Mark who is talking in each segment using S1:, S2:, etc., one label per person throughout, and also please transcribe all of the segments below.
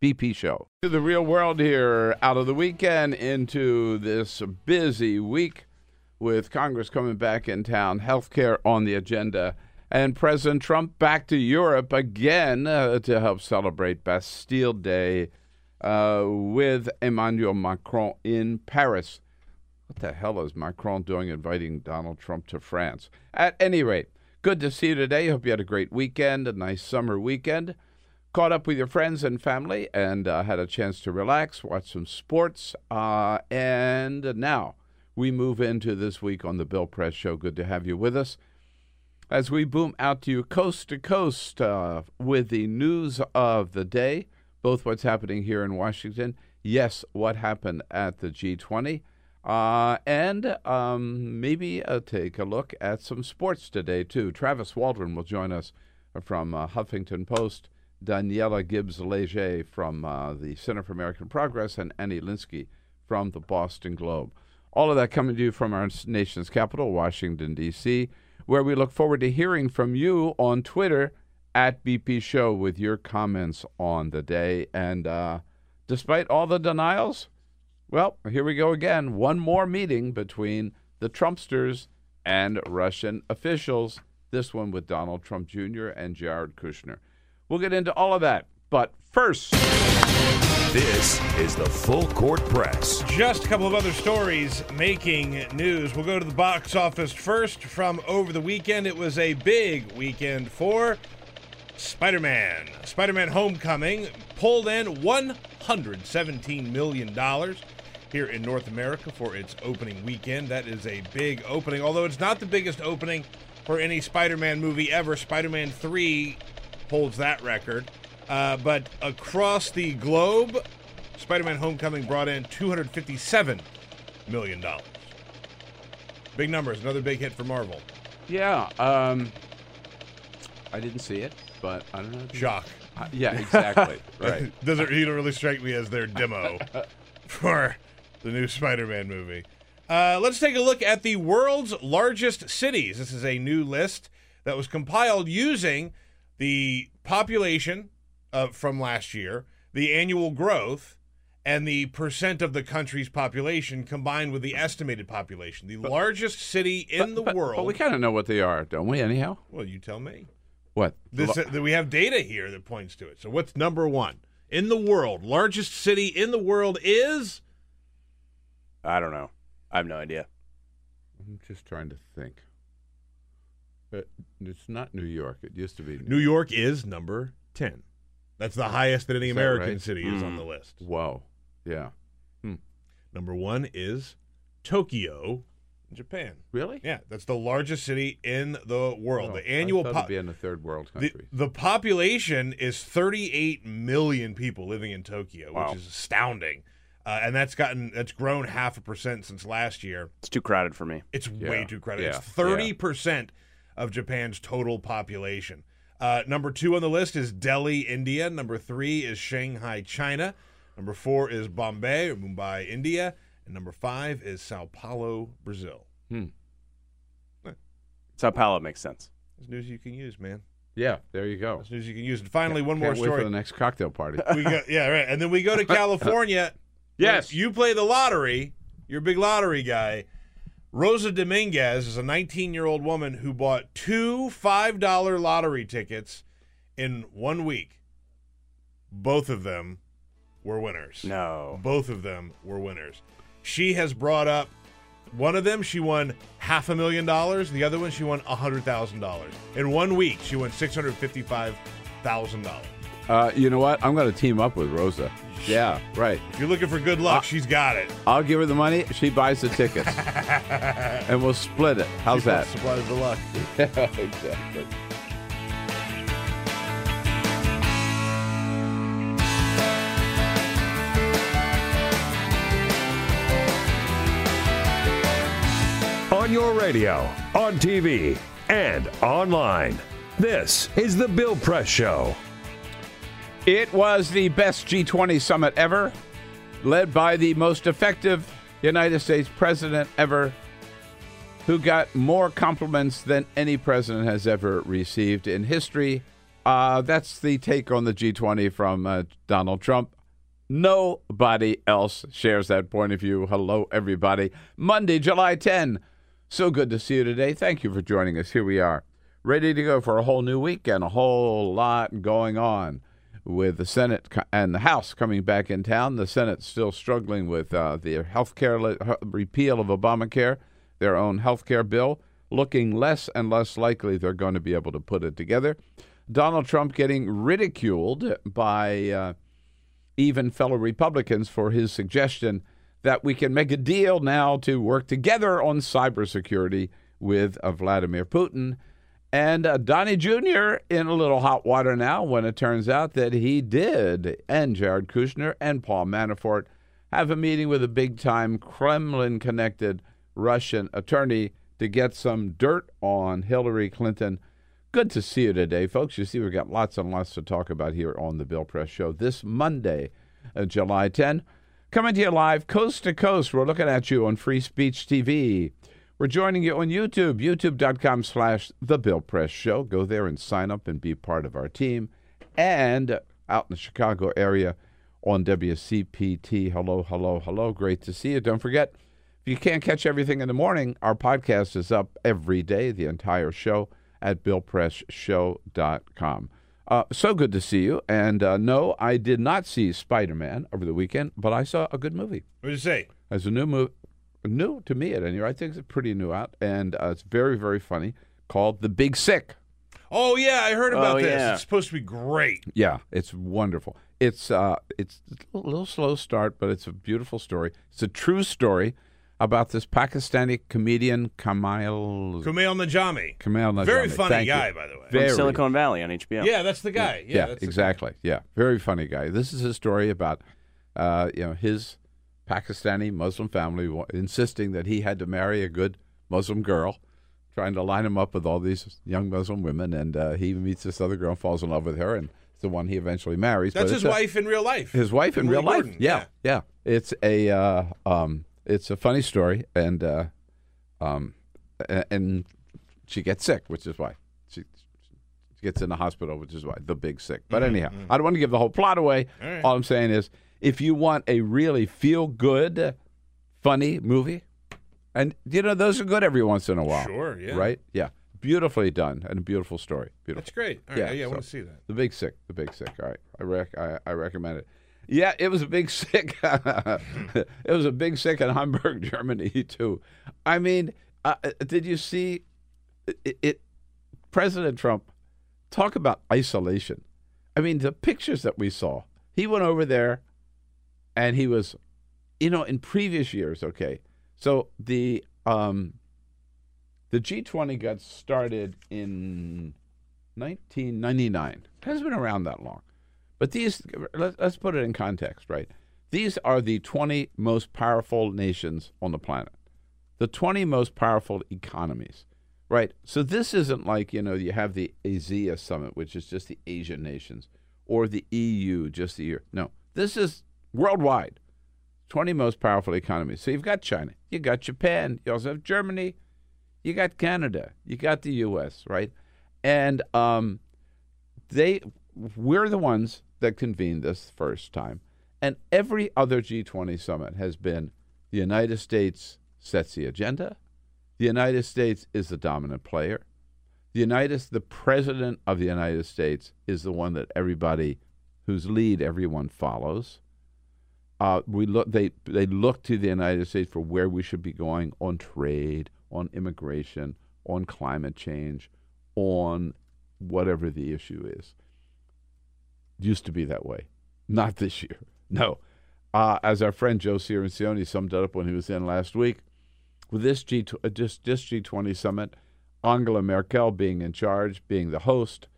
S1: BP show. To the real world here, out of the weekend into this busy week with Congress coming back in town, healthcare on the agenda, and President Trump back to Europe again uh, to help celebrate Bastille Day uh, with Emmanuel Macron in Paris. What the hell is Macron doing inviting Donald Trump to France? At any rate, good to see you today. Hope you had a great weekend, a nice summer weekend caught up with your friends and family and uh, had a chance to relax, watch some sports. Uh, and now we move into this week on the Bill Press Show. Good to have you with us as we boom out to you coast to coast uh, with the news of the day, both what's happening here in Washington, yes, what happened at the G20. Uh, and um, maybe uh, take a look at some sports today, too. Travis Waldron will join us from uh, Huffington Post Daniella Gibbs-Leger from uh, the Center for American Progress, and Annie Linskey from the Boston Globe. All of that coming to you from our nation's capital, Washington, D.C., where we look forward to hearing from you on Twitter at BP Show with your comments on the day. And uh, despite all the denials, well, here we go again. One more meeting between the Trumpsters and Russian officials. This one with Donald Trump Jr. and Jared Kushner. We'll get into all of that. But first,
S2: this is the Full Court Press.
S3: Just a couple of other stories making news. We'll go to the box office first from over the weekend. It was a big weekend for Spider Man. Spider Man Homecoming pulled in $117 million here in North America for its opening weekend. That is a big opening, although it's not the biggest opening for any Spider Man movie ever. Spider Man 3 holds that record. Uh, but across the globe, Spider-Man: Homecoming brought in 257 million dollars. Big numbers. Another big hit for Marvel.
S1: Yeah. Um, I didn't see it, but I don't know.
S3: Shock.
S1: Uh, yeah, exactly. right.
S3: Doesn't really strike me as their demo for the new Spider-Man movie. Uh, let's take a look at the world's largest cities. This is a new list that was compiled using the population uh, from last year, the annual growth, and the percent of the country's population combined with the estimated population. The
S1: But-
S3: largest city in
S1: But-
S3: the
S1: but-
S3: world.
S1: But we kind of know what they are, don't we? Anyhow,
S3: well, you tell me.
S1: what?
S3: This, uh, we have data here that points to it. So, what's number one in the world? Largest city in the world is
S4: I don't know. I have no idea.
S1: I'm just trying to think. But it's not New York. It used to be
S3: New York. York Is number ten. That's the highest that any
S1: that
S3: American
S1: right?
S3: city is on the hmm. list.
S1: Wow. Yeah. Hmm.
S3: Number one is Tokyo, Japan.
S1: Really?
S3: Yeah, that's the largest city in the world.
S1: Oh,
S3: the annual
S1: I
S3: po-
S1: be in a third world country.
S3: the population is 38 million people living in Tokyo,
S4: Wow.
S3: which is astounding. Uh, and that's gotten that's grown half a percent since last year.
S4: It's too crowded for me.
S3: It's way too crowded.
S1: yeah,
S3: It's 30% of Japan's total population. Uh, number two on the list is Delhi, India. Number three is Shanghai, China. Number four is Bombay or Mumbai, India. And number five is Sao Paulo, Brazil.
S4: Sao Paulo makes sense.
S3: That's news you can use, man.
S1: yeah, there you go.
S3: That's news you can use. And finally, one more
S1: Can't wait for the next cocktail party.
S3: we go, yeah, right. And then we go to California.
S1: Yes.
S3: You play the lottery. You're a big lottery guy. Rosa Dominguez is a 19 year old woman who bought two $5 lottery tickets in one week. Both of them were winners.
S4: No.
S3: Both of them were winners. She has brought up One of them, she won half a million dollars. The other one, she won hundred thousand dollars. In one week, she won six hundred fifty-five thousand dollars.
S1: Uh, you know what? I'm going to team up with Rosa. Yeah, right.
S3: If you're looking for good luck, she's got it.
S1: I'll give her the money. She buys the tickets, and we'll split it. How's that?
S3: Supplies the luck.
S1: exactly.
S2: On your radio, on TV, and online. This is The Bill Press Show.
S1: It was the best G20 summit ever, led by the most effective United States president ever, who got more compliments than any president has ever received in history. Uh, that's the take on the G20 from uh, Donald Trump. Nobody else shares that point of view. Hello, everybody. Monday, July 10. So good to see you today. Thank you for joining us. Here we are, ready to go for a whole new week and a whole lot going on with the Senate and the House coming back in town. The Senate still struggling with uh, the health care le- repeal of Obamacare, their own health care bill, looking less and less likely they're going to be able to put it together. Donald Trump getting ridiculed by uh, even fellow Republicans for his suggestion that we can make a deal now to work together on cybersecurity with uh, Vladimir Putin. And uh, Donnie Jr. in a little hot water now when it turns out that he did, and Jared Kushner and Paul Manafort have a meeting with a big time Kremlin connected Russian attorney to get some dirt on Hillary Clinton. Good to see you today, folks. You see, we've got lots and lots to talk about here on the Bill Press Show this Monday, uh, July 10. Coming to you live coast to coast. We're looking at you on Free Speech TV. We're joining you on YouTube, youtube.com slash The Bill Press Show. Go there and sign up and be part of our team. And out in the Chicago area on WCPT. Hello, hello, hello. Great to see you. Don't forget, if you can't catch everything in the morning, our podcast is up every day, the entire show at BillPressShow.com. Uh, so good to see you. And uh, no, I did not see Spider Man over the weekend, but I saw a good movie.
S3: What did you say?
S1: It's a new movie, new to me at any rate. I think it's a pretty new out, and uh, it's very, very funny. Called The Big Sick.
S3: Oh yeah, I heard about
S4: Oh,
S3: this.
S4: yeah.
S3: It's supposed to be great.
S1: Yeah, it's wonderful. It's uh, it's a little slow start, but it's a beautiful story. It's a true story about this Pakistani comedian Kamal
S3: Kamal Najami.
S1: Kamal Najami.
S3: Very funny
S1: Thank you.
S3: guy, by the way.
S1: Very,
S4: From Silicon Valley on HBO.
S3: Yeah, that's the guy. Yeah,
S1: yeah,
S3: that's the guy.
S1: exactly. Yeah, very funny guy. This is a story about, uh, you know, his Pakistani Muslim family insisting that he had to marry a good Muslim girl, trying to line him up with all these young Muslim women, and uh, he meets this other girl, and falls in love with her, and it's the one he eventually marries.
S3: That's
S1: But
S3: his
S1: it's a-
S3: wife in real life.
S1: his wife in
S3: Emily
S1: real life.
S3: Gordon,
S1: Yeah, yeah. It's a uh, um, it's a funny story, and uh, um, and she gets sick, which is why she, she gets in the hospital, which is why the big sick. But anyhow, I don't want to give the whole plot away.
S3: Mm-hmm, All right.
S1: All I'm saying is, if you want a really feel good, funny movie, and you know those are good every once in a while.
S3: Sure, yeah.
S1: Right? Yeah. Beautifully done and a beautiful story. Beautiful.
S3: That's great. All right,
S1: Yeah,
S3: yeah, I
S1: so-
S3: want to see that.
S1: The Big Sick. The Big Sick. All right. I rec- I, I recommend it. Yeah, it was a big sick. it was a big sick in Hamburg, Germany too. I mean, uh, did you see it, it? President Trump talk about isolation. I mean, the pictures that we saw. He went over there, and he was, you know, in previous years. Okay, so the um, the G20 got started in 1999. It hasn't been around that long. But these, let, let's put it in context, right? These are the 20 most powerful nations on the planet, the 20 most powerful economies, right? So this isn't like, you know, you have the ASEAN summit, which is just the Asian nations, or the EU, just the EU. No, this is worldwide, 20 most powerful economies. So you've got China, you got Japan, you also have Germany, you got Canada, you got the U.S., right? And um, they, we're the ones that convened this first time, and every other G20 summit has been the United States sets the agenda, the United States is the dominant player, the United, the president of the United States is the one that everybody, whose lead everyone follows, Uh, we look. They they look to the United States for where we should be going on trade, on immigration, on climate change, on whatever the issue is. Used to be that way, not this year. No, uh, as our friend Joe Cirincione summed it up when he was in last week, with this G uh, this, this G20 summit, Angela Merkel being in charge, being the host,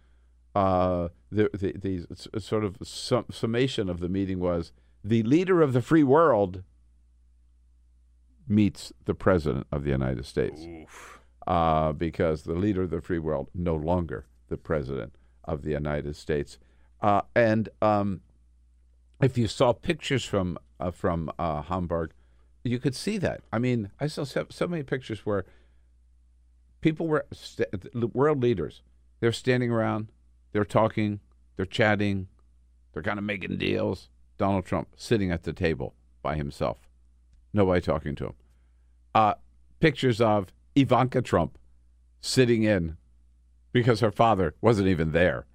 S1: uh, the, the the sort of sum, summation of the meeting was the leader of the free world meets the president of the United States. Uh, because the leader of the free world no longer the president of the United States. Uh, and um, if you saw pictures from uh, from uh, Hamburg, you could see that. I mean, I saw so, so many pictures where people were st- world leaders. They're standing around, they're talking, they're chatting, they're kind of making deals. Donald Trump sitting at the table by himself, nobody talking to him. Uh, pictures of Ivanka Trump sitting in because her father wasn't even there.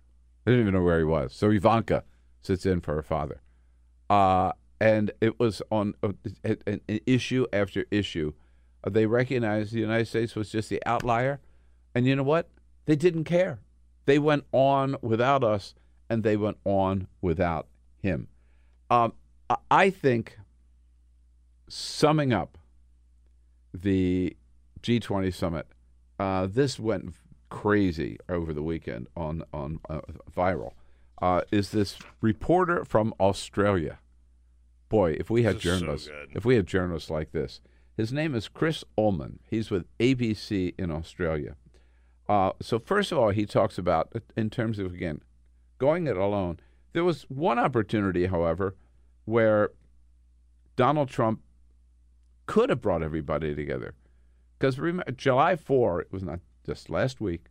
S1: They didn't even know where he was. So Ivanka sits in for her father. Uh, and it was on uh, an, issue after issue. Uh, they recognized the United States was just the outlier. And you know what? They didn't care. They went on without us, and they went on without him. Um, I think, summing up the G20 summit, uh, this went crazy over the weekend on on uh, viral. Uh, is this reporter from Australia? Boy, if we had
S3: is so
S1: journalists, if we had journalists like this, his name is Chris Uhlmann. He's with ABC in Australia. Uh, so first of all, he talks about in terms of again going it alone. There was one opportunity, however, where Donald Trump could have brought everybody together. Because remember, July 4, it was not just last week,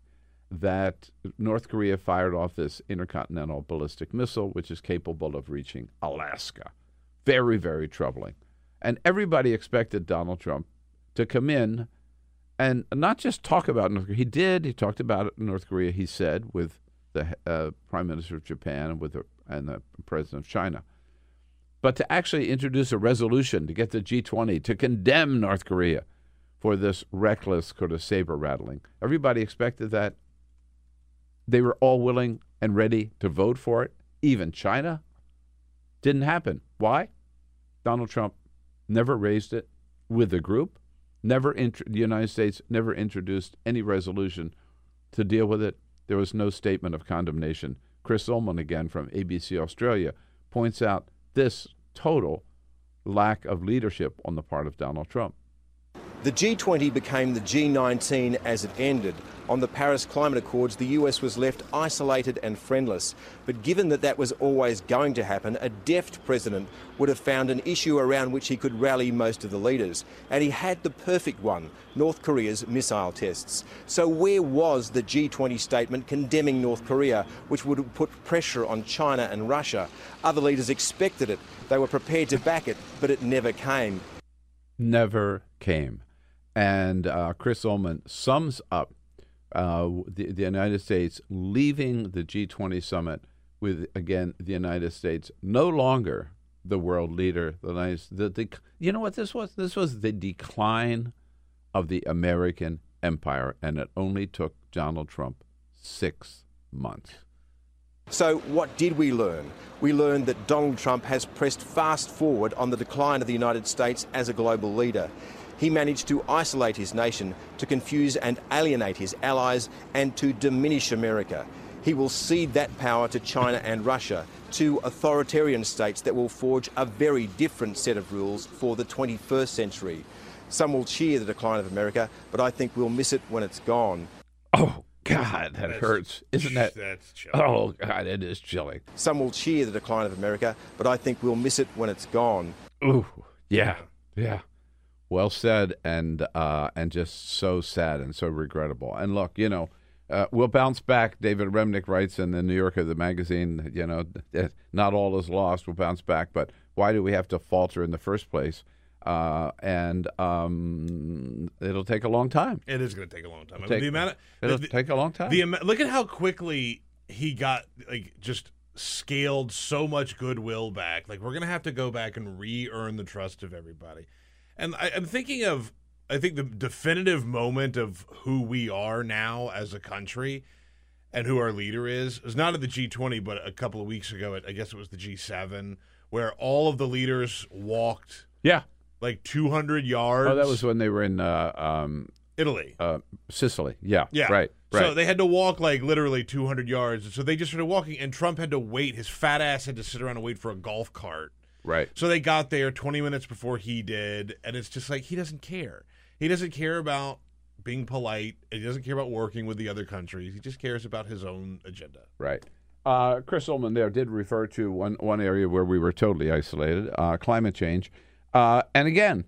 S1: that North Korea fired off this intercontinental ballistic missile, which is capable of reaching Alaska. Very, very troubling. And everybody expected Donald Trump to come in and not just talk about North Korea. He did. He talked about North Korea, he said, with the uh, Prime Minister of Japan and with the, and the President of China but to actually introduce a resolution to get the G20 to condemn North Korea for this reckless sort of saber rattling. Everybody expected that. They were all willing and ready to vote for it. Even China. Didn't happen. Why? Donald Trump never raised it with the group. Never int- the United States never introduced any resolution to deal with it. There was no statement of condemnation. Chris Uhlmann, again from ABC Australia, points out this total lack of leadership on the part of Donald Trump.
S5: The G20 became the G19 as it ended. On the Paris Climate Accords, the US was left isolated and friendless. But given that that was always going to happen, a deft president would have found an issue around which he could rally most of the leaders. And he had the perfect one North Korea's missile tests. So, where was the G20 statement condemning North Korea, which would have put pressure on China and Russia? Other leaders expected it, they were prepared to back it, but it never came.
S1: Never came. And uh, Chris Uhlmann sums up uh, the, the United States leaving the G20 summit with, again, the United States no longer the world leader. The, United- the, the, you know what this was? This was the decline of the American empire, and it only took Donald Trump six months.
S5: So, what did we learn? We learned that Donald Trump has pressed fast forward on the decline of the United States as a global leader. He managed to isolate his nation, to confuse and alienate his allies, and to diminish America. He will cede that power to China and Russia, two authoritarian states that will forge a very different set of rules for the 21st century. Some will cheer the decline of America, but I think we'll miss it when it's gone.
S1: Oh, God, that
S3: That's-
S1: hurts. Isn't that?
S3: That's chilling.
S1: Oh, God, it is chilling.
S5: Some will cheer the decline of America, but I think we'll miss it when it's gone.
S1: Ooh, yeah, yeah. Well said, and uh, and just so sad and so regrettable. And look, you know, uh, we'll bounce back. David Remnick writes in the New Yorker, the magazine. You know, not all is lost. We'll bounce back, but why do we have to falter in the first place? Uh, and um, it'll take a long time.
S3: It is going to take a long time. I mean,
S1: Take-
S3: the amount of,
S1: It'll
S3: the,
S1: take a long time.
S3: the look at how quickly he got like just scaled so much goodwill back. Like we're gonna have to go back and re-earn the trust of everybody. And I, I'm thinking of, I think the definitive moment of who we are now as a country and who our leader is is not at the G20, but a couple of weeks ago, at, I guess it was the G7, where all of the leaders walked
S1: Yeah.
S3: like 200 yards.
S1: Oh, that was when they were in uh, um,
S3: Italy.
S1: uh, Sicily. Yeah.
S3: Yeah.
S1: Right. Right.
S3: So they had to walk like literally 200 yards. So they just started walking, and Trump had to wait. His fat ass had to sit around and wait for a golf cart.
S1: Right.
S3: So they got there 20 minutes before he did, and it's just like he doesn't care. He doesn't care about being polite. He doesn't care about working with the other countries. He just cares about his own agenda.
S1: Right. Uh, Chris Ullman there did refer to one, one area where we were totally isolated uh, climate change. Uh, and again,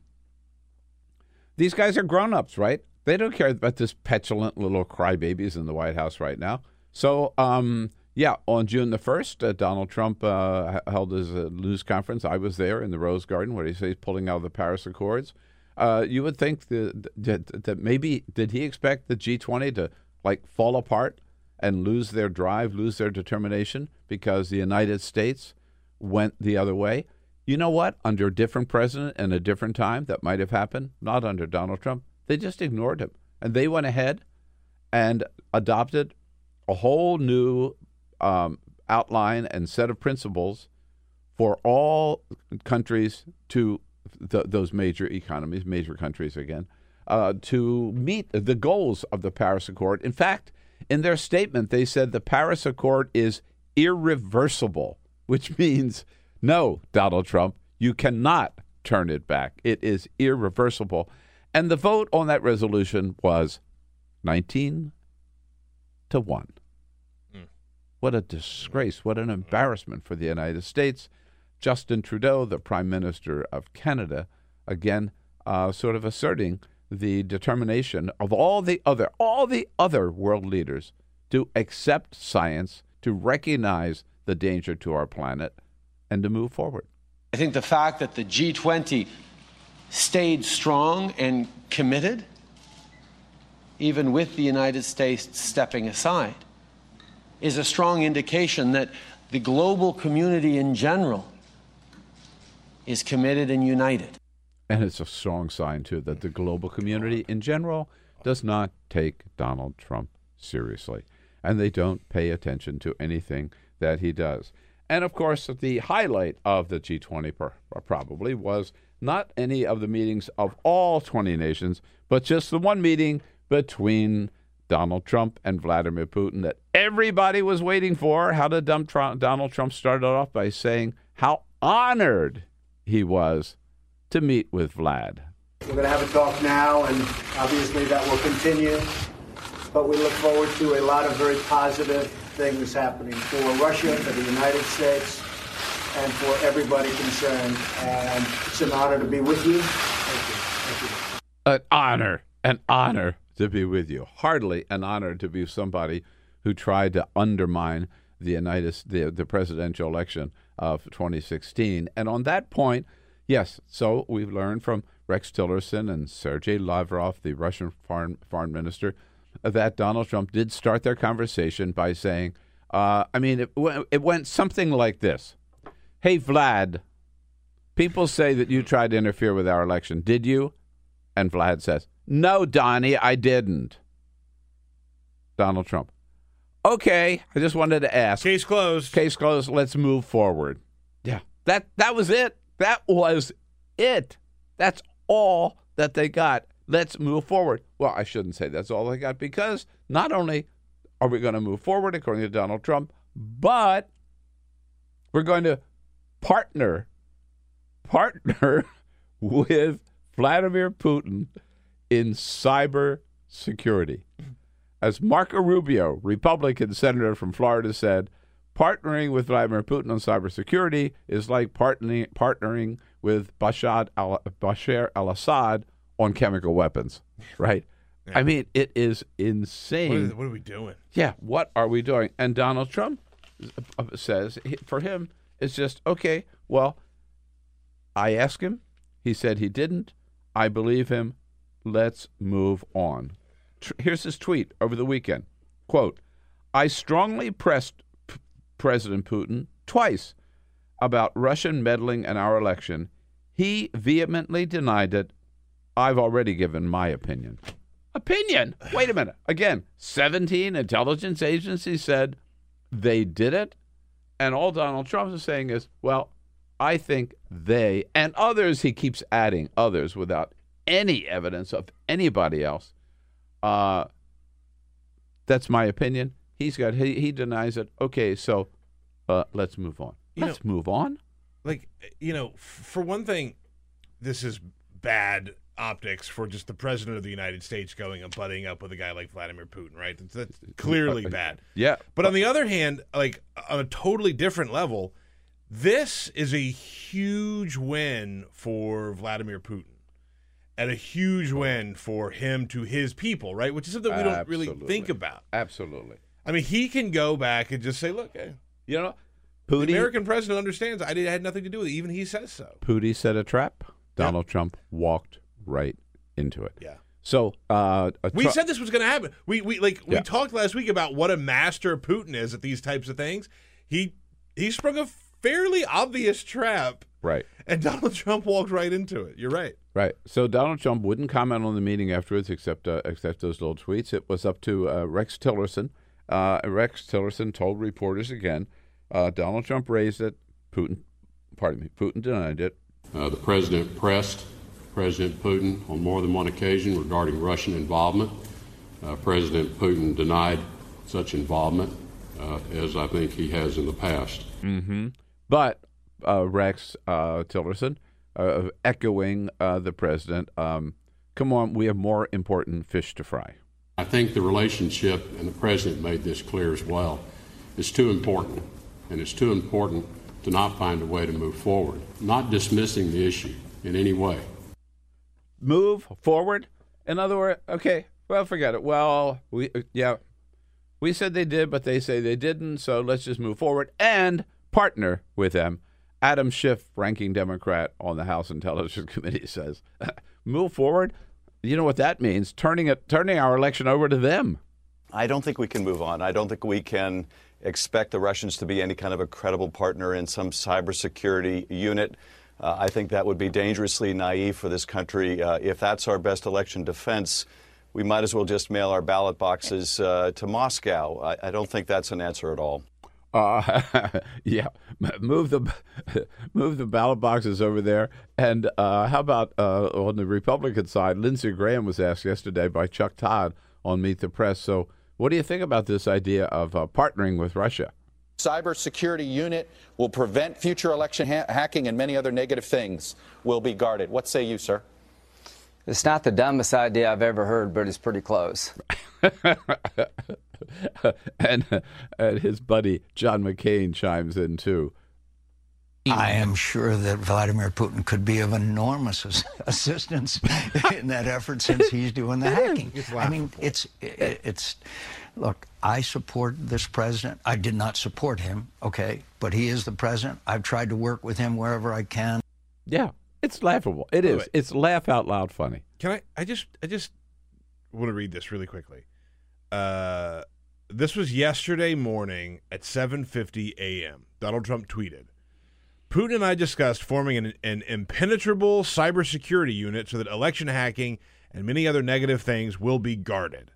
S1: these guys are grown ups, right? They don't care about this petulant little crybabies in the White House right now. So, um, yeah, on June the 1st, uh, Donald Trump uh, held his uh, news conference. I was there in the Rose Garden where he says he's pulling out of the Paris Accords. Uh, you would think that, that, that maybe, did he expect the G20 to like fall apart and lose their drive, lose their determination because the United States went the other way? You know what? Under a different president and a different time, that might have happened. Not under Donald Trump. They just ignored him. And they went ahead and adopted a whole new um, outline and set of principles for all countries to th- those major economies, major countries again, uh, to meet the goals of the Paris Accord. In fact, in their statement, they said the Paris Accord is irreversible, which means no, Donald Trump, you cannot turn it back. It is irreversible. And the vote on that resolution was 19 to 1. What a disgrace. What an embarrassment for the United States. Justin Trudeau, the Prime Minister of Canada, again, uh, sort of asserting the determination of all the other all the other world leaders to accept science, to recognize the danger to our planet, and to move forward.
S6: I think the fact that the G20 stayed strong and committed, even with the United States stepping aside, is a strong indication that the global community in general is committed and united.
S1: And it's a strong sign, too, that the global community in general does not take Donald Trump seriously. And they don't pay attention to anything that he does. And of course, the highlight of the G20 per, uh, probably was not any of the meetings of all 20 nations, but just the one meeting between Donald Trump and Vladimir Putin that everybody was waiting for. How did Trump, Donald Trump started off by saying how honored he was to meet with Vlad.
S7: We're going to have a talk now, and obviously that will continue. But we look forward to a lot of very positive things happening for Russia, for the United States, and for everybody concerned. And it's an honor to be with you. Thank you. Thank you.
S1: An honor, an honor to be with you. Hardly an honor to be somebody who tried to undermine the United the, the presidential election of 2016. And on that point, yes, so we've learned from Rex Tillerson and Sergei Lavrov, the Russian foreign foreign minister, that Donald Trump did start their conversation by saying, uh, I mean, it, it went something like this Hey, Vlad, people say that you tried to interfere with our election. Did you? And Vlad says, No, Donnie, I didn't. Donald Trump. Okay, I just wanted to ask.
S3: Case closed.
S1: Case closed. Let's move forward. Yeah, that that was it. That was it. That's all that they got. Let's move forward. Well, I shouldn't say that's all they got because not only are we going to move forward according to Donald Trump, but we're going to partner partner with Vladimir Putin in cyber security. As Marco Rubio, Republican senator from Florida, said, partnering with Vladimir Putin on cybersecurity is like partnering, partnering with Bashar al, Bashar al-Assad on chemical weapons, right? I mean, it is
S3: What
S1: insane.
S3: are, what are we doing?
S1: Yeah, what are we doing? And Donald Trump uh, says for him, it's just, okay, well, I asked him. He said he didn't. I believe him. Let's move on. Here's his tweet over the weekend. Quote, I strongly pressed P- President Putin twice about Russian meddling in our election. He vehemently denied it. I've already given my opinion. Opinion? Wait a minute. Again, 17 intelligence agencies said they did it. And all Donald Trump is saying is, well, I think they and others, he keeps adding others without any evidence of anybody else. Uh, that's my opinion. He's got he, he denies it. Okay, so uh, let's move on.
S3: You
S1: let's move on.
S3: like you know f- for one thing this is bad optics for just the president of the united states going and butting up with a guy like vladimir putin right that's, that's clearly bad
S1: Yeah,
S3: but on the other hand like on a totally different level this is a huge win for vladimir putin and a huge win for him to his people right which is something we don't really think about
S1: absolutely.
S3: i mean he can go back and just say look eh,
S1: You know,
S3: the american president understands i did, had nothing to do with it even he says so
S1: Pootie set a trap. Donald Trump walked right into it.
S3: yeah
S1: So uh, a
S3: We
S1: Tru-
S3: said this was going to happen. We we like we talked last week about what a master Putin is at these types of things. He he sprung a fairly obvious trap,
S1: right.
S3: and Donald Trump walked right into it. You're right.
S1: Right. So Donald Trump wouldn't comment on the meeting afterwards, except uh, except those little tweets. It was up to uh, Rex Tillerson. Uh, Rex Tillerson told reporters again. Uh, Donald Trump raised it. Putin, pardon me, Putin denied it.
S8: Uh, the president pressed President Putin on more than one occasion regarding Russian involvement. Uh, president Putin denied such involvement, uh, as I think he has in the past.
S1: But uh, Rex uh, Tillerson, uh, echoing uh, the president, um, come on, we have more important fish to fry.
S8: I think the relationship, and the president made this clear as well, is too important, and it's too important to not find a way to move forward, not dismissing the issue in any way.
S1: Move forward. In other words, okay, well, forget it. Well, we uh, yeah, we said they did, but they say they didn't. So let's just move forward and partner with them. Adam Schiff, ranking Democrat on the House Intelligence Committee, says, "Move forward." You know what that means? Turning it, turning our election over to them.
S9: I don't think we can move on. I don't think we can expect the Russians to be any kind of a credible partner in some cybersecurity unit. Uh, I think that would be dangerously naive for this country. Uh, if that's our best election defense, we might as well just mail our ballot boxes uh, to Moscow. I, I don't think that's an answer at all.
S1: Uh, yeah, move the move the ballot boxes over there. And uh, how about uh, on the Republican side? Lindsey Graham was asked yesterday by Chuck Todd on Meet the Press. So, what do you think about this idea of uh, partnering with Russia?
S10: cybersecurity unit will prevent future election ha- hacking and many other negative things will be guarded. What say you, sir?
S11: It's not the dumbest idea I've ever heard, but it's pretty close.
S1: and and his buddy John McCain chimes in too.
S12: I am sure that Vladimir Putin could be of enormous as- assistance in that effort since he's doing the hacking. I mean, it's it's look. I support this president. I did not support him, okay, but he is the president. I've tried to work with him wherever I can.
S1: Yeah, it's laughable. It is.
S3: Wait.
S1: It's laugh out loud funny.
S3: Can I? I just I just want to read this really quickly. Uh, this was yesterday morning at 7:50 a.m. Donald Trump tweeted, "Putin and I discussed forming an, an impenetrable cybersecurity unit so that election hacking and many other negative things will be guarded."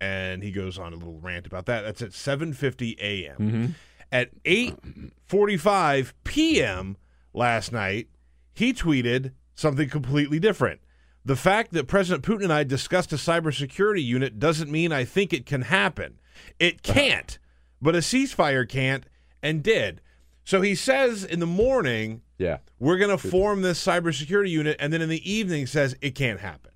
S3: And he goes on a little rant about that. That's at 7:50 a.m. Mm-hmm. At 8:45 p.m. last night, he tweeted something completely different. The fact that President Putin and I discussed a cybersecurity unit doesn't mean I think it can happen. It uh, can't, but a ceasefire can't and did. So he says in the morning,
S1: Yeah.
S3: we're going to form this cybersecurity unit, and then in the evening says it can't happen.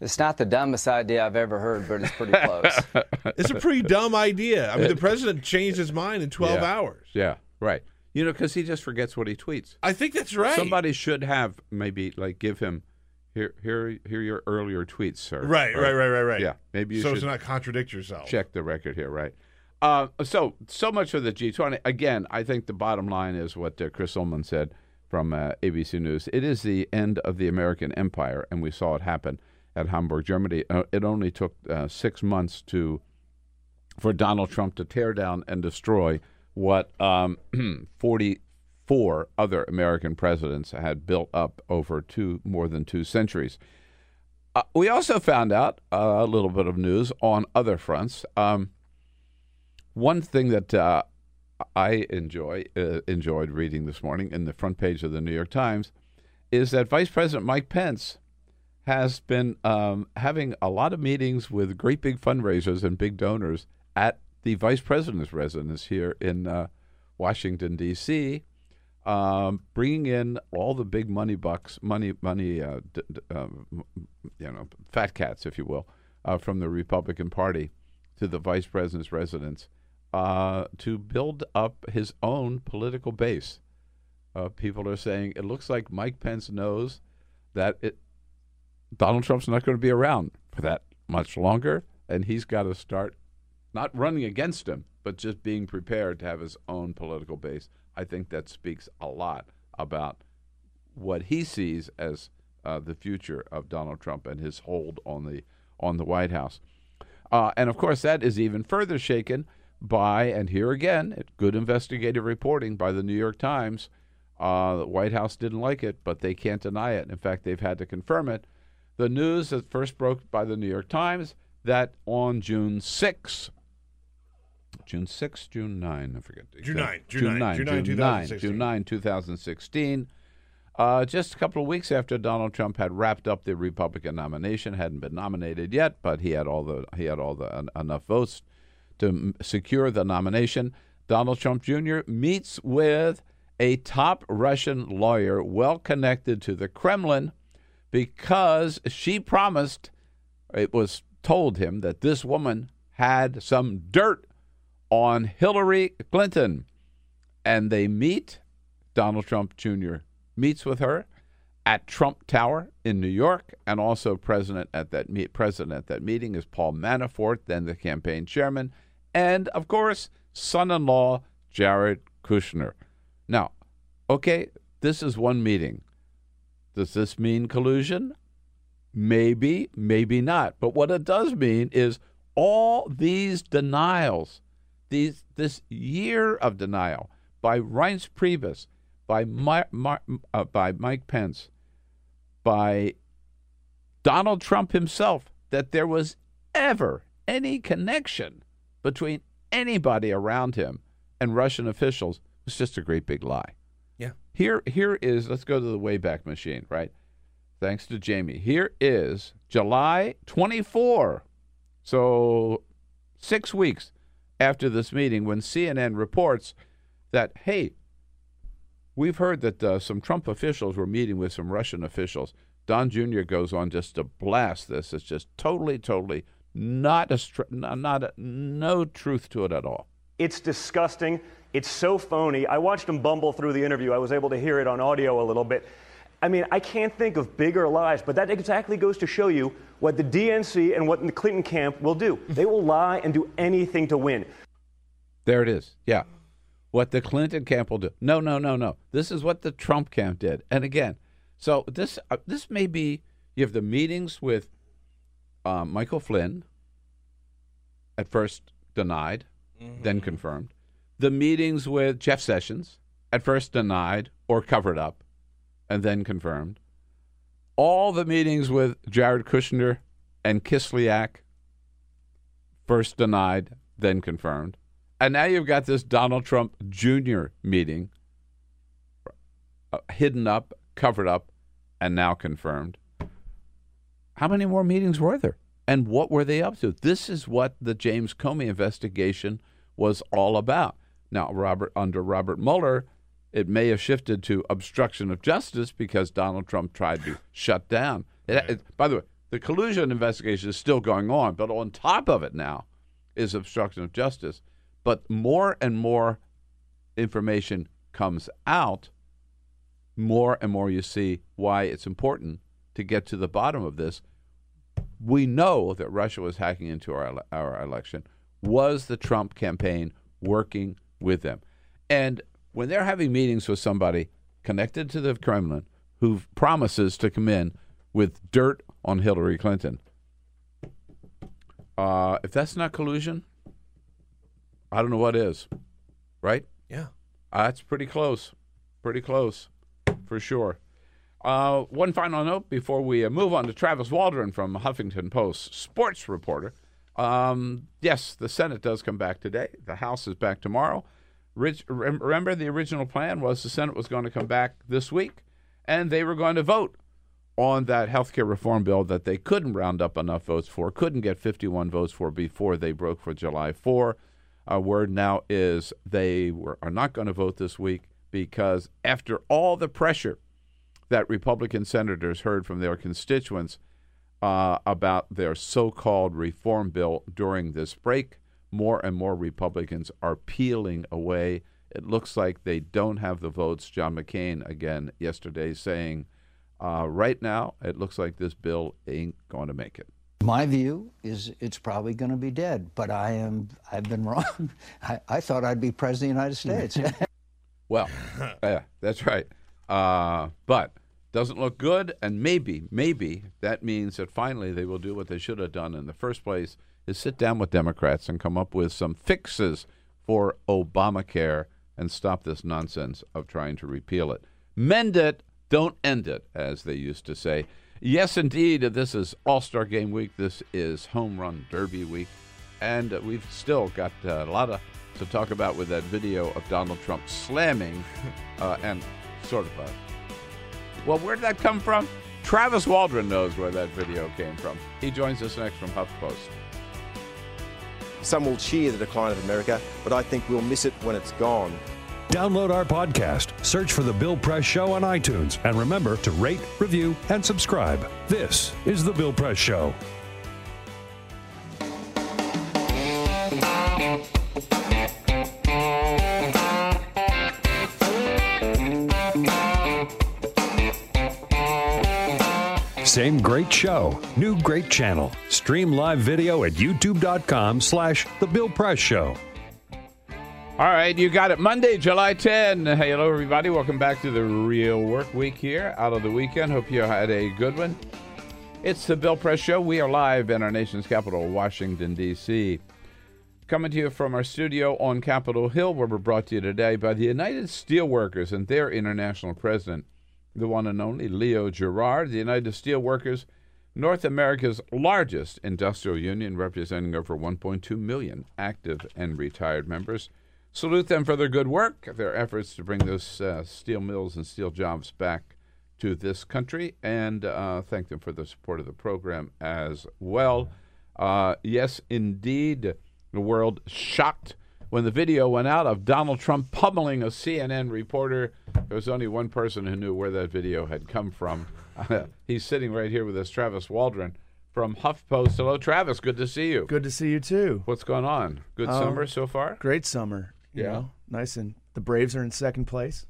S11: It's not the dumbest idea I've ever heard, but it's pretty close.
S3: It's a pretty dumb idea. I mean, the president changed his mind in 12
S1: Yeah.
S3: hours.
S1: Yeah, right. You know, because he just forgets what he tweets.
S3: I think that's right.
S1: Somebody should have maybe like give him here, here, here your earlier tweets, sir.
S3: Right, right, right, right, right.
S1: Yeah, maybe you
S3: so
S1: should
S3: as to not contradict yourself.
S1: check the record here, right? Uh, so, so much for the G20. Again, I think the bottom line is what uh, Chris Uhlmann said from uh, ABC News. It is the end of the American empire, and we saw it happen at Hamburg, Germany. Uh, it only took uh, six months to for Donald Trump to tear down and destroy what um, 44 other American presidents had built up over two more than two centuries. Uh, we also found out uh, a little bit of news on other fronts. Um, one thing that uh, I enjoy uh, enjoyed reading this morning in the front page of the New York Times is that Vice President Mike Pence has been um, having a lot of meetings with great big fundraisers and big donors at the Vice President's residence here in uh, Washington D.C. Um, bringing in all the big money bucks, money, money, uh, d- d- uh, you know, fat cats, if you will, uh, from the Republican Party to the Vice President's residence uh, to build up his own political base. Uh, people are saying it looks like Mike Pence knows that it, Donald Trump's not going to be around for that much longer, and he's got to start not running against him, but just being prepared to have his own political base. I think that speaks a lot about what he sees as uh, the future of Donald Trump and his hold on the on the White House. Uh, and of course, that is even further shaken by, and here again, good investigative reporting by the New York Times. Uh, the White House didn't like it, but they can't deny it. In fact, they've had to confirm it. The news that first broke by the New York Times that on June 6, June 6, June 9, I forget. the
S3: June 9, June 9, June 9,
S1: June
S3: 2016.
S1: June 9, 2016. Uh, just a couple of weeks after Donald Trump had wrapped up the Republican nomination, hadn't been nominated yet, but he had all the he had all the en- enough votes to m- secure the nomination. Donald Trump Jr. meets with a top Russian lawyer well connected to the Kremlin because she promised it was told him that this woman had some dirt on Hillary Clinton. And they meet, Donald Trump Jr. meets with her at Trump Tower in New York, and also president at that meet, president at that meeting is Paul Manafort, then the campaign chairman, and of course, son-in-law Jared Kushner. Now, okay, this is one meeting. Does this mean collusion? Maybe, maybe not. But what it does mean is all these denials, these this year of denial by Reince Priebus, by My, My, uh, by Mike Pence, by Donald Trump himself, that there was ever any connection between anybody around him and Russian officials was just a great big lie.
S3: Yeah.
S1: Here, here is. Let's go to the Wayback Machine, right? Thanks to Jamie. Here is July 24. So, six weeks after this meeting, when CNN reports that, hey, we've heard that uh, some Trump officials were meeting with some Russian officials. Don Jr. goes on just to blast this. It's just totally, totally not a not a, no truth to it at all.
S13: It's disgusting. It's so phony. I watched him bumble through the interview. I was able to hear it on audio a little bit. I mean, I can't think of bigger lies, but that exactly goes to show you what the DNC and what the Clinton camp will do. They will lie and do anything to win.
S1: There it is. Yeah. What the Clinton camp will do. No, no, no, no. This is what the Trump camp did. And again, so this uh, this may be you have the meetings with um, Michael Flynn, at first denied, then confirmed. The meetings with Jeff Sessions, at first denied or covered up, and then confirmed. All the meetings with Jared Kushner and Kislyak, first denied, then confirmed. And now you've got this Donald Trump Jr. meeting, uh, hidden up, covered up, and now confirmed. How many more meetings were there? And what were they up to? This is what the James Comey investigation was all about. Now, Robert under Robert Mueller, it may have shifted to obstruction of justice because Donald Trump tried to shut down. It, it- by the way, the collusion investigation is still going on, but on top of it now is obstruction of justice. But more and more information comes out, more and more you see why it's important to get to the bottom of this. We know that Russia was hacking into our our election. Was the Trump campaign working with them? And when they're having meetings with somebody connected to the Kremlin who promises to come in with dirt on Hillary Clinton, uh, if that's not collusion, I don't know what is. right?
S3: Yeah.
S1: Uh, that's pretty close. Pretty close, for sure. Uh, one final note before we uh, move on to Travis Waldron from Huffington Post, sports reporter. Um, yes, the Senate does come back today. The House is back tomorrow. Rich, remember, the original plan was the Senate was going to come back this week, and they were going to vote on that health care reform bill that they couldn't round up enough votes for, couldn't get 51 votes for before they broke for July 4. Our word now is they were, are not going to vote this week because after all the pressure that Republican senators heard from their constituents uh, about their so called reform bill during this break, more and more Republicans are peeling away. It looks like they don't have the votes. John McCain, again, yesterday saying, uh, right now, it looks like this bill ain't going to make it.
S12: My view is it's probably going to be dead, but I am I've been wrong. I, I thought I'd be president of the United States.
S1: Well, yeah, that's right. Uh, but doesn't look good, and maybe, maybe that means that finally they will do what they should have done in the first place: is sit down with Democrats and come up with some fixes for Obamacare and stop this nonsense of trying to repeal it. Mend it, don't end it, as they used to say. Yes, indeed, this is All Star Game Week. This is Home Run Derby Week, and we've still got uh, a lot of to talk about with that video of Donald Trump slamming uh, and sort of a. Well, where did that come from? Travis Waldron knows where that video came from. He joins us next from HuffPost.
S5: Some will cheer the decline of America, but I think we'll miss it when it's gone.
S2: Download our podcast, search for The Bill Press Show on iTunes, and remember to rate, review, and subscribe. This is The Bill Press Show. Same great show, new great channel. Stream live video at youtube.com slash The Bill Press Show.
S1: All right, you got it. Monday, July 10. Hey, hello, everybody. Welcome back to the Real Work Week here out of the weekend. Hope you had a good one. It's the Bill Press Show. We are live in our nation's capital, Washington, D.C. Coming to you from our studio on Capitol Hill, where we're brought to you today by the United Steelworkers and their international president, the one and only Leo Gerard. The United Steelworkers, North America's largest industrial union, representing over 1.2 million active and retired members. Salute them for their good work, their efforts to bring those uh, steel mills and steel jobs back to this country, and uh, thank them for the support of the program as well. Uh, yes, indeed, the world shocked when the video went out of Donald Trump pummeling a CNN reporter. There was only one person who knew where that video had come from. He's sitting right here with us, Travis Waldron from HuffPost. Hello, Travis. Good to see you.
S14: Good to see you too.
S1: What's going on? Good
S14: Um,
S1: summer so far?
S14: Great summer. you
S1: Yeah.
S14: know, nice and the Braves are in second place,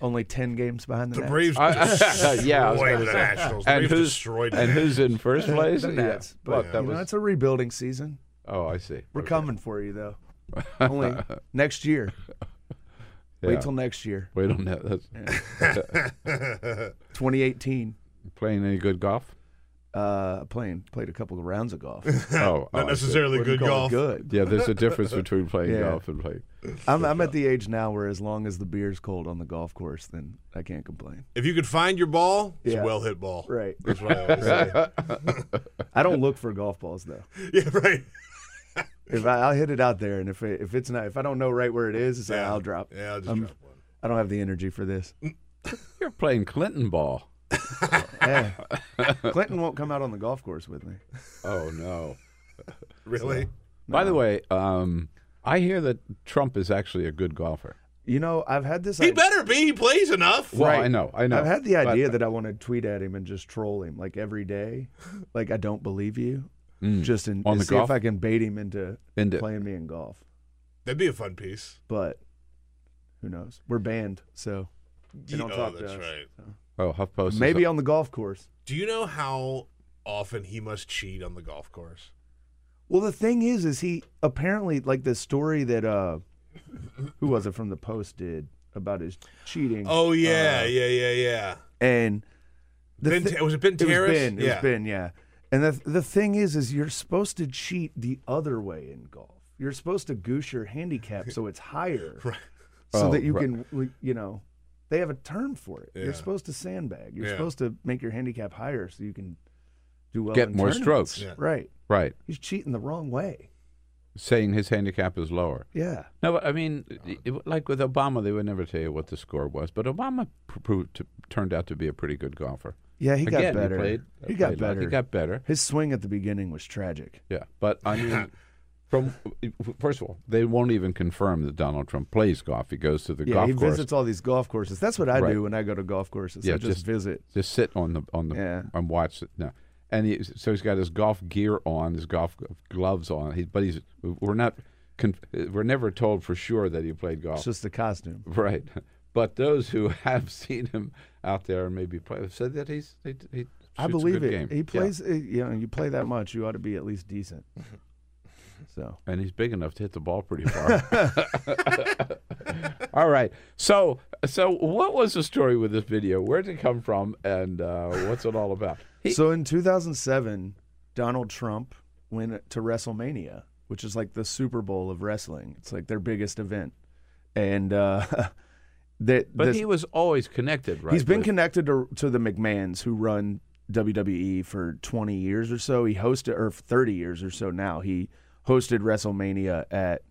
S14: only ten games behind the,
S3: The
S14: Nets.
S3: Braves
S1: I- yeah, I was
S3: destroyed
S1: gonna
S3: the. Nationals. The
S1: And
S3: Braves
S1: who's
S3: destroyed the
S1: and who's in first place?
S14: the
S1: Yeah.
S14: But
S1: What, that
S14: you know, it's a rebuilding season.
S1: Oh, I see.
S14: We're
S1: Okay.
S14: coming for you though. Only next year.
S1: Yeah.
S14: Wait till next year.
S1: Wait on that. That's
S14: 2018.
S1: playing any good golf?
S14: Uh, playing played a couple of rounds of golf.
S1: Oh, oh,
S3: necessarily good golf.
S14: Good.
S1: Yeah, there's a difference between playing
S14: Yeah.
S1: golf and playing.
S14: I'm, I'm at the age now where as long as the beer's cold on the golf course, then I can't complain.
S3: If you could find your ball, it's
S14: Yeah.
S3: a well hit ball.
S14: Right.
S3: That's what I always say.
S14: I don't look for golf balls though.
S3: yeah, right.
S14: If I, I'll hit it out there, and if it, if it's not, if I don't know right where it is,
S3: Yeah.
S14: I'll drop.
S3: Yeah, I'll just
S14: I'm-
S3: drop one.
S14: I don't have the energy for this.
S1: You're playing Clinton ball.
S14: Yeah. Clinton won't come out on the golf course with me.
S1: Oh no.
S3: Really?
S1: By the way, um, I hear that Trump is actually a good golfer.
S14: You know, I've had this.
S3: He
S14: idea-
S3: better be. He plays enough.
S1: Well, I know, I know.
S14: I've had the
S1: But-
S14: idea that I want to tweet at him and just troll him like every day, like I don't believe you,
S1: Mm.
S14: just in,
S1: On
S14: and
S1: the
S14: see
S1: golf?
S14: if I can bait him into,
S1: Into-
S14: playing me in golf.
S3: That'd be a fun piece.
S14: But who knows? We're banned, so they don't
S3: oh,
S14: talk
S3: that's
S14: to us.
S3: right.
S1: Oh, HuffPost. is-
S14: Maybe on the golf course.
S3: Do you know how often he must cheat on the golf course?
S14: Well, the thing is, is he apparently like the story that uh, who was it from the Post did about his cheating?
S3: Oh yeah,
S14: uh,
S3: yeah, yeah, yeah.
S14: and the
S3: Ben
S14: thi-
S3: Ta- was it Ben
S14: It was
S3: Terris?
S14: Ben. It
S3: Yeah.
S14: was Ben. Yeah. And the the thing is, is you're supposed to cheat the other way in golf. You're supposed to goose your handicap so it's higher,
S3: Right.
S14: so
S1: Oh,
S14: that you
S1: right.
S14: can, you know, they have a term for it.
S3: Yeah.
S14: You're supposed to sandbag. You're
S3: Yeah.
S14: supposed to make your handicap higher so you can do well.
S1: Get
S14: in
S1: more
S14: tournaments.
S1: strokes. Yeah.
S14: Right.
S1: Right.
S14: He's cheating the wrong way.
S1: Saying his handicap is lower.
S14: Yeah.
S1: No, I mean, it, like with Obama, they would never tell you what the score was. But Obama proved to, turned out to be a pretty good golfer.
S14: Yeah, he got better.
S1: He, played,
S14: He got
S1: played a lot.
S14: better.
S1: He got better.
S14: His swing at the beginning was tragic.
S1: Yeah, but I mean, from first of all, they won't even confirm that Donald Trump plays golf. He goes to the
S14: yeah,
S1: golf
S14: he
S1: course.
S14: visits all these golf courses. That's what I
S1: Right.
S14: do when I go to golf courses. I just, visit.
S1: Just sit on the on the
S14: Yeah.
S1: and watch it. No. And he, so he's got his golf gear on, his golf gloves on. He, but he's we're not we're never told for sure that he played golf.
S14: It's just the costume.
S1: Right. But those who have seen him out there and maybe play have said that he's he, he
S14: I
S1: shoots a
S14: believe
S1: good
S14: it.
S1: game.
S14: He plays. uh, You know, you play that much, you ought to be at least decent. So
S1: and he's big enough to hit the ball pretty far. All right. So, so what was the story with this video? Where did it come from, and uh, what's it all about?
S14: so in 2007, Donald Trump went to WrestleMania, which is like the Super Bowl of wrestling. It's like their biggest event, and uh, that
S1: But
S14: this-
S1: he was always connected, right?
S14: He's been
S1: with-
S14: connected to, to the McMahons who run WWE for 20 years or so. He hosted, or 30 years or so now. He hosted WrestleMania at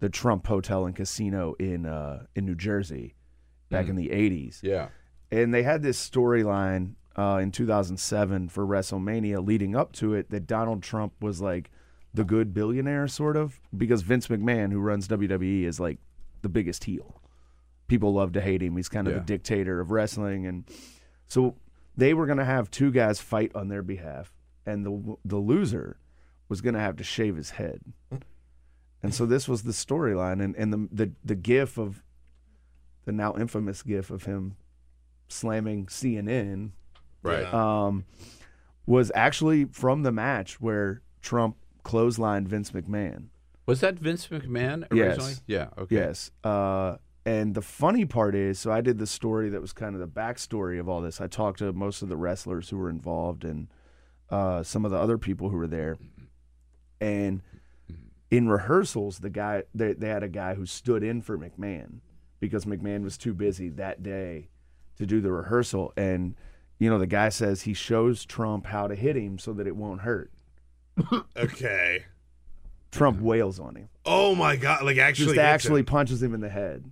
S14: the Trump Hotel and Casino in uh, in New Jersey back
S1: Mm.
S14: in the 80s.
S1: Yeah.
S14: And they had this storyline uh, in 2007 for WrestleMania leading up to it that Donald Trump was like the good billionaire, sort of, because Vince McMahon, who runs WWE, is like the biggest heel. People love to hate him. He's kind of
S1: Yeah.
S14: the dictator of wrestling. And so they were going to have two guys fight on their behalf, and the, the loser was going to have to shave his head. And so this was the storyline, and, and the, the the gif of the now infamous gif of him slamming CNN,
S1: Right.
S14: Um, was actually from the match where Trump clotheslined Vince McMahon.
S1: Was that Vince McMahon originally?
S14: Yes.
S1: Yeah. Okay.
S14: Yes. Uh, and the funny part is, so I did the story that was kind of the backstory of all this. I talked to most of the wrestlers who were involved and uh, some of the other people who were there. And in rehearsals, the guy they, they had a guy who stood in for McMahon because McMahon was too busy that day to do the rehearsal. And you know, the guy says he shows Trump how to hit him so that it won't hurt.
S3: Okay.
S14: Trump wails on him.
S3: Oh my god! Like actually,
S14: just actually
S3: him.
S14: punches him in the head.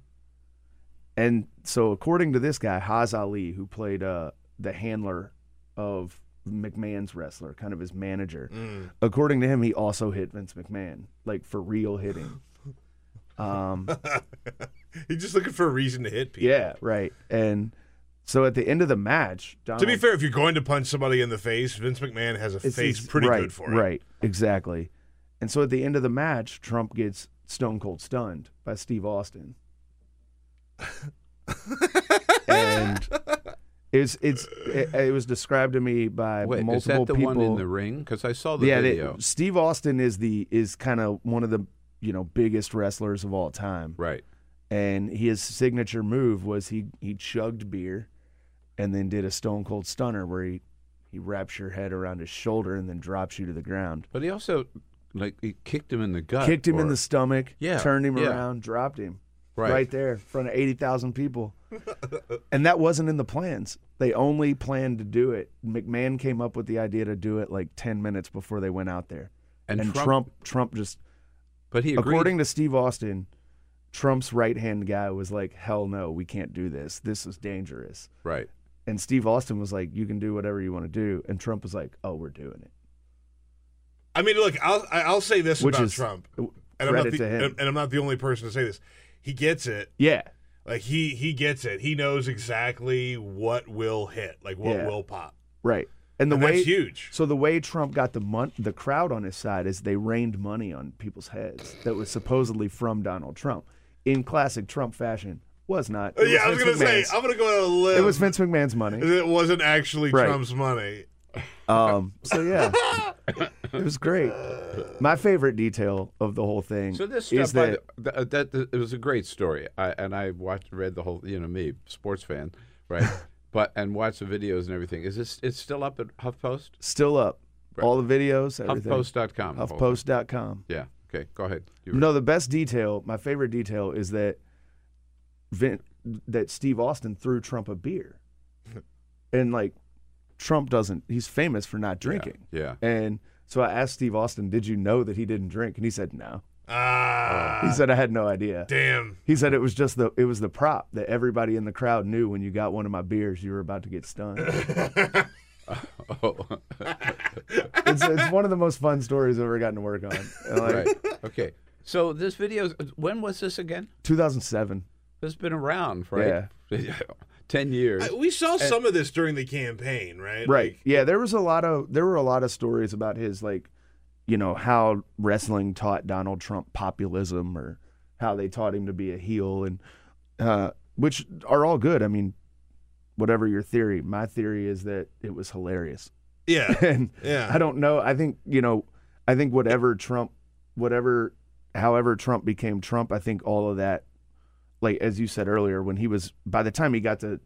S14: And so, according to this guy, Haz Ali, who played uh, the handler of McMahon's wrestler, kind of his manager,
S3: Mm.
S14: according to him, he also hit Vince McMahon, like for real hitting. Um,
S3: He's just looking for a reason to hit people.
S14: yeah, right. And so at the end of the match, Donald,
S3: To be fair, if you're going to punch somebody in the face, Vince McMahon has a face pretty
S14: right,
S3: good for it.
S14: Right, exactly. And so at the end of the match, Trump gets stone cold stunned by Steve Austin. and it's it's it, it was described to me by
S1: Wait, is
S14: multiple
S1: that the
S14: people.
S1: one in the ring? Because I saw the
S14: yeah, they- Steve Austin is the is kind of one of the you know biggest wrestlers of all time.
S1: Right.
S14: And his signature move was he he chugged beer, and then did a stone cold stunner where he he wraps your head around his shoulder and then drops you to the ground.
S1: But he also like he kicked him in the gut.
S14: Kicked him in the stomach,
S1: Yeah,
S14: turned him
S1: yeah.
S14: around, dropped him.
S1: Right.
S14: there in front of 80,000 people. and that wasn't in the plans. They only planned to do it. McMahon came up with the idea to do it like 10 minutes before they went out there.
S1: And
S14: And,
S1: Trump-
S14: Trump, Trump just
S1: But he agreed.
S14: according to Steve Austin, Trump's right-hand guy was like, "Hell no, we can't do this. This is dangerous."
S1: Right.
S14: And Steve Austin was like, "You can do whatever you want to do." And Trump was like, "Oh, we're doing it."
S3: I mean, look, I'll I- I'll say this
S14: Which
S3: about
S14: is
S3: Trump, and I'm not the,
S14: to him.
S3: and, and I'm not the only person to say this. He gets it.
S14: Yeah.
S3: Like he he gets it. He knows exactly what will hit, like what
S14: Yeah.
S3: will pop.
S14: Right. And the
S3: And
S14: way
S3: that's huge.
S14: So the way Trump got the mon- the crowd on his side is they rained money on people's heads that was supposedly from Donald Trump. In classic Trump fashion, was not. It
S3: yeah, I was gonna say I'm gonna go out on a limb.
S14: It was Vince McMahon's money.
S3: It wasn't actually
S14: Right.
S3: Trump's money.
S14: Um, so yeah, it was great. My favorite detail of the whole thing
S1: So this
S14: is that
S1: the, th- uh, that, that it was a great story, I, and I watched, read the whole, you know, me, sports fan, right? but and watched the videos and everything. Is this? It's still up at HuffPost.
S14: still up. All the videos, everything.
S1: HuffPost.com.
S14: HuffPost.com.
S1: Yeah. Okay, go ahead. Were-
S14: No, the best detail, my favorite detail, is that Vin, that Steve Austin threw Trump a beer, and like Trump doesn't. He's famous for not drinking.
S1: yeah.
S14: And so I asked Steve Austin, "Did you know that he didn't drink?" And he said, "No."
S3: Ah,
S14: He said, "I had no idea."
S3: damn.
S14: He said it was just the it was the prop that everybody in the crowd knew when you got one of my beers, you were about to get stunned.
S1: Oh.
S14: it's it's one of the most fun stories I've ever gotten to work on. Like,
S1: right. Okay. So this video, when was this again?
S14: 2007.
S1: It's been around, right? Yeah. Ten years.
S3: I- we saw
S1: And-
S3: some of this during the campaign, right?
S14: Right. Yeah, there was a lot of there were a lot of stories about his like, you know, how wrestling taught Donald Trump populism or how they taught him to be a heel and uh which are all good. I mean, whatever your theory, my theory is that it was hilarious.
S3: Yeah.
S14: and
S3: Yeah.
S14: I don't know. I think, you know, I think whatever Trump whatever however Trump became Trump, I think all of that like as you said earlier when he was by the time he got to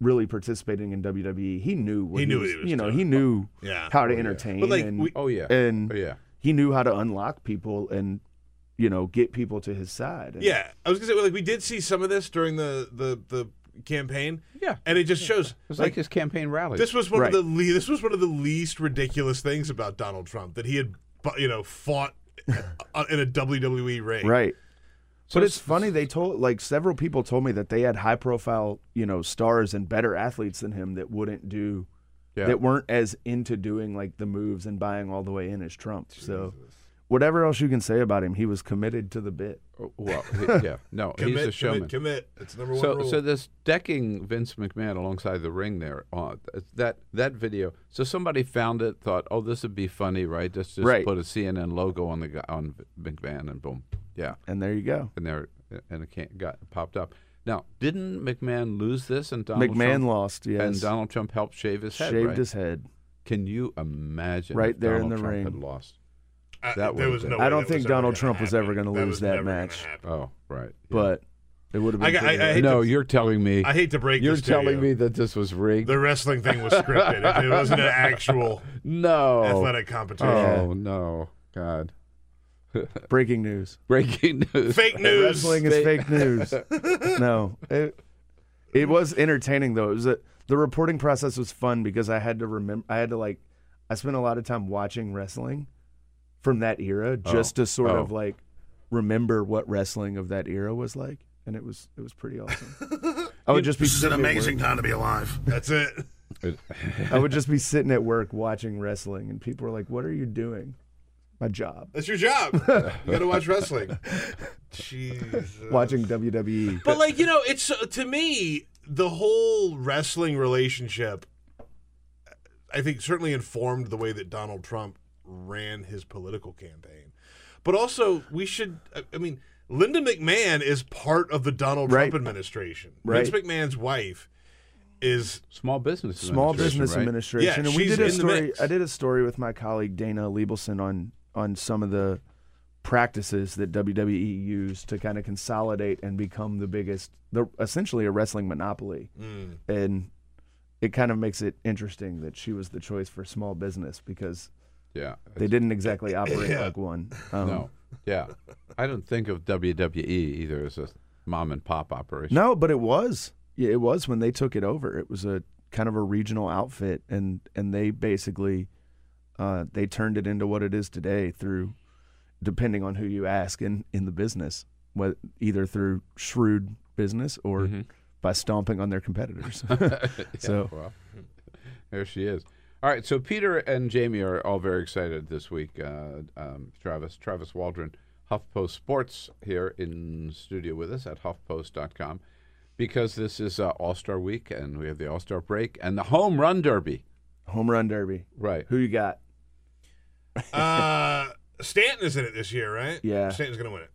S14: really participating in WWE, he knew what
S3: He knew
S14: was,
S3: what he was
S14: you know,
S3: doing.
S14: he knew
S3: Yeah.
S14: how to
S3: Oh, yeah.
S14: entertain
S3: But, like,
S14: and
S3: we-
S1: Oh, yeah.
S14: and
S1: Oh, yeah.
S14: he knew how to unlock people and you know, get people to his side. And-
S3: Yeah, I was gonna say like we did see some of this during the the the campaign.
S1: Yeah,
S3: and it just shows
S1: It was like, his campaign rally.
S3: This was one
S14: Right.
S3: of the le- this was one of the least ridiculous things about Donald Trump that he had you know fought uh, in a WWE ring.
S14: Right.
S1: So
S14: but it's
S1: s-
S14: funny they told like several people told me that they had high profile, you know, stars and better athletes than him that wouldn't do
S1: Yeah.
S14: that weren't as into doing like the moves and buying all the way in as Trump. So whatever else you can say about him, he was committed to the bit.
S1: Oh, Well, he- yeah, no,
S3: Commit,
S1: he's a showman.
S3: commit, commit. It's number one
S1: so,
S3: rule.
S1: so this decking Vince McMahon alongside the ring there, uh, that that video. So somebody found it, thought, oh, this would be funny, right? Just just
S14: Right.
S1: put a CNN logo on the on McMahon, and boom, yeah,
S14: And there you go.
S1: and there and it can't, got popped up. Now, didn't McMahon lose this, and Donald
S14: McMahon
S1: Trump,
S14: lost, yes.
S1: and Donald Trump helped shave his head,
S14: Shaved
S1: right?
S14: his head.
S1: Can you imagine
S14: Right
S1: if
S14: there in the
S1: Trump
S14: ring.
S1: Had lost. That
S3: there was
S1: been-
S3: no
S14: I don't think Donald
S3: gonna
S14: Trump was ever going to lose
S3: was
S14: that match.
S1: Oh, right. yeah.
S14: But it would have been
S3: got- I- I hate
S1: no,
S3: to-
S1: you're telling me.
S3: I hate to break
S1: You're
S3: this to
S1: telling
S3: you.
S1: me that this was rigged.
S3: The wrestling thing was scripted. it, it wasn't an actual
S1: no
S3: athletic competition.
S1: Oh no, God!
S14: Breaking news.
S1: Breaking news.
S3: Fake news.
S14: Wrestling is fake news. no, it, it was entertaining though. It was a, the reporting process was fun because I had to remember. I had to like. I spent a lot of time watching wrestling from that era just
S1: Oh.
S14: to sort of
S1: Oh.
S14: like remember what wrestling of that era was like, and it was it was pretty awesome. I would just be
S3: This is an
S14: sitting at
S3: amazing time to be alive. That's it.
S14: I would just be sitting at work watching wrestling, and people are like, "What are you doing?" My job.
S3: That's your job. you got to watch wrestling. Jesus.
S14: Watching WWE.
S3: But like you know, it's uh, to me the whole wrestling relationship. I think certainly informed the way that Donald Trump ran his political campaign, but also we should. I- I mean, Linda McMahon is part of the Donald
S14: Right.
S3: Trump administration.
S14: Right.
S3: Vince McMahon's wife is
S1: small business.
S14: Small
S1: administration,
S14: Business
S1: right?
S14: Administration,
S3: Yeah,
S14: and we
S3: she's
S14: did a
S3: in the
S14: story.
S3: mix.
S14: I did a story with my colleague Dana Liebelson on on some of the practices that WWE used to kind of consolidate and become the biggest, the essentially a wrestling monopoly,
S3: Mm.
S14: and it kind of makes it interesting that she was the choice for small business because
S1: Yeah.
S14: they didn't exactly operate
S3: Yeah.
S14: like one. Um,
S1: no. Yeah. I don't think of WWE either as a mom and pop operation.
S14: No, but it was. Yeah, it was when they took it over. It was a kind of a regional outfit, and and they basically uh, they turned it into what it is today through, depending on who you ask in in the business, what either through shrewd business or
S1: Mm-hmm.
S14: by stomping on their competitors.
S1: Yeah,
S14: so
S1: well, there she is. All right, so Peter and Jamie are all very excited this week. Uh, um, Travis, Travis Waldron, HuffPost Sports here in studio with us at HuffPost.com because this is uh, All Star Week and we have the All Star break and the Home Run Derby.
S14: home run derby.
S1: Right.
S14: Who you got?
S3: uh, Stanton is in it this year, right?
S14: Yeah.
S3: Stanton's gonna win it.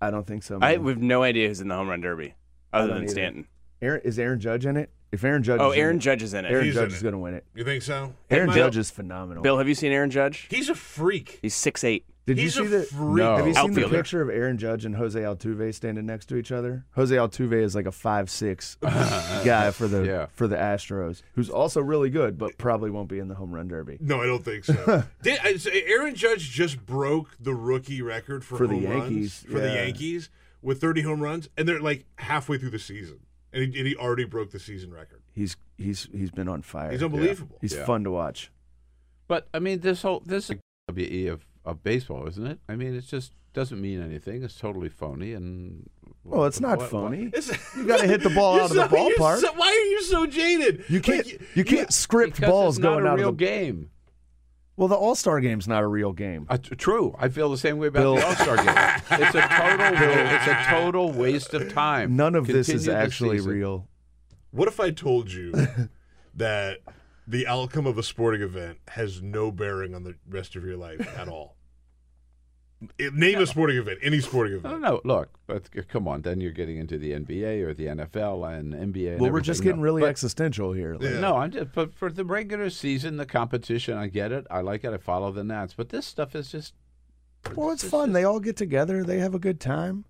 S14: I don't think so.
S4: I
S14: man.
S4: have no idea who's in the home run derby other than
S14: either.
S4: Stanton.
S14: Aaron is Aaron Judge in it? If Aaron Judge,
S4: Oh,
S14: is in
S4: Aaron
S14: it,
S4: Judge is in it.
S14: Aaron
S3: He's in
S14: Judge
S3: it.
S14: is going to win it.
S3: You think so?
S14: Aaron
S3: Hey,
S14: Judge is phenomenal.
S4: Bill, have you seen Aaron Judge?
S3: He's a freak.
S4: He's six eight.
S14: Did
S3: He's
S14: you
S3: a
S14: see the?
S3: freak.
S1: No.
S14: Have you seen the
S4: Outfielder.
S14: picture of Aaron Judge and Jose Altuve standing next to each other? Jose Altuve is like a five six guy for the
S1: Yeah.
S14: for the Astros, who's also really good, but probably won't be in the home run derby.
S3: No, I don't think so. Did uh, I say Aaron Judge just broke the rookie record for,
S14: For the
S3: home runs
S14: Yankees,
S3: for the
S14: yeah.
S3: Yankees with 30 home runs, and they're like halfway through the season, and he, and he already broke the season record.
S14: He's he's he's been on fire.
S3: He's unbelievable.
S14: He's
S1: Yeah.
S14: fun to watch.
S1: But I mean, this whole this is WE of of baseball, isn't it? I mean, it just doesn't mean anything. It's totally phony and.
S14: Well, it's not
S1: what-
S14: funny.
S3: It's-
S14: You got to hit the ball out of the
S3: so- you're
S14: ballpark.
S3: so- why are you so jaded?
S14: You can't
S3: Like,
S14: you can't script
S1: because
S14: balls
S1: it's not
S14: going
S1: a
S14: out
S1: real
S14: of the
S1: game.
S14: Well, the All Star game's not a real game.
S1: Uh, t- true, I feel the same way about
S14: Bill-
S1: the All Star game. It's a total, it's a total waste of time.
S14: None of this is actually
S1: season.
S14: real.
S3: What if I told you that the outcome of a sporting event has no bearing on the rest of your life at all? It- name a sporting event, any sporting event.
S1: don't know. Look, but come on. Then you're getting into the NBA or the NFL and NBA. And
S14: Well, we're just getting
S1: else.
S14: really
S1: But-
S14: existential here. Like,
S3: Yeah.
S1: No, I'm just. But for the regular season, the competition, I get it. I like it. I follow the Nats. But this stuff is just.
S14: Well, it's fun. They all get together. They have a good time.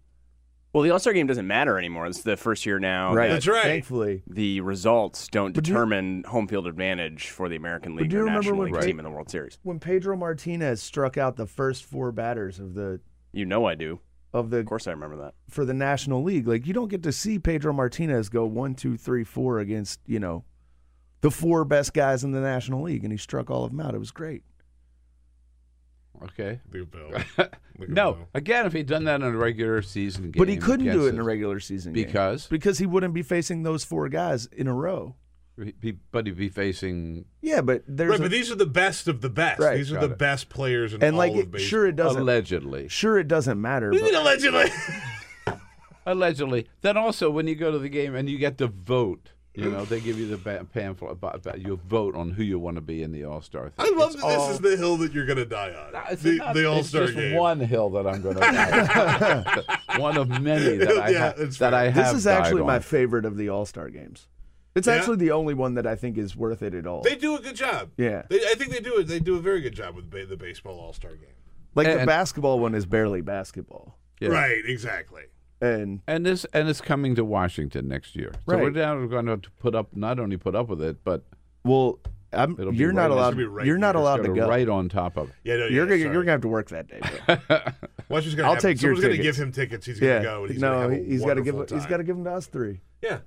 S4: Well, the All Star game doesn't matter anymore. It's the first year now.
S14: right.
S4: that
S3: That's right.
S14: Thankfully.
S4: The results don't
S14: But do you-
S4: determine home field advantage for the American
S14: But
S4: League
S14: do you
S4: or
S14: remember
S4: National
S14: when
S4: League
S14: Pe-
S4: team in the World Series.
S14: When Pedro Martinez struck out the first four batters of the
S4: You know I do.
S14: of the
S4: Of course I remember that.
S14: for the National League, like you don't get to see Pedro Martinez go one, two, three, four against you know the four best guys in the National League, and he struck all of them out. It was great.
S1: Okay.
S3: Look at Bill.
S1: No,
S3: Bill.
S1: again, if he'd done that in a regular season game,
S14: But he couldn't do it in a regular season game.
S1: because
S14: because he wouldn't be facing those four guys in a row.
S1: he- he- but he'd be facing
S14: Yeah, but there's
S3: Right,
S14: a-
S3: but these are the best of the best.
S14: Right.
S3: These are the
S1: it.
S3: best players in
S14: and
S3: all
S14: like
S3: of
S14: it,
S3: baseball.
S14: sure it doesn't
S1: allegedly.
S14: sure it doesn't matter.
S3: You
S14: But
S3: mean allegedly?
S1: Allegedly. Then also, when you go to the game and you get to vote, you know, they give you the ba- pamphlet about, about you vote on who you want to be in the All Star.
S3: I love that this is the hill that you're going to die on.
S1: It's
S3: the
S1: not-
S3: the All
S1: it's
S3: Star
S1: just
S3: game.
S1: one hill that I'm going to one of many that I
S3: Yeah,
S1: have
S3: it's
S1: that I have.
S14: this is actually
S1: died
S14: my favorite of the All Star games. It's
S3: Yeah?
S14: actually the only one that I think is worth it at all.
S3: They do a good job.
S14: Yeah.
S3: They, I think they do it. They do a very good job with ba- the baseball All Star game.
S14: like the basketball one is barely basketball,
S1: Yeah.
S3: Right. Exactly.
S14: And
S1: And this and it's coming to Washington next year. So we're
S14: Right.
S1: down. We're going to put up not only put up with it, but
S14: well, I'm,
S1: it'll be
S14: you're
S1: right-
S14: not
S1: it's
S14: allowed.
S3: gonna be right
S14: you're not allowed to
S1: go
S14: go.
S1: right on top of. it.
S3: Yeah. No.
S14: You're gonna,
S3: sorry.
S14: you're gonna have to work that day. Bro.
S3: Watch what's gonna
S14: I'll
S3: happen.
S14: take your
S3: Someone's gonna
S14: tickets.
S3: give him tickets. He's gonna
S14: yeah,
S3: go. And he's
S14: no,
S3: gonna have a
S14: he's got to give.
S3: wonderful
S14: He's
S3: time.
S14: got to give them to us three.
S3: Yeah.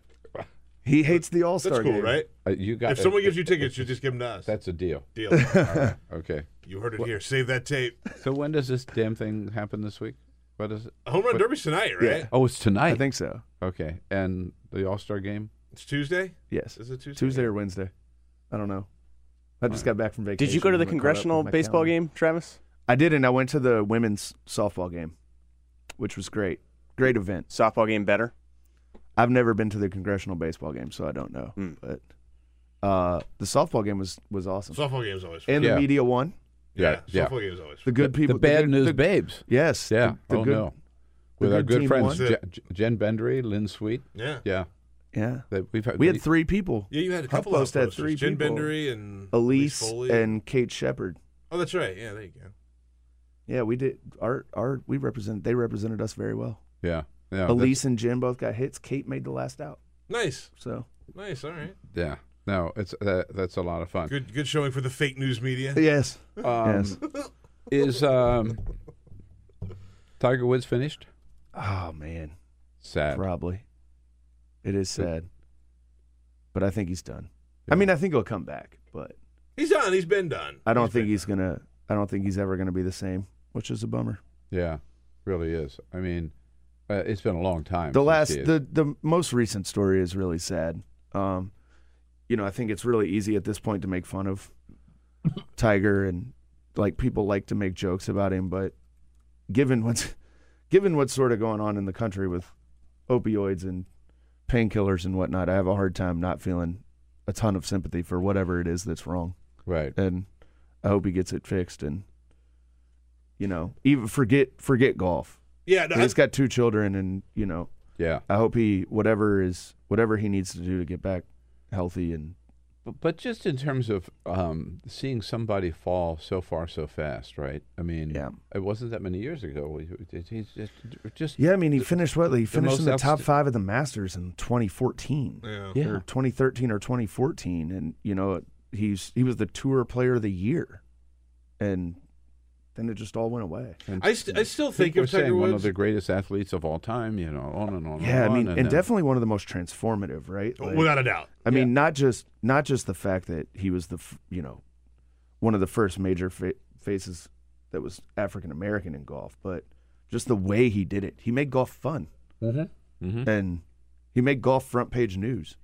S14: He hates the All Star.
S3: That's cool,
S14: game.
S3: right?
S1: Uh, you got
S3: If someone gives you tickets, you just give them to us.
S1: that's a deal.
S3: Deal. All right.
S1: Okay.
S3: You heard it here. Save that tape.
S1: So when does this damn thing happen this week? What is it?
S3: Home Run
S1: What-
S3: Derby's tonight, right?
S14: Yeah.
S1: Oh, it's tonight.
S14: I think so.
S1: Okay, and the All Star game.
S3: It's Tuesday.
S14: Yes,
S3: Is it Tuesday?
S14: Tuesday or Wednesday. I don't know. I just got back from vacation.
S4: Did you go to the
S14: and caught up
S4: congressional baseball
S14: calendar.
S4: game, Travis?
S14: I did, and I went to the women's softball game, which was great. Great event.
S4: Softball game better?
S14: I've never been to the congressional baseball game, so I don't know.
S4: Hmm.
S14: But uh, the softball game was was awesome,
S3: Softball game's always fun.
S14: and
S1: Yeah.
S14: the media won.
S1: Yeah, yeah.
S3: Softball game's always
S14: The good people,
S1: the bad
S14: good-
S1: news
S14: the-
S1: babes.
S14: Yes.
S1: Yeah.
S14: The, the
S1: oh
S14: good,
S1: no. With our
S14: good
S1: good friends
S14: won.
S1: Je- Je- Jen Bendery, Lynn Sweet.
S3: Yeah.
S1: Yeah,
S14: Yeah.
S1: that we've had.
S14: We had three people.
S3: Yeah, you had a couple of
S14: HuffPost had
S3: posters.
S14: three
S3: Jen
S14: people.
S3: Bendery and
S14: Elise
S3: Foley.
S14: and Kate Sheppard.
S3: oh, that's right. Yeah, there you go.
S14: Yeah, we did. Our our we represent. They represented us very well.
S1: yeah, yeah.
S14: Elise and Jen both got hits. Kate made the last out.
S3: Nice,
S14: So
S3: nice. All right.
S1: Yeah. No, it's that, that's a lot of fun.
S3: Good, good showing for the fake news media.
S14: yes,
S1: Um,
S14: yes.
S1: Is um, Tiger Woods finished?
S14: Oh man,
S1: Sad.
S14: probably. It is sad, but I think he's done. I mean, I think he'll come back, but
S3: He's done. He's been done.
S14: I don't
S3: He's
S14: think he's
S3: done.
S14: gonna. I don't think he's ever gonna be the same, which is a bummer.
S1: Yeah, really is. I mean, uh, it's been a long time.
S14: The last, the the most recent story is really sad. Um, you know, I think it's really easy at this point to make fun of Tiger and like people like to make jokes about him, but given what's given what's sort of going on in the country with opioids and painkillers and whatnot, I have a hard time not feeling a ton of sympathy for whatever it is that's wrong.
S1: right.
S14: And I hope he gets it fixed and you know, even forget forget golf.
S3: Yeah, no,
S14: He's
S3: I-
S14: got two children and, you know,
S1: Yeah.
S14: I hope he whatever is whatever he needs to do to get back healthy and
S1: But, but just in terms of um, seeing somebody fall so far so fast, right? I mean,
S14: Yeah.
S1: it wasn't that many years ago. He- he- He's just, just
S14: Yeah, I mean, he finished what? He finished in the top
S1: outst-
S14: five of the Masters in 2014,
S3: Yeah.
S1: Yeah.
S14: or 2013 or 2014, and you know he's he was the Tour Player of the Year, and then it just all went away.
S1: And
S3: I, st- I still think
S1: people
S3: of
S1: are saying
S3: Tiger
S1: one of the greatest athletes of all time. You know, on and on.
S14: Yeah,
S1: and
S14: I mean,
S1: on,
S14: and
S1: then-
S14: definitely one of the most transformative, right?
S3: Without a doubt.
S14: I mean, not just not just the fact that he was the f- you know one of the first major fa- faces that was African American in golf, but just the way he did it. He made golf fun,
S1: Mhm.
S14: and he made golf front page news.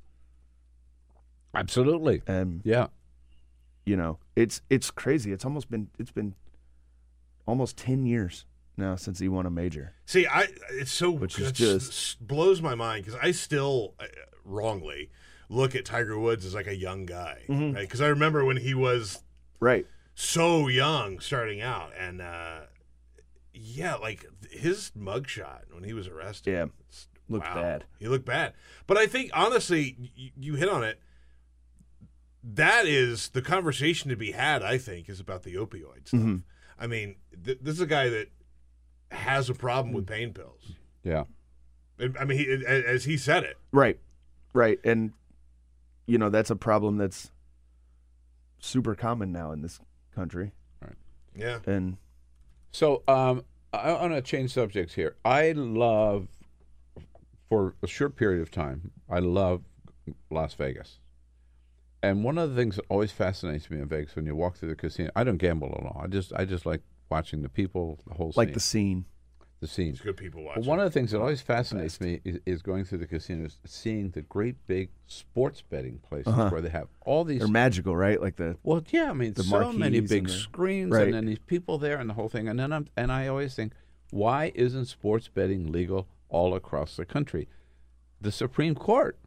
S1: Absolutely.
S14: And
S1: yeah,
S14: you know, it's it's crazy. It's almost been it's been almost ten years now since he won a major.
S3: See, I it's so
S14: Which is just-
S3: s- blows my mind because I still uh, wrongly look at Tiger Woods as like a young guy,
S14: Mhm.
S3: right? Because I remember when he was
S14: Right.
S3: so young starting out, and uh, yeah, like his mugshot when he was arrested,
S14: Yeah, looked
S3: wow.
S14: bad.
S3: He looked bad, but I think honestly, you, you hit on it. That is the conversation to be had. I think is about the opioid stuff.
S14: Mhm.
S3: I mean, th- this is a guy that has a problem with pain pills.
S1: yeah.
S3: And, I mean, he, as he said it.
S14: Right. Right. And you know, that's a problem that's super common now in this country.
S1: Right.
S3: Yeah.
S14: And
S1: So um, I want to change subjects here. I love, for a short period of time, I love Las Vegas. And one of the things that always fascinates me in Vegas when you walk through the casino, I don't gamble at all. I just I just like watching the people, the whole
S14: like
S1: scene.
S14: the scene.
S1: the scene.
S3: It's good people
S1: But
S3: watching.
S1: one of the things that always fascinates me is, is going through the casinos, seeing the great big sports betting places
S14: Uh-huh.
S1: where they have all these
S14: They're magical, right? Like the
S1: well, yeah, I mean,
S14: the
S1: so many big
S14: and the-
S1: screens,
S14: Right.
S1: and then these people there, and the whole thing. And then I'm, and I always think, why isn't sports betting legal all across the country? The Supreme Court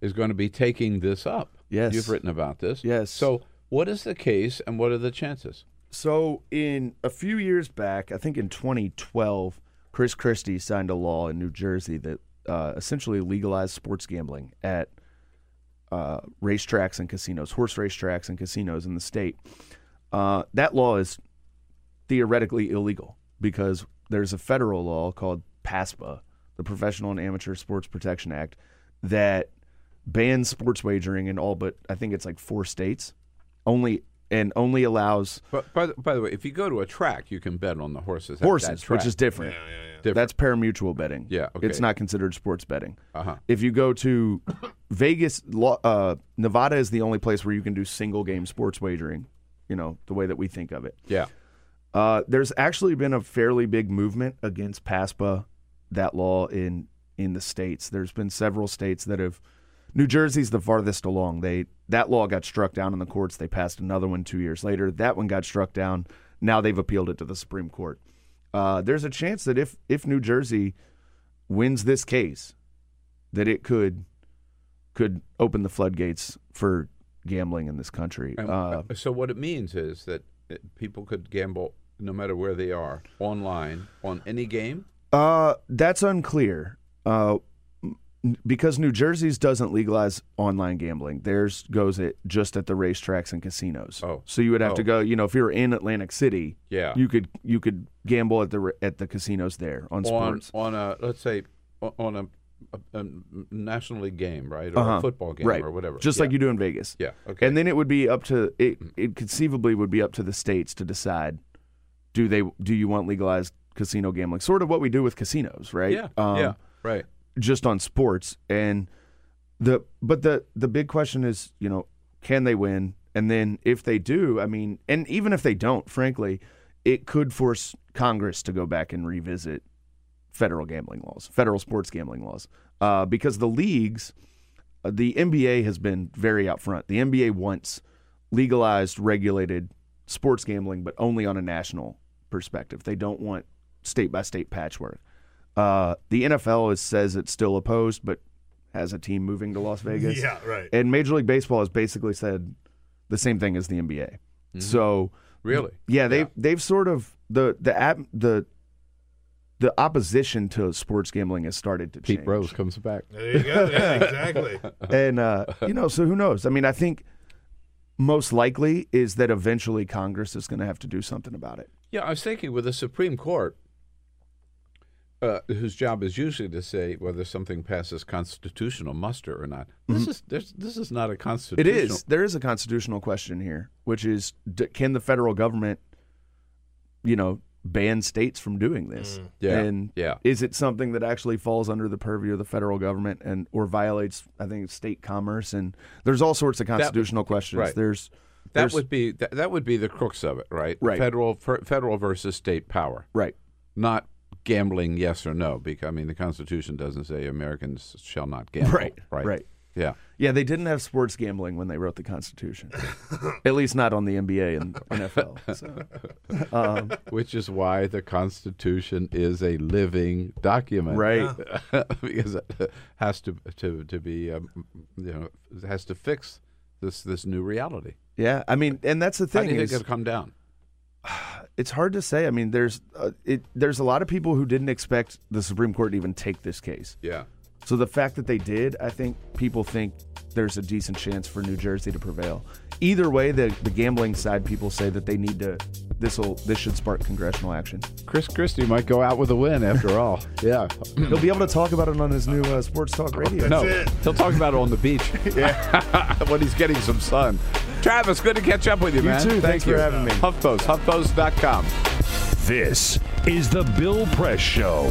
S1: is going to be taking this up.
S14: Yes.
S1: you've written about this.
S14: Yes.
S1: So, what is the case, and what are the chances?
S14: So, in a few years back, I think in 2012, Chris Christie signed a law in New Jersey that uh, essentially legalized sports gambling at uh, racetracks and casinos, horse racetracks and casinos in the state. Uh, that law is theoretically illegal because there's a federal law called PASPA, the Professional and Amateur Sports Protection Act, that bans sports wagering in all but I think it's like four states, only and only allows
S1: But by the, by the way, if you go to a track, you can bet on the horses. at that
S14: horses, which is different.
S1: Yeah, yeah, Different.
S14: That's parimutuel betting.
S1: Yeah, okay.
S14: it's not considered sports betting.
S1: Uh-huh.
S14: If you go to Vegas, uh, Nevada is the only place where you can do single game sports wagering. You know the way that we think of it.
S1: Yeah.
S14: Uh, there's actually been a fairly big movement against PASPA, that law in in the states. There's been several states that have. New Jersey's the farthest along. They that law got struck down in the courts. They passed another one two years later. That one got struck down. Now they've appealed it to the Supreme Court. Uh, there's a chance that if if New Jersey wins this case, that it could could open the floodgates for gambling in this country. Uh,
S1: uh, so what it means is that people could gamble no matter where they are online on any game.
S14: Uh, that's unclear. Uh, because New Jersey's doesn't legalize online gambling. Theirs goes it just at the racetracks and casinos.
S1: Oh.
S14: so you would have to
S1: Oh.
S14: go. You know, if you were in Atlantic City,
S1: Yeah.
S14: you could you could gamble at the at the casinos there on
S1: on
S14: sports.
S1: on a let's say on a, a, a national league game, right, or
S14: Uh-huh.
S1: a football game,
S14: right.
S1: or whatever,
S14: just
S1: Yeah.
S14: like you do in Vegas.
S1: Yeah, okay.
S14: And then it would be up to it. It conceivably would be up to the states to decide do they do you want legalized casino gambling, sort of what we do with casinos, right?
S1: Yeah,
S14: Um,
S1: yeah, right.
S14: Just on sports and the but the the big question is you know can they win? And then if they do I mean and even if they don't frankly it could force Congress to go back and revisit federal gambling laws federal sports gambling laws uh, because the leagues uh, the NBA has been very out front. The NBA wants legalized regulated sports gambling but only on a national perspective. They don't want state by state patchwork uh, the NFL is, says it's still opposed, but has a team moving to Las Vegas.
S3: Yeah, right.
S14: And Major League Baseball has basically said the same thing as the NBA. So
S1: Really?
S14: yeah, they they've sort of the the app the the opposition to sports gambling has started to
S1: Pete
S14: change.
S1: Rose comes back.
S3: There you go. Yeah, exactly.
S14: and uh, you know, so who knows? I mean, I think most likely is that eventually Congress is going to have to do something about it.
S1: Yeah, I was thinking with the Supreme Court, uh, whose job is usually to say whether something passes constitutional muster or not. This is this, this is not a constitutional.
S14: is. There is a constitutional question here, which is d- can the federal government, you know, ban states from doing this?
S1: Mm. Yeah,
S14: And
S1: yeah.
S14: is it something that actually falls under the purview of the federal government and or violates, I think, state commerce? And there's all sorts of
S1: That-
S14: constitutional questions.
S1: right.
S14: There's
S1: That
S14: there's-
S1: would be that, that would be the crux of it, right?
S14: Right.
S1: Federal fer, federal versus state power.
S14: Right.
S1: Not gambling, yes or no, because I mean the Constitution doesn't say Americans shall not gamble.
S14: Right,
S1: Right.
S14: right.
S1: Yeah.
S14: Yeah, they didn't have sports gambling when they wrote the Constitution. At least not on the NBA and NFL. So, um,
S1: Which is why the Constitution is a living document,
S14: Right.
S1: because it has to to to be um, you know it has to fix this this new reality.
S14: yeah, I mean, and that's the
S1: How
S14: thing
S1: do you
S14: is,
S1: think it'll come down?
S14: it's hard to say. I mean, there's uh, it, there's a lot of people who didn't expect the Supreme Court to even take this case.
S1: Yeah.
S14: So the fact that they did, I think people think there's a decent chance for New Jersey to prevail. Either way, the the gambling side people say that they need to. This will this should spark congressional action.
S1: Chris Christie might go out with a win after all. Yeah.
S14: He'll be able to talk about it on his new uh, sports talk radio.
S1: no, he'll talk about it on the beach.
S14: Yeah.
S1: when he's getting some sun. Travis, good to catch up with you,
S14: You
S1: man.
S14: too.
S1: Thank
S14: Thanks for
S1: you.
S14: having me.
S1: HuffPost, HuffPost.com.
S2: This is the Bill Press Show.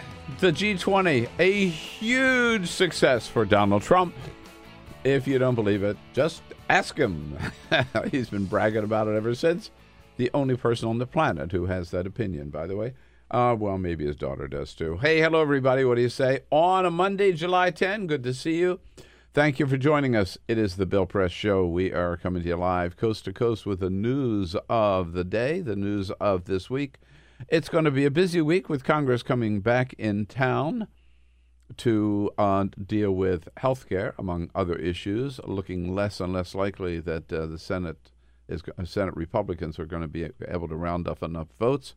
S1: the G20, a huge success for Donald Trump. If you don't believe it, just ask him. He's been bragging about it ever since. The only person on the planet who has that opinion, by the way. Uh, well, maybe his daughter does too. Hey, hello, everybody. What do you say? On a Monday, July 10, good to see you. Thank you for joining us. It is the Bill Press Show. We are coming to you live, coast to coast, with the news of the day, the news of this week. It's going to be a busy week with Congress coming back in town to uh, deal with health care, among other issues, looking less and less likely that uh, the Senate is uh, Senate Republicans are going to be able to round up enough votes,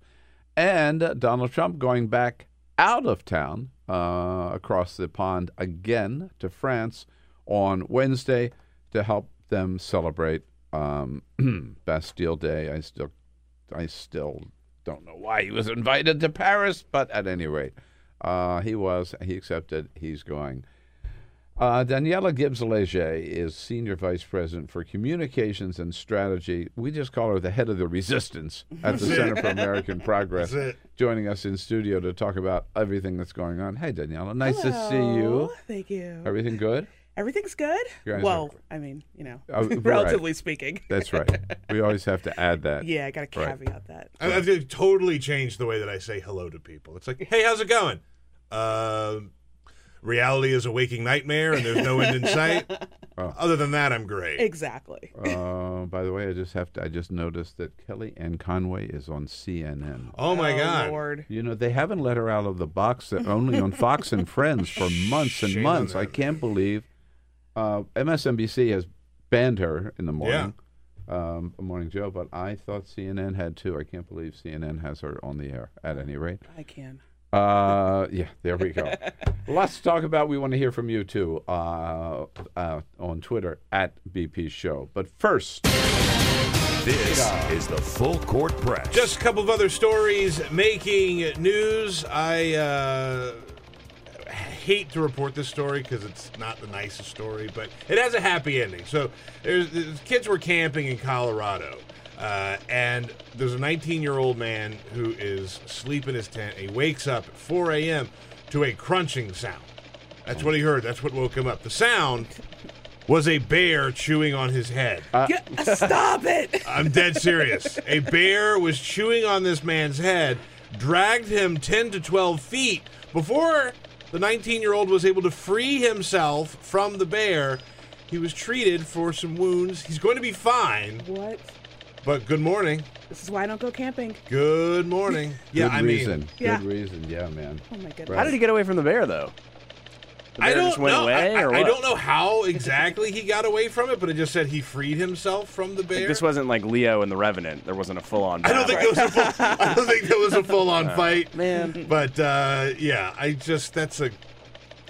S1: and Donald Trump going back out of town uh, across the pond again to France on Wednesday to help them celebrate um, Bastille Day. I still, I still don't know why he was invited to Paris, but at any rate, uh, he was. He accepted. He's going. Uh, Daniella Gibbs-Leger is Senior Vice President for Communications and Strategy. We just call her the head of the resistance at the Center for American Progress. Joining us in studio to talk about everything that's going on. Hey, Daniella. Nice to see you.
S15: Thank you.
S1: Everything good?
S15: Everything's good.
S1: You guys
S15: Well, I mean, you know,
S1: Oh, right.
S15: relatively speaking.
S1: That's right. We always have to add that.
S15: Yeah, I got to
S1: Right.
S15: caveat that.
S3: I, I've totally changed the way that I say hello to people. It's like, hey, how's it going? Um reality is a waking nightmare, and there's no end in sight. Other than that, I'm great.
S15: Exactly.
S1: Uh, by the way, I just have to. I just noticed that Kellyanne Conway is on CNN.
S3: Oh my
S15: Oh,
S3: God!
S15: Lord.
S1: You know they haven't let her out of the box. Only on Fox and Friends for months and
S3: Shame
S1: months. I can't believe uh, MSNBC has banned her in the morning. Um, Morning Joe, but I thought CNN had too. I can't believe CNN has her on the air. At any rate,
S15: I can.
S1: uh, yeah, there we go. Lots to talk about. We want to hear from you too uh, uh, on Twitter at BP Show. But first,
S2: This is the Full Court Press.
S3: Just a couple of other stories making news. I uh, hate to report this story because it's not the nicest story, but it has a happy ending. So there's, there's kids were camping in Colorado, uh, and there's a 19 year old man who is asleep in his tent. He wakes up at 4 a.m. to a crunching sound. That's what he heard. That's what woke him up. The sound was a bear chewing on his head.
S15: Get- stop it!
S3: I'm dead serious. A bear was chewing on this man's head, dragged him 10 to 12 feet before the 19 year old was able to free himself from the bear. He was treated for some wounds. He's going to be fine.
S15: What?
S3: But good morning.
S15: This is why I don't go camping.
S3: Good morning. Yeah,
S1: Good
S3: I
S1: reason.
S3: mean,
S15: Yeah.
S1: Good reason. Yeah, man.
S15: Oh my goodness.
S4: How did he get away from the bear, though? The bear
S3: I don't
S4: just went
S3: know.
S4: away,
S3: I,
S4: or
S3: I- I don't know how exactly he got away from it, but it just said he freed himself from the bear.
S4: Like, this wasn't like Leo and the Revenant. There wasn't a full-on.
S3: I don't think there was a full, I don't think there was a full on
S4: Oh,
S3: fight,
S4: man.
S3: But uh, yeah, I just that's a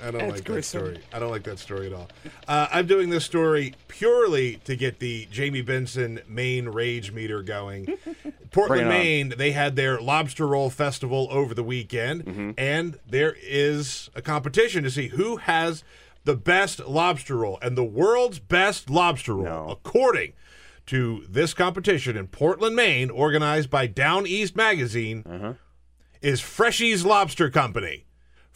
S3: I don't
S15: That's
S3: like
S15: gruesome.
S3: that story. I don't like that story at all. Uh, I'm doing this story purely to get the Jamie Benson Maine rage meter going. Portland,
S4: Bring it on.
S3: Maine, they had their lobster roll festival over the weekend,
S4: Mm-hmm.
S3: and there is a competition to see who has the best lobster roll and the world's best lobster roll, according to this competition in Portland, Maine, organized by Down East Magazine,
S4: Uh-huh.
S3: is Freshies Lobster Company.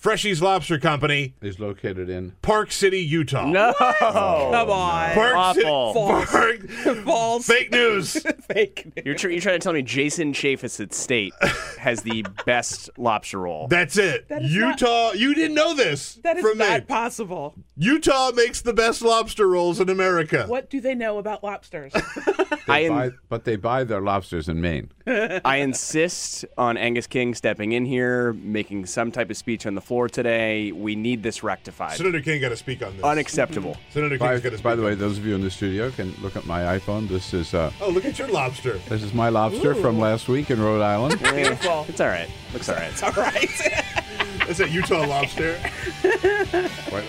S3: Freshies Lobster Company
S1: is located in
S3: Park City, Utah.
S4: No, oh.
S15: Come on.
S3: Park City,
S4: Awful.
S15: False.
S3: Park,
S15: False.
S3: fake news.
S15: Fake news.
S4: You're, tr- you're trying to tell me Jason Chaffetz State has the best lobster roll?
S3: That's it.
S15: That is not-
S3: Utah. you didn't know this.
S15: That is
S3: from
S15: not
S3: Maine.
S15: possible.
S3: Utah makes the best lobster rolls in America.
S15: What do they know about lobsters?
S4: I,
S1: They
S4: in-
S1: buy, but they buy their lobsters in Maine.
S4: I insist on Angus King stepping in here, making some type of speech on the floor today. We need this rectified.
S3: Senator King got to speak on this.
S4: Unacceptable.
S3: Senator
S1: By,
S3: King's got to
S1: by the way, those of you in the studio can look at my iPhone. This is uh,
S3: oh, look at your lobster.
S1: this is my lobster from last week in Rhode Island.
S15: Beautiful.
S4: It's all right. Looks all right.
S15: It's all right.
S3: That's a Utah lobster.
S1: What?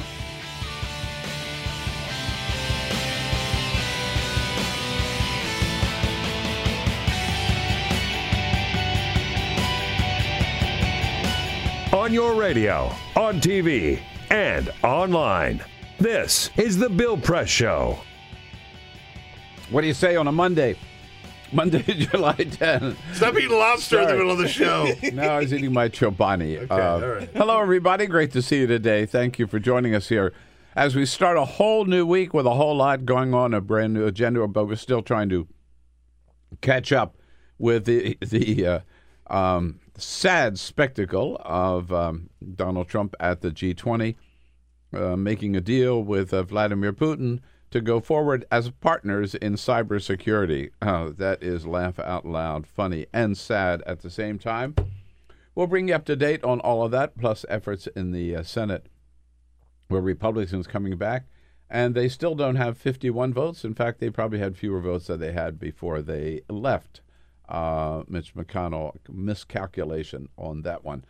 S2: On your radio, on TV, and online. This is The Bill Press Show.
S1: What do you say on a Monday? Monday, July 10th.
S3: Stop eating lobster in the middle of the show.
S1: no, I was eating my chobani.
S3: Okay,
S1: Uh,
S3: all right.
S1: Hello, everybody. Great to see you today. Thank you for joining us here as we start a whole new week with a whole lot going on, a brand new agenda, but we're still trying to catch up with the the uh, um, sad spectacle of um, Donald Trump at the G20 uh, making a deal with uh, Vladimir Putin to go forward as partners in cybersecurity. Uh, that is laugh out loud, funny, and sad at the same time. We'll bring you up to date on all of that, plus efforts in the uh, Senate where Republicans coming back, and they still don't have 51 votes. In fact, they probably had fewer votes than they had before they left. Uh, Mitch McConnell miscalculation on that one.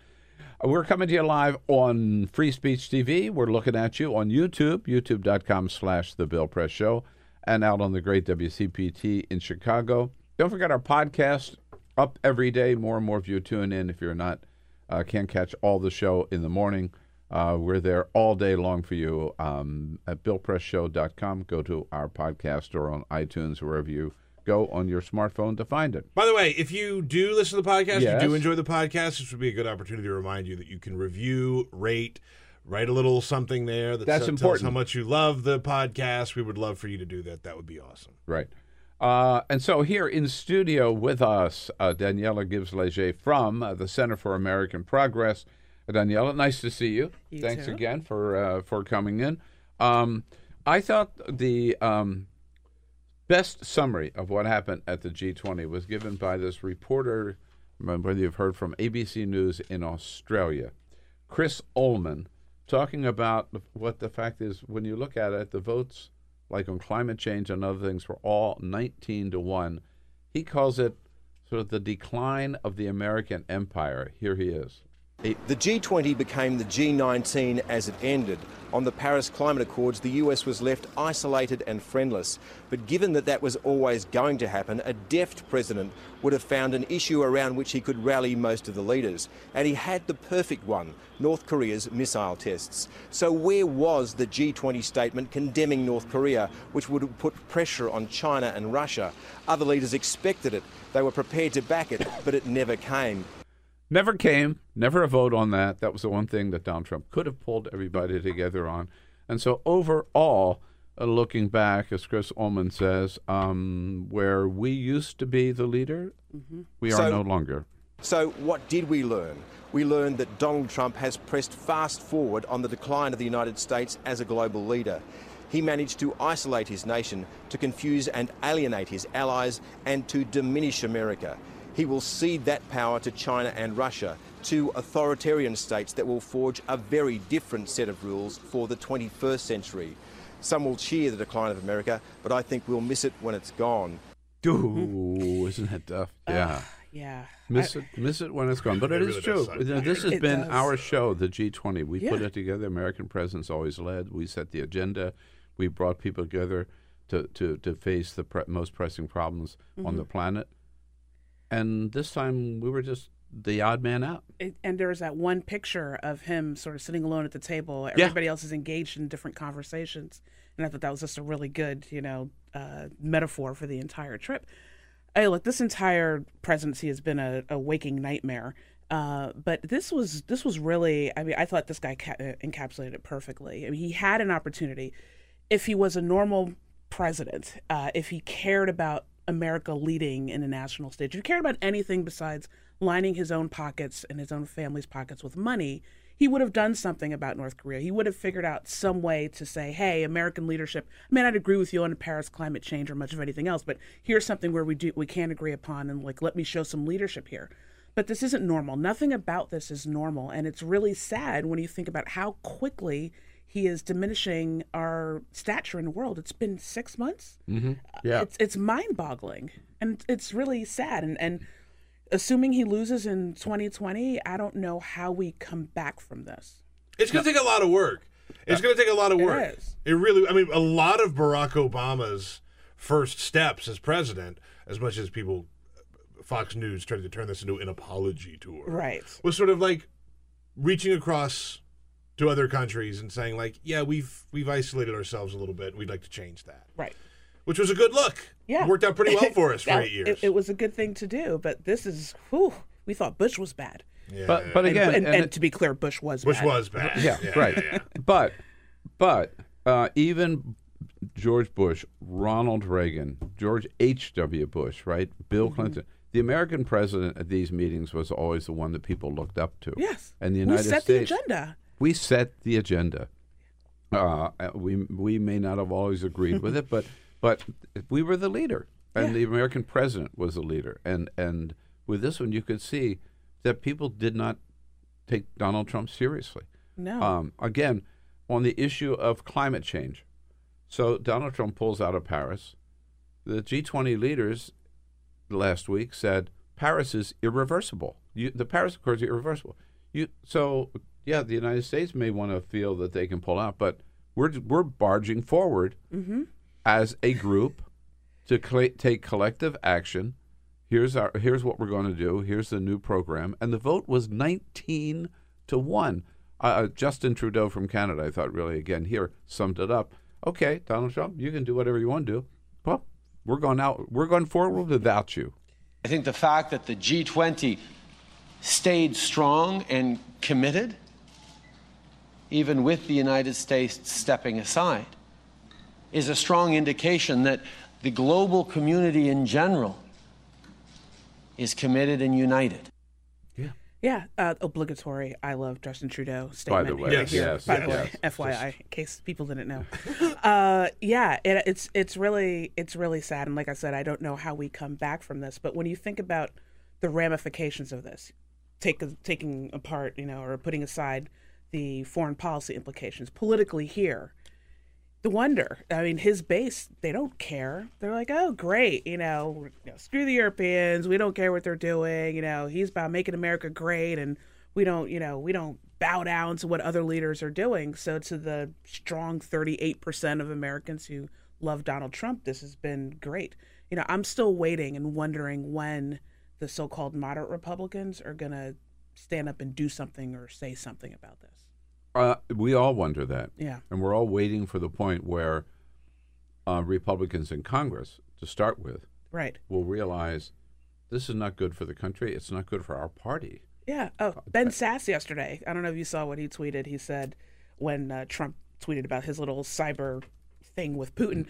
S1: We're coming to you live on Free Speech TV. We're looking at you on YouTube, youtube.com slash The Bill Press Show, and out on the great WCPT in Chicago. Don't forget our podcast up every day. More and more of you tune in if you're not, uh, can't catch all the show in the morning. Uh, we're there all day long for you um, at BillPressShow.com. Go to our podcast or on iTunes, wherever you go on your smartphone to find it.
S3: By the way, if you do listen to the podcast,
S1: Yes.
S3: you do enjoy the podcast, this would be a good opportunity to remind you that you can review, rate, write a little something there that
S1: That's
S3: tells us
S1: important.
S3: how much you love the podcast. We would love for you to do that. That would be awesome.
S1: Right. Uh, and so here in studio with us, uh, Daniella Gibbs-Leger from uh, the Center for American Progress. Uh, Daniella, nice to see you.
S15: You
S1: Thanks
S15: too.
S1: again for uh, for coming in. Um, I thought the um, best summary of what happened at the G20 was given by this reporter, whether you've heard from ABC News in Australia, Chris Uhlmann, talking about what the fact is when you look at it, the votes, like on climate change and other things, were all 19 to 1. He calls it sort of the decline of the American empire. Here he is.
S5: The G20 became the G19 as it ended. On the Paris Climate Accords, the US was left isolated and friendless. But given that that was always going to happen, a deft president would have found an issue around which he could rally most of the leaders. And he had the perfect one North Korea's missile tests. So, where was the G20 statement condemning North Korea, which would have put pressure on China and Russia? Other leaders expected it. They were prepared to back it, but it never came.
S1: Never came, never a vote on that. That was the one thing that Donald Trump could have pulled everybody together on. And so, overall, uh, looking back, as Chris Uhlmann says, um, where we used to be the leader, we are
S5: So-
S1: no longer.
S5: So, what did we learn? We learned that Donald Trump has pressed fast forward on the decline of the United States as a global leader. He managed to isolate his nation, to confuse and alienate his allies, and to diminish America. He will cede that power to China and Russia, two authoritarian states that will forge a very different set of rules for the 21st century. Some will cheer the decline of America, but I think we'll miss it when it's gone.
S1: Ooh, isn't that tough? Yeah.
S15: yeah.
S1: Miss
S15: I-
S1: it, miss it when it's gone. But it
S3: It
S1: is
S3: really
S1: true. You know, this has
S15: It
S1: been
S15: does.
S1: our show, the G20. We put it together. American presidents always led. We set the agenda. We brought people together to, to, to face the pre- most pressing problems on the
S15: Mhm.
S1: planet. And this time we were just the odd man out.
S15: it, and there's that one picture of him sort of sitting alone at the table.
S1: Yeah.
S15: Everybody else is engaged in different conversations, and I thought that was just a really good, you know, uh, metaphor for the entire trip. Hey, look, this entire presidency has been a, a waking nightmare. Uh, but this was this was really. I mean, I thought this guy ca- uh, encapsulated it perfectly. I mean, he had an opportunity. If he was a normal president, uh, if he cared about America leading in the national stage, he cared about anything besides lining his own pockets and his own family's pockets with money, he would have done something about North Korea. He would have figured out some way to say, hey, American leadership, I may not agree with you on Paris climate change or much of anything else, but here's something where we do we can agree upon and like let me show some leadership here. But this isn't normal. Nothing about this is normal. And it's really sad when you think about how quickly he is diminishing our stature in the world. It's been six months.
S1: Mm-hmm. Yeah.
S15: It's it's mind boggling. And it's really sad. And and assuming he loses in 2020, I don't know how we come back from this.
S3: It's going to take a lot of work. It's going to take a lot of work.
S15: is.
S3: It really. I mean, a lot of Barack Obama's first steps as president, as much as people, Fox News tried to turn this into an apology tour,
S15: Right.
S3: was sort of like reaching across to other countries and saying, like, yeah, we've we've isolated ourselves a little bit. We'd like to change that.
S15: Right.
S3: Which was a good look.
S15: Yeah.
S3: worked out pretty well for us for eight years.
S15: It, it was a good thing to do, but this is whew, we thought Bush was bad.
S1: But but again,
S15: and,
S1: and
S15: and
S1: it-
S15: to be clear, Bush was
S3: Bush
S15: bad.
S3: was bad.
S1: Yeah,
S3: Yeah,
S1: right.
S3: yeah, yeah.
S1: But but uh, even George Bush, Ronald Reagan, George H. W. Bush, right, Bill
S15: Mm-hmm.
S1: Clinton. The American president at these meetings was always the one that people looked up to.
S15: Yes.
S1: and the
S15: We
S1: United
S15: set the agenda.
S1: We set the agenda. Uh, we we may not have always agreed with it, but but we were the leader, and
S15: Yeah.
S1: the American president was the leader, and and with this one, you could see that people did not take Donald Trump seriously.
S15: No.
S1: Um, again, on the issue of climate change, so Donald Trump pulls out of Paris. The G20 leaders last week said Paris is irreversible. You, the Paris Accords are irreversible. You, so yeah, the United States may want to feel that they can pull out, but we're we're barging forward
S15: Mm-hmm.
S1: as a group to cl- take collective action. Here's our here's what we're going to do. Here's the new program, and the vote was 19 to one. Uh, Justin Trudeau from Canada, I thought really again here summed it up. Okay, Donald Trump, you can do whatever you want to do. Well, we're going out. We're going forward without you.
S6: I think the fact that the G20 stayed strong and committed, even with the United States stepping aside, is a strong indication that the global community in general is committed and united.
S15: Yeah, uh, obligatory. I love Justin Trudeau statement.
S1: By
S15: statement.
S1: the way,
S15: here,
S1: Yes,
S15: here,
S1: yes,
S15: by the way,
S1: yes.
S15: FYI, in case people didn't know. uh, yeah, it, it's it's really it's really sad, and like I said, I don't know how we come back from this. But when you think about the ramifications of this, take taking apart, you know, or putting aside the foreign policy implications politically here, the wonder. I mean, his base, they don't care. They're like, oh, great, you know, you know, screw the Europeans. We don't care what they're doing. You know, he's about making America great, and we don't, you know, we don't bow down to what other leaders are doing. So to the strong 38% of Americans who love Donald Trump, this has been great. You know, I'm still waiting and wondering when the so-called moderate Republicans are going to stand up and do something or say something about this.
S1: Uh, we all wonder that.
S15: Yeah.
S1: And we're all waiting for the point where uh, Republicans in Congress, to start with,
S15: Right.
S1: will realize this is not good for the country. It's not good for our party.
S15: Yeah. Oh, Ben Sasse yesterday. I don't know if you saw what he tweeted. He said when uh, Trump tweeted about his little cyber thing with Putin,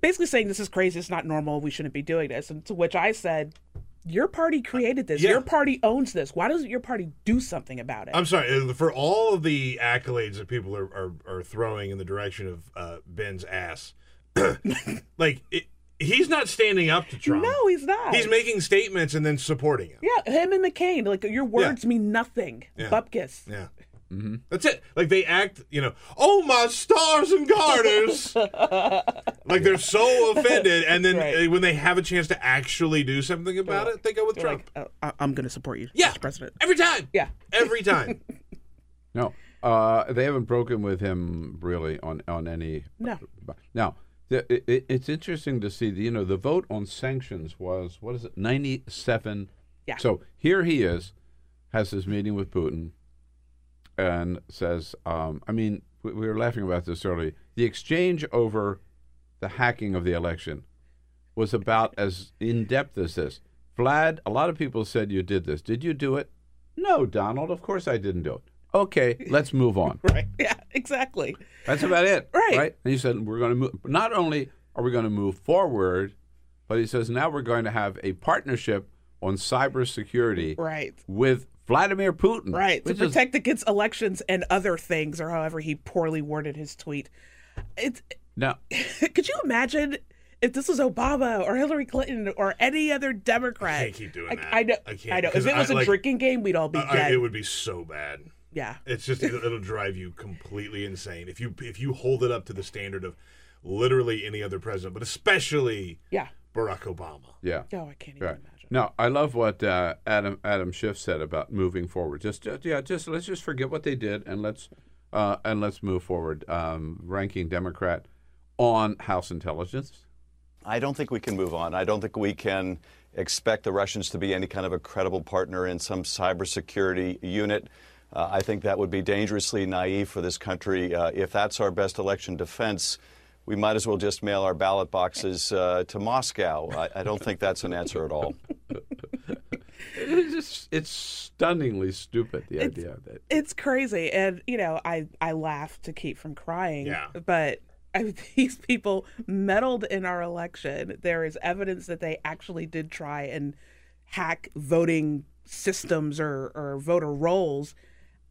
S15: basically saying this is crazy. It's not normal. We shouldn't be doing this. And to which I said, your party created this.
S3: Yeah.
S15: Your party owns this. Why doesn't your party do something about it?
S3: I'm sorry for all of the accolades that people are, are, are throwing in the direction of uh, Ben Sasse. like it, he's not standing up to Trump.
S15: No, he's not.
S3: He's making statements and then supporting him.
S15: yeah, him and McCain. Like your words mean nothing.
S3: Yeah.
S15: Bupkis.
S3: Yeah. That's it. Like they act, you know, oh my stars and garters. like they're so offended, and then
S15: Right.
S3: when they have a chance to actually do something about it, they go with Trump
S15: like, I- I'm going to support you,
S3: Yeah.
S15: Mr. President.
S3: every time.
S15: Yeah.
S3: Every time.
S1: No, uh, they haven't broken with him really on on any.
S15: No.
S1: Now, the, it- it, it's interesting to see. The, you know, the vote on sanctions was what is it, ninety seven.
S15: Yeah.
S1: So here he is, has his meeting with Putin, and says, um, I mean, we, we were laughing about this earlier. The exchange over the hacking of the election was about as in depth as this. Vlad, a lot of people said you did this. Did you do it? No, Donald. Of course I didn't do it. Okay, let's move on.
S15: Right. Yeah, exactly.
S1: That's about it.
S15: Right.
S1: Right. And he said, we're going to move. Not only are we going to move forward, but he says now we're going to have a partnership on cybersecurity
S15: Right.
S1: with Vladimir Putin.
S15: Right. To
S1: which is-
S15: protect against elections and other things, or however he poorly worded his tweet. It's
S1: now,
S15: could you imagine if this was Obama or Hillary Clinton or any other Democrat?
S3: I can't keep doing
S15: I,
S3: that.
S15: I know.
S3: I can't,
S15: I know. If it was
S3: I-
S15: a
S3: like,
S15: drinking game, we'd all be
S3: I- I-
S15: dead.
S3: it would be so bad.
S15: yeah.
S3: It's just it'll, it'll drive you completely insane if you if you hold it up to the standard of literally any other president, but especially
S15: Yeah.
S3: Barack Obama.
S1: Yeah.
S15: Oh, I can't even
S1: Right. No, I love what uh, Adam Adam Schiff said about moving forward. Just, just yeah, just let's just forget what they did and let's uh, and let's move forward. Um, ranking Democrat on House intelligence.
S9: I don't think we can move on. I don't think we can expect the Russians to be any kind of a credible partner in some cybersecurity unit. Uh, I think that would be dangerously naive for this country. Uh, if that's our best election defense, we might as well just mail our ballot boxes uh, to Moscow. I, I don't think that's an answer at all.
S1: It's just, it's stunningly stupid. The idea of that.
S15: It's crazy, and you know, I I laugh to keep from crying.
S1: Yeah.
S15: But I, these people meddled in our election. There is evidence that they actually did try and hack voting systems or or voter rolls.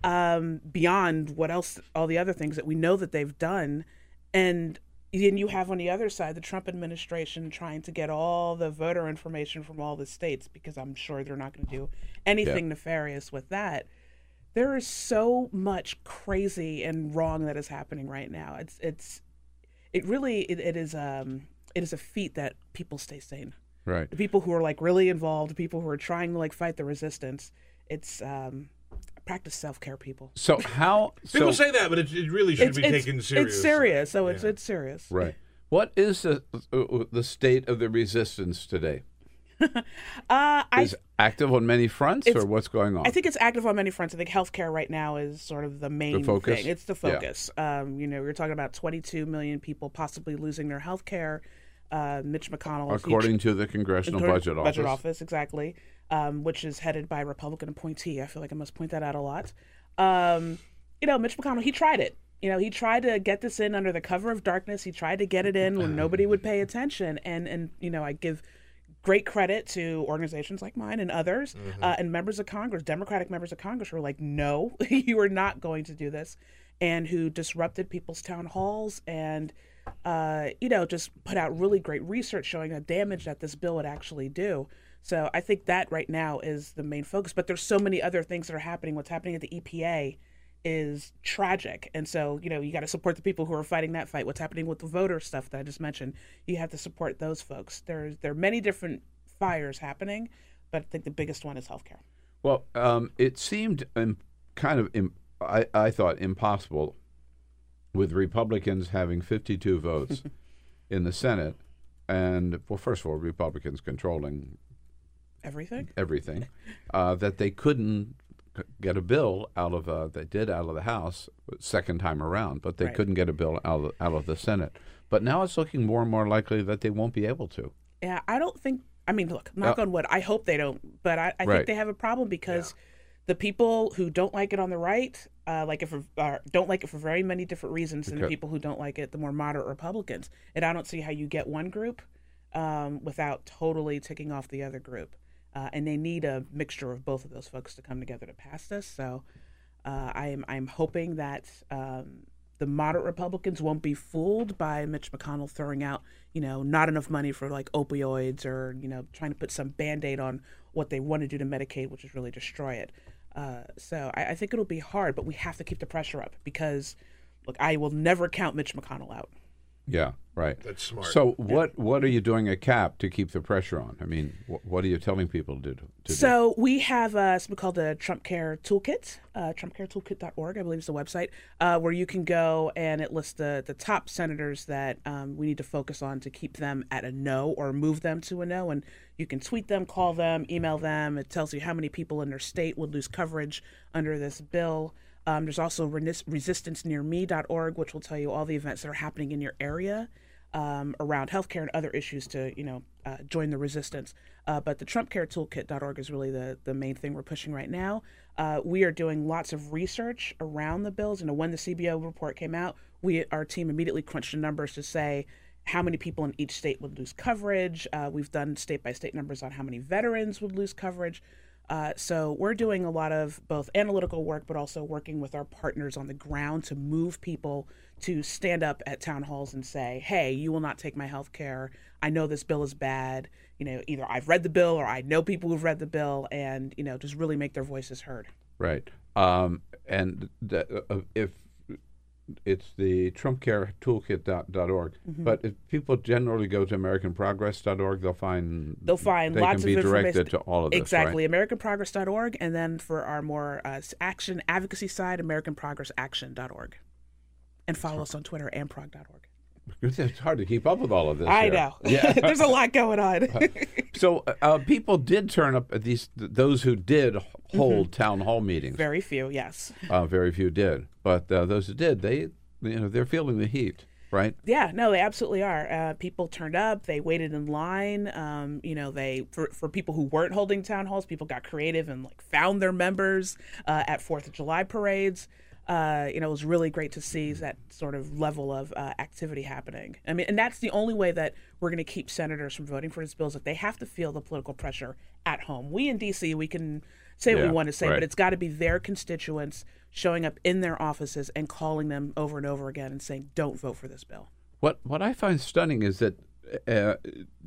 S15: Um, beyond what else, all the other things that we know that they've done, and then you have on the other side the Trump administration trying to get all the voter information from all the states because I'm sure they're not going to do anything nefarious with that there is so much crazy and wrong that is happening right now. It's it's it really it, it is um it is a feat that people stay sane.
S1: Right.
S15: The people who are like really involved, people who are trying to like fight the resistance. It's um practice self care, people.
S1: So how?
S3: People
S1: so,
S3: say that, but it, it really should
S15: It's,
S3: be
S15: it's,
S3: taken serious.
S15: it's serious. So it's it's serious.
S1: Right. What is the uh, the state of the resistance today?
S15: Uh, I
S1: Is active on many fronts, or what's going on?
S15: I think it's active on many fronts. I think healthcare right now is sort of the main
S1: focus?
S15: thing. It's the
S1: Yeah.
S15: focus. Um, you know, we're talking about 22 million people possibly losing their health care. Uh, Mitch McConnell, he-
S1: According to the Congressional
S15: According-
S1: Budget
S15: Budget
S1: Office.
S15: Office, exactly, um, which is headed by a Republican appointee. I feel like I must point that out a lot. Um, you know, Mitch McConnell, he tried it. You know, he tried to get this in under the cover of darkness. He tried to get it in when nobody would pay attention. And and you know, I give great credit to organizations like mine and others, uh, and members of Congress, Democratic members of Congress, who were like, "No, you are not going to do this," and who disrupted people's town halls and, uh, you know, just put out really great research showing the damage that this bill would actually do. So I think that right now is the main focus. But there's so many other things that are happening. What's happening at the EPA is tragic. And so, you know, you got to support the people who are fighting that fight. What's happening with the voter stuff that I just mentioned, you have to support those folks. There's there are many different fires happening, but I think the biggest one is healthcare.
S1: Well, um, it seemed um, kind of Im- I, I thought impossible with Republicans having 52 votes in the Senate, and well, first of all, Republicans controlling
S15: Everything.
S1: everything, uh, that they couldn't get a bill out of uh, they did out of the House second time around, but they
S15: Right.
S1: couldn't get a bill out of, out of the Senate. But now it's looking more and more likely that they won't be able to.
S15: Yeah, I don't think. I mean, look, knock
S1: Uh,
S15: on wood. I hope they don't, but I, I
S1: Right.
S15: think they have a problem because the people who don't like it on the right, uh, like it for uh, don't like it for very many different reasons, than the people who don't like it, the more moderate Republicans. And I don't see how you get one group um, without totally ticking off the other group. Uh, and they need a mixture of both of those folks to come together to pass this. So uh, I am I'm hoping that um, the moderate Republicans won't be fooled by Mitch McConnell throwing out you know not enough money for like opioids or you know trying to put some band aid on what they want to do to Medicaid, which is really destroy it. Uh, so I, I think it'll be hard, but we have to keep the pressure up because look, I will never count Mitch McConnell out.
S1: Yeah, right.
S3: That's smart.
S1: So what what are you doing at CAP to keep the pressure on? I mean, wh- what are you telling people to do? To do?
S15: So we have uh, something called the Trump Care Toolkit, uh, TrumpCareToolkit.org, I believe is the website, uh, where you can go and it lists the, the top senators that um, we need to focus on to keep them at a no or move them to a no. And you can tweet them, call them, email them. It tells you how many people in their state would lose coverage under this bill. Um, there's also resistancenearme.org, which will tell you all the events that are happening in your area um, around healthcare and other issues to, you know, uh, join the resistance. Uh, but the TrumpCareToolkit.org is really the, the main thing we're pushing right now. Uh, we are doing lots of research around the bills. You know, when the CBO report came out, we our team immediately crunched the numbers to say how many people in each state would lose coverage. Uh, we've done state by state numbers on how many veterans would lose coverage. Uh, so we're doing a lot of both analytical work, but also working with our partners on the ground to move people to stand up at town halls and say, "Hey, you will not take my health care. I know this bill is bad. You know, either I've read the bill or I know people who've read the bill, and you know, just really make their voices heard."
S1: Right. Um, and uh, if it's the TrumpCareToolkit.org,
S15: Mhm.
S1: but if people generally go to AmericanProgress.org, they'll find
S15: They'll find
S1: they
S15: lots
S1: can be
S15: of
S1: directed to all of this.
S15: exactly.
S1: Right?
S15: AmericanProgress.org, and then for our more uh, action advocacy side, AmericanProgressAction.org, and follow us on Twitter and prog.org.
S1: It's hard to keep up with all of this.
S15: I
S1: here.
S15: know.
S1: Yeah.
S15: There's a lot going on.
S1: so uh, people did turn up at these. Those who did hold town hall meetings.
S15: Mm-hmm. Very few, yes.
S1: Uh, very few did, but uh, those who did, they you know they're feeling the heat, right?
S15: Yeah, no, they absolutely are. Uh, people turned up. They waited in line. Um, you know, they for for people who weren't holding town halls, people got creative and like found their members uh, at Fourth of July parades. Uh, you know, it was really great to see that sort of level of uh, activity happening. I mean, and that's the only way that we're going to keep senators from voting for these bills. That they have to feel the political pressure at home. We in D.C. we can say what
S1: Yeah,
S15: we want to say,
S1: right.
S15: but it's got to be their constituents showing up in their offices and calling them over and over again and saying, "Don't vote for this bill."
S1: What what I find stunning is that uh,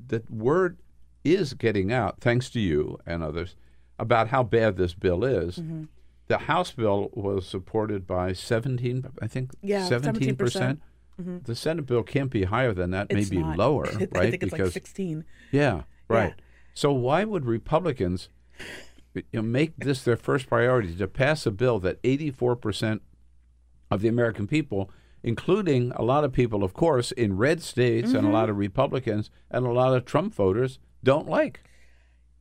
S1: that word is getting out, thanks to you and others, about how bad this bill is.
S15: Mhm.
S1: The House bill was supported by seventeen, I think,
S15: Yeah,
S1: seventeen percent.
S15: Mhm.
S1: The Senate bill can't be higher than that,
S15: It's
S1: maybe
S15: not.
S1: lower,
S15: I
S1: right?
S15: think it's like 16.
S1: Yeah, right.
S15: Yeah.
S1: So why would Republicans you know, make this their first priority to pass a bill that eighty-four percent of the American people, including a lot of people, of course, in red states and a
S15: Mhm.
S1: lot of Republicans and a lot of Trump voters don't like?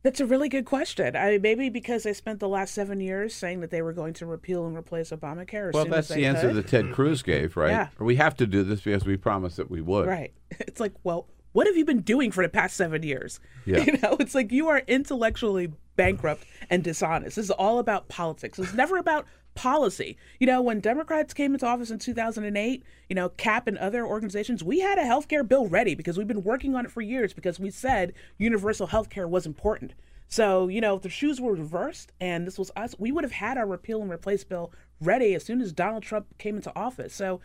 S15: That's a really good question. I maybe because they spent the last seven years saying that they were going to repeal and replace Obamacare.
S1: Well, that's the answer
S15: could.
S1: that Ted Cruz gave, right?
S15: Yeah.
S1: We have to do this because we promised that we would.
S15: Right. It's like, well, what have you been doing for the past seven years?
S1: Yeah.
S15: You know, it's like you are intellectually bankrupt and dishonest. This is all about politics. It's never about policy. You know, when Democrats came into office in 2008, you know, CAP and other organizations, we had a health care bill ready because we've been working on it for years because we said universal health care was important. So, you know, if the shoes were reversed and this was us, we would have had our repeal and replace bill ready as soon as Donald Trump came into office. So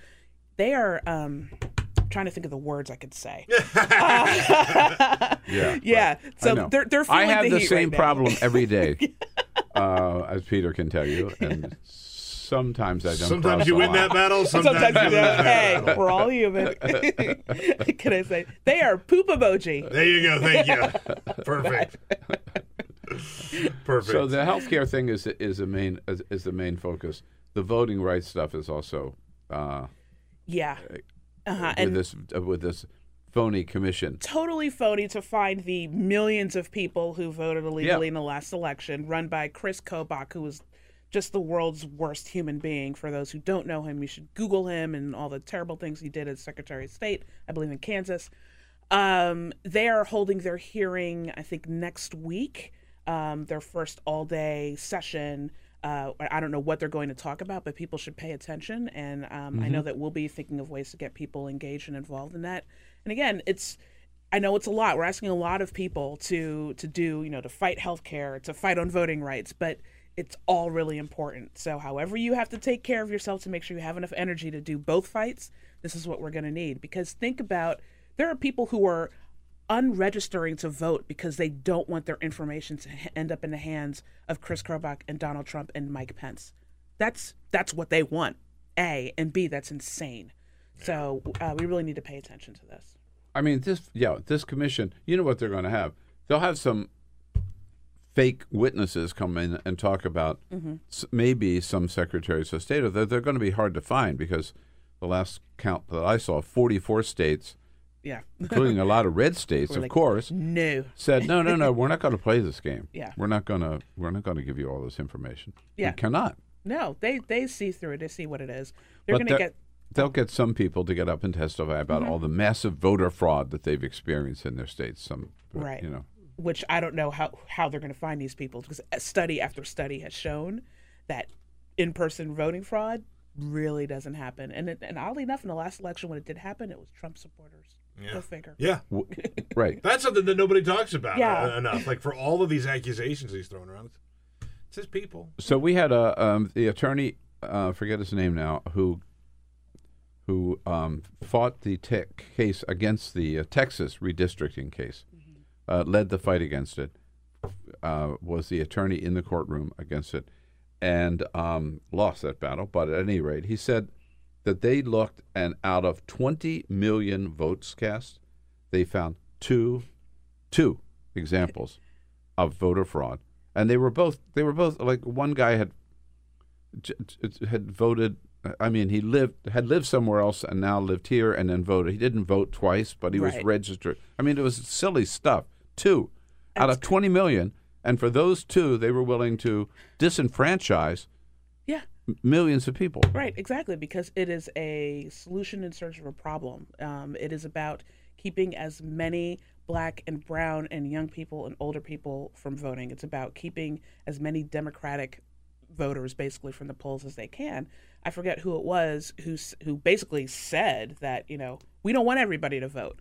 S15: they are um trying to think of the words I could say.
S1: Yeah.
S15: Yeah. So
S1: know.
S15: they're they're
S1: I have
S15: the,
S1: the,
S15: heat
S1: same
S15: right now.
S1: problem every day, uh, as Peter can tell you, and sometimes I don't.
S3: Sometimes you win
S1: line.
S3: that battle,
S15: Sometimes,
S3: sometimes
S15: you
S3: don't.
S15: hey,
S3: battle.
S15: we're all human. Can I say they are poop emoji?
S3: There you go. Thank you. Perfect. Perfect.
S1: So the healthcare thing is is the main is, is the main focus. The voting rights stuff is also uh,
S15: Yeah. Uh-huh.
S1: with
S15: And
S1: this uh, with this phony commission.
S15: totally phony to find the millions of people who voted illegally in the last election, run by Chris Kobach, who was just the world's worst human being. For those who don't know him, you should Google him and all the terrible things he did as Secretary of State, I believe in Kansas. Um, they are holding their hearing, I think, next week, um, their first all day session. Uh, I don't know what they're going to talk about, but people should pay attention. And um, I know
S16: Mhm.
S15: that we'll be thinking of ways to get people engaged and involved in that. And again, it's I know it's a lot. We're asking a lot of people to to do, you know, to fight healthcare, to fight on voting rights, but it's all really important. So, however you have to take care of yourself to make sure you have enough energy to do both fights, this is what we're going to need. Because think about there are people who are unregistering to vote because they don't want their information to end up in the hands of Chris Kobach and Donald Trump and Mike Pence. That's that's what they want. A and B. That's insane. So uh, we really need to pay attention to this.
S1: I mean, this yeah, this commission. You know what they're going to have? They'll have some fake witnesses come in and talk about
S15: Mhm.
S1: maybe some secretaries of state. They're, they're going to be hard to find because the last count that I saw, forty-four states,
S15: Yeah.
S1: including a lot of red states,
S15: We're
S1: of
S15: like,
S1: course,
S15: no.
S1: said no, no, no. We're not going to play this game.
S15: Yeah.
S1: we're not going to. We're not going to give you all this information.
S15: Yeah.
S1: we cannot.
S15: No, they they see through it. They see what it is. They're going to get
S1: They'll get some people to get up and testify about
S15: Mhm.
S1: all the massive voter fraud that they've experienced in their states. Some,
S15: right.
S1: you know,
S15: which I don't know how how they're going to find these people because study after study has shown that in person voting fraud really doesn't happen. And it, and oddly enough, in the last election when it did happen, it was Trump supporters.
S3: Yeah.
S15: Go figure.
S3: Yeah.
S1: right.
S3: That's something that nobody talks about
S15: Yeah.
S3: uh, enough. Like for all of these accusations he's throwing around, it's his people.
S1: So we had a um, the attorney, uh, forget his name now, who who um, fought the te- case against the uh, Texas redistricting case, uh, led the fight against it, uh, was the attorney in the courtroom against it, and um, lost that battle. But at any rate, he said that they looked and out of 20 million votes cast, they found two two examples of voter fraud, and they were both they were both like one guy had had voted. I mean, he lived had lived somewhere else and now lived here and then voted. He didn't vote twice, but he was registered. I mean, it was silly stuff. Two out of twenty million, and for those two, they were willing to disenfranchise millions of people.
S15: Right, exactly, because it is a solution in search of a problem. Um, it is about keeping as many black and brown and young people and older people from voting. It's about keeping as many Democratic voters basically from the polls as they can. I forget who it was who who basically said that you know we don't want everybody to vote.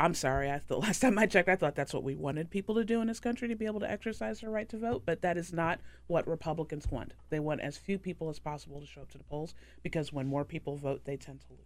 S15: I'm sorry. I the last time I checked, I thought that's what we wanted people to do in this country to be able to exercise their right to vote. But that is not what Republicans want. They want as few people as possible to show up to the polls because when more people vote, they tend to lose.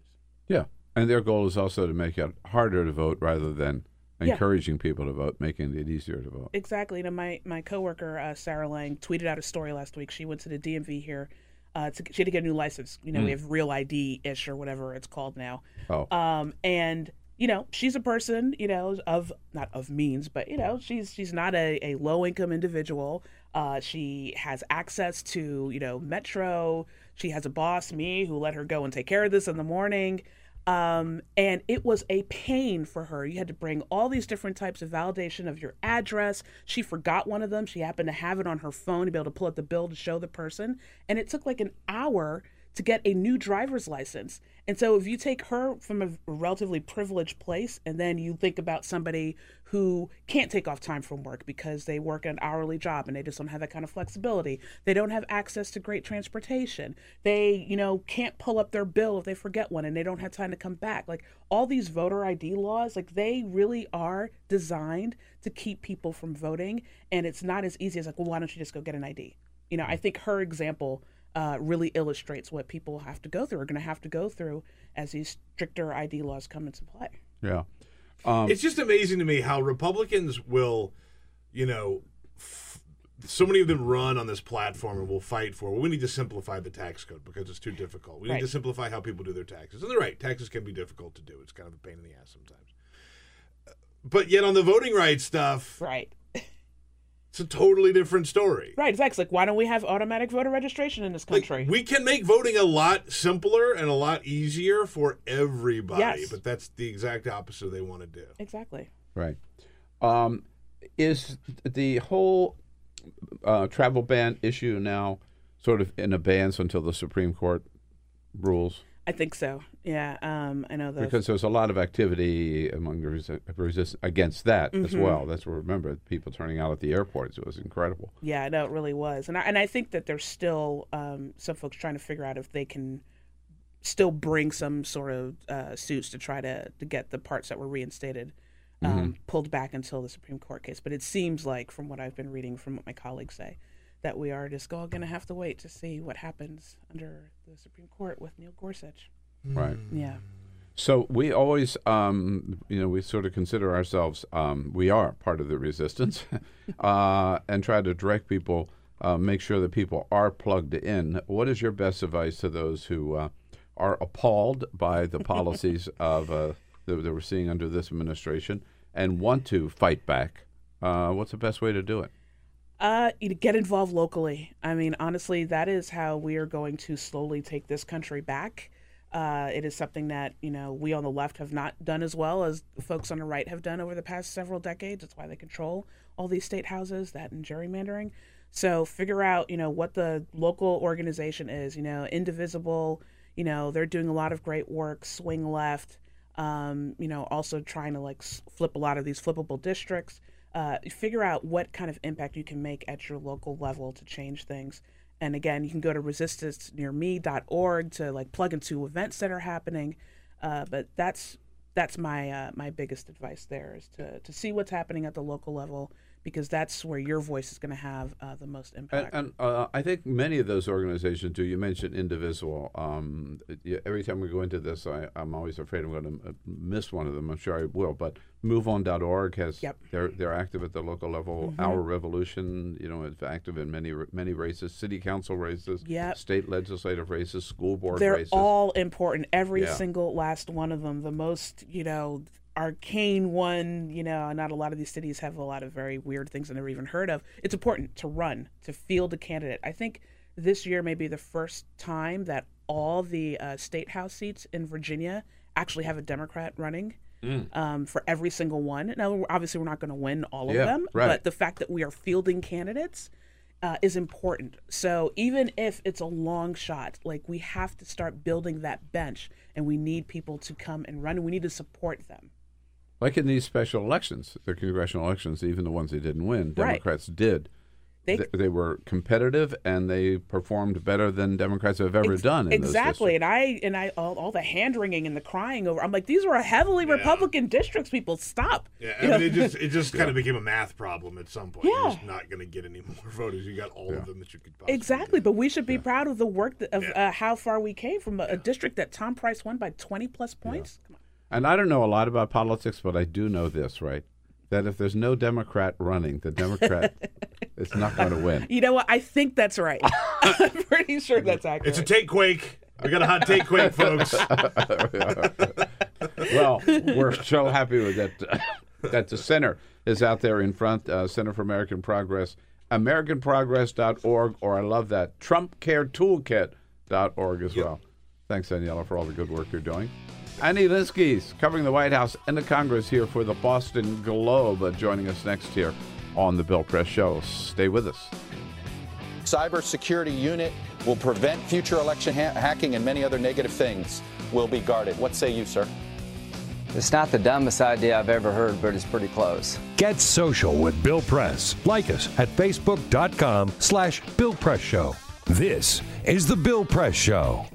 S1: Yeah, and their goal is also to make it harder to vote rather than
S15: Yeah.
S1: encouraging people to vote, making it easier to vote.
S15: Exactly. You know, my my coworker uh, Sarah Lang tweeted out a story last week. She went to the DMV here. Uh, to, she had to get a new license. You know, we
S1: Mm.
S15: have Real ID ish or whatever it's called now.
S1: Oh.
S15: Um, and you know, she's a person, you know, of not of means, but you know, she's she's not a, a low income individual. Uh, she has access to you know Metro. She has a boss, me, who let her go and take care of this in the morning. Um, and it was a pain for her. You had to bring all these different types of validation of your address. She forgot one of them. She happened to have it on her phone to be able to pull up the bill to show the person. And it took like an hour to get a new driver's license. And so if you take her from a relatively privileged place and then you think about somebody who can't take off time from work because they work an hourly job and they just don't have that kind of flexibility. They don't have access to great transportation. They, you know, can't pull up their bill if they forget one and they don't have time to come back. Like all these voter ID laws, like they really are designed to keep people from voting and it's not as easy as like, well, why don't you just go get an ID? You know, I think her example uh, really illustrates what people have to go through, are going to have to go through as these stricter ID laws come into play.
S1: Yeah. Um,
S3: it's just amazing to me how Republicans will, you know, f- so many of them run on this platform and will fight for. Well, we need to simplify the tax code because it's too difficult. We need
S15: Right.
S3: to simplify how people do their taxes. And they're right, taxes can be difficult to do. It's kind of a pain in the ass sometimes. But yet on the voting rights stuff,
S15: right?
S3: It's a totally different story.
S15: Right, exactly. Like, why don't we have automatic voter registration in this country?
S3: We can make voting a lot simpler and a lot easier for everybody,
S15: Yes.
S3: but that's the exact opposite they want to do.
S15: exactly.
S1: Right. Um, is the whole uh, travel ban issue now sort of in abeyance until the Supreme Court rules?
S15: I think so. Yeah. Um, I know the
S1: Because there's a lot of activity among the resi- resist against that as
S15: Mhm.
S1: well. That's what I remember people turning out at the airports. It was incredible.
S15: Yeah, no, it really was, and I and I think that there's still um, some folks trying to figure out if they can still bring some sort of uh, suits to try to to get the parts that were reinstated um,
S1: Mhm.
S15: pulled back until the Supreme Court case. But it seems like, from what I've been reading, from what my colleagues say, that we are just all going to have to wait to see what happens under the Supreme Court with Neil Gorsuch.
S1: Right.
S15: Yeah.
S1: So we always, um, you know, we sort of consider ourselves, um, we are part of the resistance, uh, and try to direct people, uh, make sure that people are plugged in. What is your best advice to those who uh, are appalled by the policies of uh, that, that we're seeing under this administration and want to fight back? Uh, what's the best way to do it?
S15: Uh, get involved locally. I mean, honestly, that is how we are going to slowly take this country back. Uh, it is something that you know we on the left have not done as well as folks on the right have done over the past several decades. That's why they control all these state houses, that and gerrymandering. So figure out you know what the local organization is. You know, indivisible. You know, they're doing a lot of great work. Swing left. Um, you know, also trying to like flip a lot of these flippable districts uh, figure out what kind of impact you can make at your local level to change things. And again, you can go to resistancenearme.org to like plug into events that are happening. Uh, but that's that's my uh, my biggest advice there is to to see what's happening at the local level because that's where your voice is going to have uh, the most impact.
S1: and uh, I think many of those organizations do. You mentioned Indivisible. Um, every time we go into this, I, I'm always afraid I'm going to miss one of them. I'm sure I will. But MoveOn.org has
S15: Yep.
S1: they're they're active at the local level.
S15: Mhm.
S1: Our Revolution, you know, is active in many many races, city council races,
S15: Yep.
S1: state legislative races, school board
S15: They're
S1: races.
S15: all important. Every
S1: Yeah.
S15: single last one of them. The most, you know, arcane one, you know, not a lot of these cities have a lot of very weird things I never even heard of. It's important to run, to field a candidate. I think this year may be the first time that all the uh, state house seats in Virginia actually have a Democrat running.
S1: Mm.
S15: Um, for every single one. Now, obviously, we're not going to win all of
S1: Yeah,
S15: them,
S1: right.
S15: but the fact that we are fielding candidates uh, is important. So even if it's a long shot, like we have to start building that bench, and we need people to come and run. and We need to support them.
S1: Like in these special elections, the congressional elections, even the ones they didn't win,
S15: Right.
S1: Democrats did.
S15: They-
S1: They, they were competitive and they performed better than Democrats have ever
S15: Ex-
S1: done. In
S15: exactly, and I and I all, all the hand wringing and the crying over. I'm like, these were heavily Republican districts. People, stop.
S3: Yeah,
S15: You
S3: I mean, it just it just kind of became a math problem at some point.
S15: Yeah.
S3: You're just not going to get any more voters. You got all of them that you could possibly.
S15: Exactly, but we should be proud of the work that, of uh, how far we came from a, a district that Tom Price won by 20 plus points.
S1: And I don't know a lot about politics, but I do know this, right? That if there's no Democrat running, the Democrat is not going to win.
S15: You know what? I think that's right. I'm pretty sure that's accurate.
S3: It's a take quake. We got a hot take quake, folks.
S1: well, we're so happy with that. uh, that the center is out there in front, uh, Center for American Progress, AmericanProgress.org, or I love that, TrumpCareToolkit.org as well. Thanks, Daniella, for all the good work you're doing. Annie Linskey's covering the White House and the Congress here for the Boston Globe, uh, joining us next here on the Bill Press Show. Stay with us.
S10: Cybersecurity unit will prevent future election ha- hacking and many other negative things will be guarded. What say you, sir?
S11: It's not the dumbest idea I've ever heard, but it's pretty close.
S2: Get social with Bill Press. Like us at facebook.com slash Bill Press Show. This is the Bill Press Show.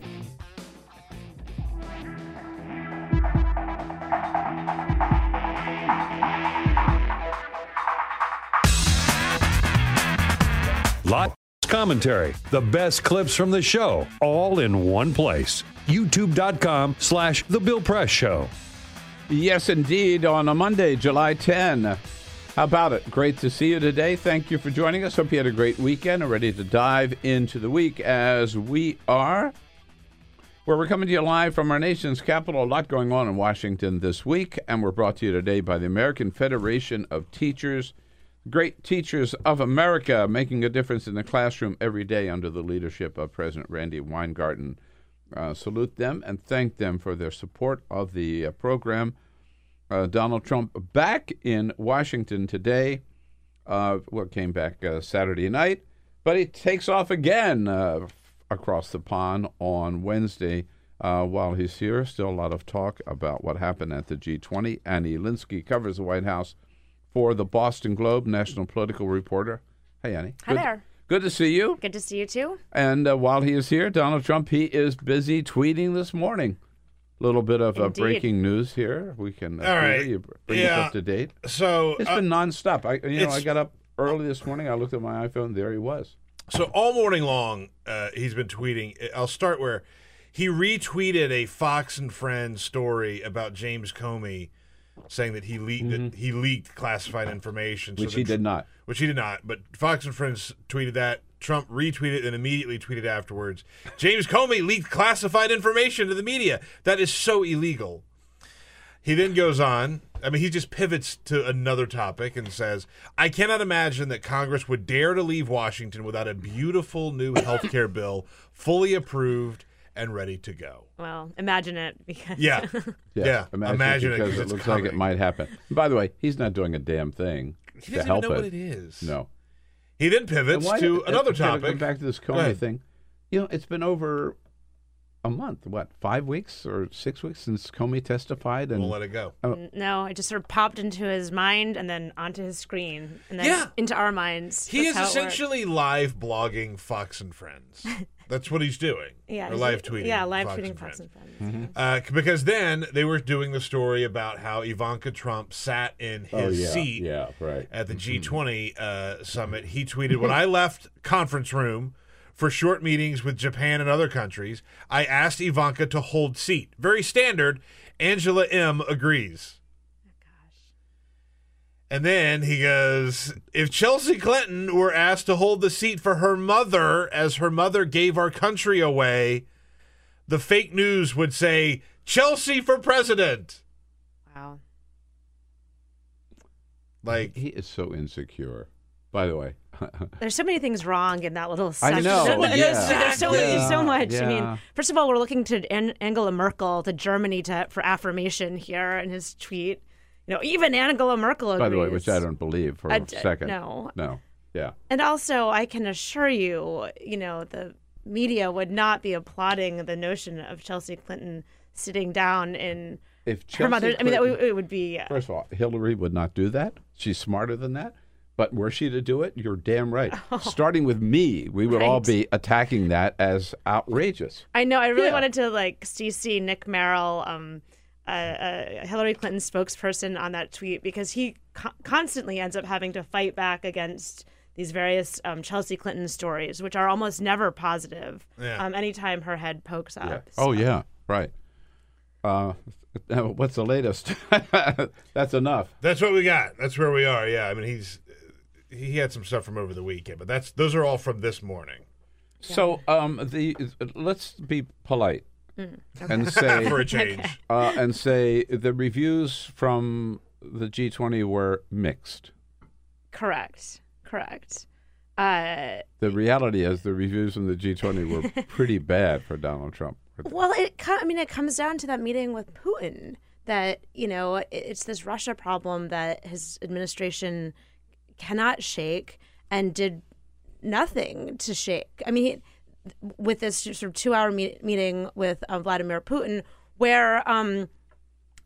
S2: Commentary, the best clips from the show, all in one place. YouTube.com slash The Bill Press Show.
S1: Yes, indeed, on a Monday, July 10. How about it? Great to see you today. Thank you for joining us. Hope you had a great weekend and ready to dive into the week as we are. Where we're coming to you live from our nation's capital. A lot going on in Washington this week, and we're brought to you today by the American Federation of Teachers. Great Teachers of America, making a difference in the classroom every day under the leadership of President Randi Weingarten. Uh, salute them and thank them for their support of the uh, program. Uh, Donald Trump back in Washington today. Uh, what came back uh, Saturday night, but he takes off again uh, across the pond on Wednesday. While he's here, still a lot of talk about what happened at the G20. Annie Linskey covers the White House for the Boston Globe, national political reporter. Hey, Annie.
S16: Hi
S1: Good-
S16: there.
S1: Good to see you.
S16: Good to see you too.
S1: And uh, while he is here, Donald Trump, he is busy tweeting this morning. A little bit of uh, breaking news here. We can uh,
S3: All right.
S1: You bring us
S3: Yeah.
S1: up to date.
S3: So
S1: It's
S3: uh,
S1: been nonstop. I you know I got up early this morning. I looked at my iPhone. There he was.
S3: So all morning long, uh, he's been tweeting. I'll start where he retweeted a Fox and Friends story about James Comey, saying that he leaked that he leaked classified information, so
S1: Mm-hmm. Which he did not.
S3: Which he did not. But Fox and Friends tweeted that. Trump retweeted and immediately tweeted afterwards. James Comey leaked classified information to the media. That is so illegal. He then goes on. I mean, he just pivots to another topic and says, I cannot imagine that Congress would dare to leave Washington without a beautiful new health care bill fully approved and ready to go.
S16: Well, imagine it because
S3: Yeah. Yeah.
S1: Imagine,
S3: Imagine it,
S1: because
S3: 'cause
S1: it
S3: it's
S1: looks like it might happen. And by the way, he's not doing a damn thing
S3: He
S1: to
S3: doesn't
S1: help
S3: even know
S1: it.
S3: what it is.
S1: No.
S3: He then pivots
S1: why-
S3: to
S1: uh,
S3: another topic.
S1: Back to this Comey thing. You know, it's been over a month. What, five weeks or six weeks since Comey testified? And
S3: We'll let it go.
S16: N- no, it just sort of popped into his mind and then onto his screen and then
S3: Yeah.
S16: into our minds.
S3: He
S16: That's
S3: is
S16: how it works.
S3: essentially live blogging Fox and Friends. That's what he's doing.
S16: Yeah,
S3: or
S16: he's-
S3: live tweeting.
S16: yeah, live
S3: Fox
S16: tweeting
S3: and
S16: Fox
S3: Friends.
S16: and Friends.
S3: Uh, because then they were doing the story about how Ivanka Trump sat in his
S1: Oh, yeah,
S3: seat
S1: yeah, right.
S3: at the G20 uh, summit. He tweeted, "When I left conference room for short meetings with Japan and other countries, I asked Ivanka to hold seat. Very standard. Angela M agrees." And then he goes, if Chelsea Clinton were asked to hold the seat for her mother as her mother gave our country away, the fake news would say, Chelsea for president.
S16: Wow.
S3: Like
S1: he is so insecure. By the way,
S16: There's so many things wrong in that little
S1: I know,
S16: There- there-
S1: yeah.
S16: There's so,
S1: Yeah,
S16: so much. I mean, first of all, we're looking to Angela Merkel, to Germany, to for affirmation here in his tweet. You know, even Angela Merkel agrees.
S1: by the way, which I don't believe for
S16: I
S1: a second.
S16: no.
S1: No. Yeah.
S16: And also, I can assure you, you know, the media would not be applauding the notion of Chelsea Clinton sitting down in
S1: If
S16: her
S1: Chelsea
S16: mother. I mean, that would, it would be.
S1: First of all, Hillary would not do that. She's smarter than that. But were she to do it, you're damn right. Starting with me, we would all be attacking that as outrageous.
S16: I know. I really
S1: Yeah.
S16: wanted to like CC Nick Merrill, um, uh, uh, Hillary Clinton spokesperson, on that tweet because he co- constantly ends up having to fight back against these various um, Chelsea Clinton stories, which are almost never positive.
S1: Yeah.
S16: Um, anytime her head pokes up.
S1: Yeah. Oh yeah, right. Uh, what's the latest? That's enough.
S3: That's what we got. That's where we are. Yeah, I mean he's he had some stuff from over the weekend, but that's those are all from this morning.
S1: So, um, the let's be polite
S16: Mm,
S1: and say
S3: For a change. Okay.
S1: uh, and say the reviews from the G20 were mixed.
S16: Correct. Correct. Uh,
S1: The reality is the reviews from the G20 were pretty bad for Donald Trump.
S16: Well, it I mean, it comes down to that meeting with Putin that you know it's this Russia problem that his administration cannot shake and did nothing to shake. I mean, he, with this sort of two-hour meet, meeting with uh, Vladimir Putin, where um,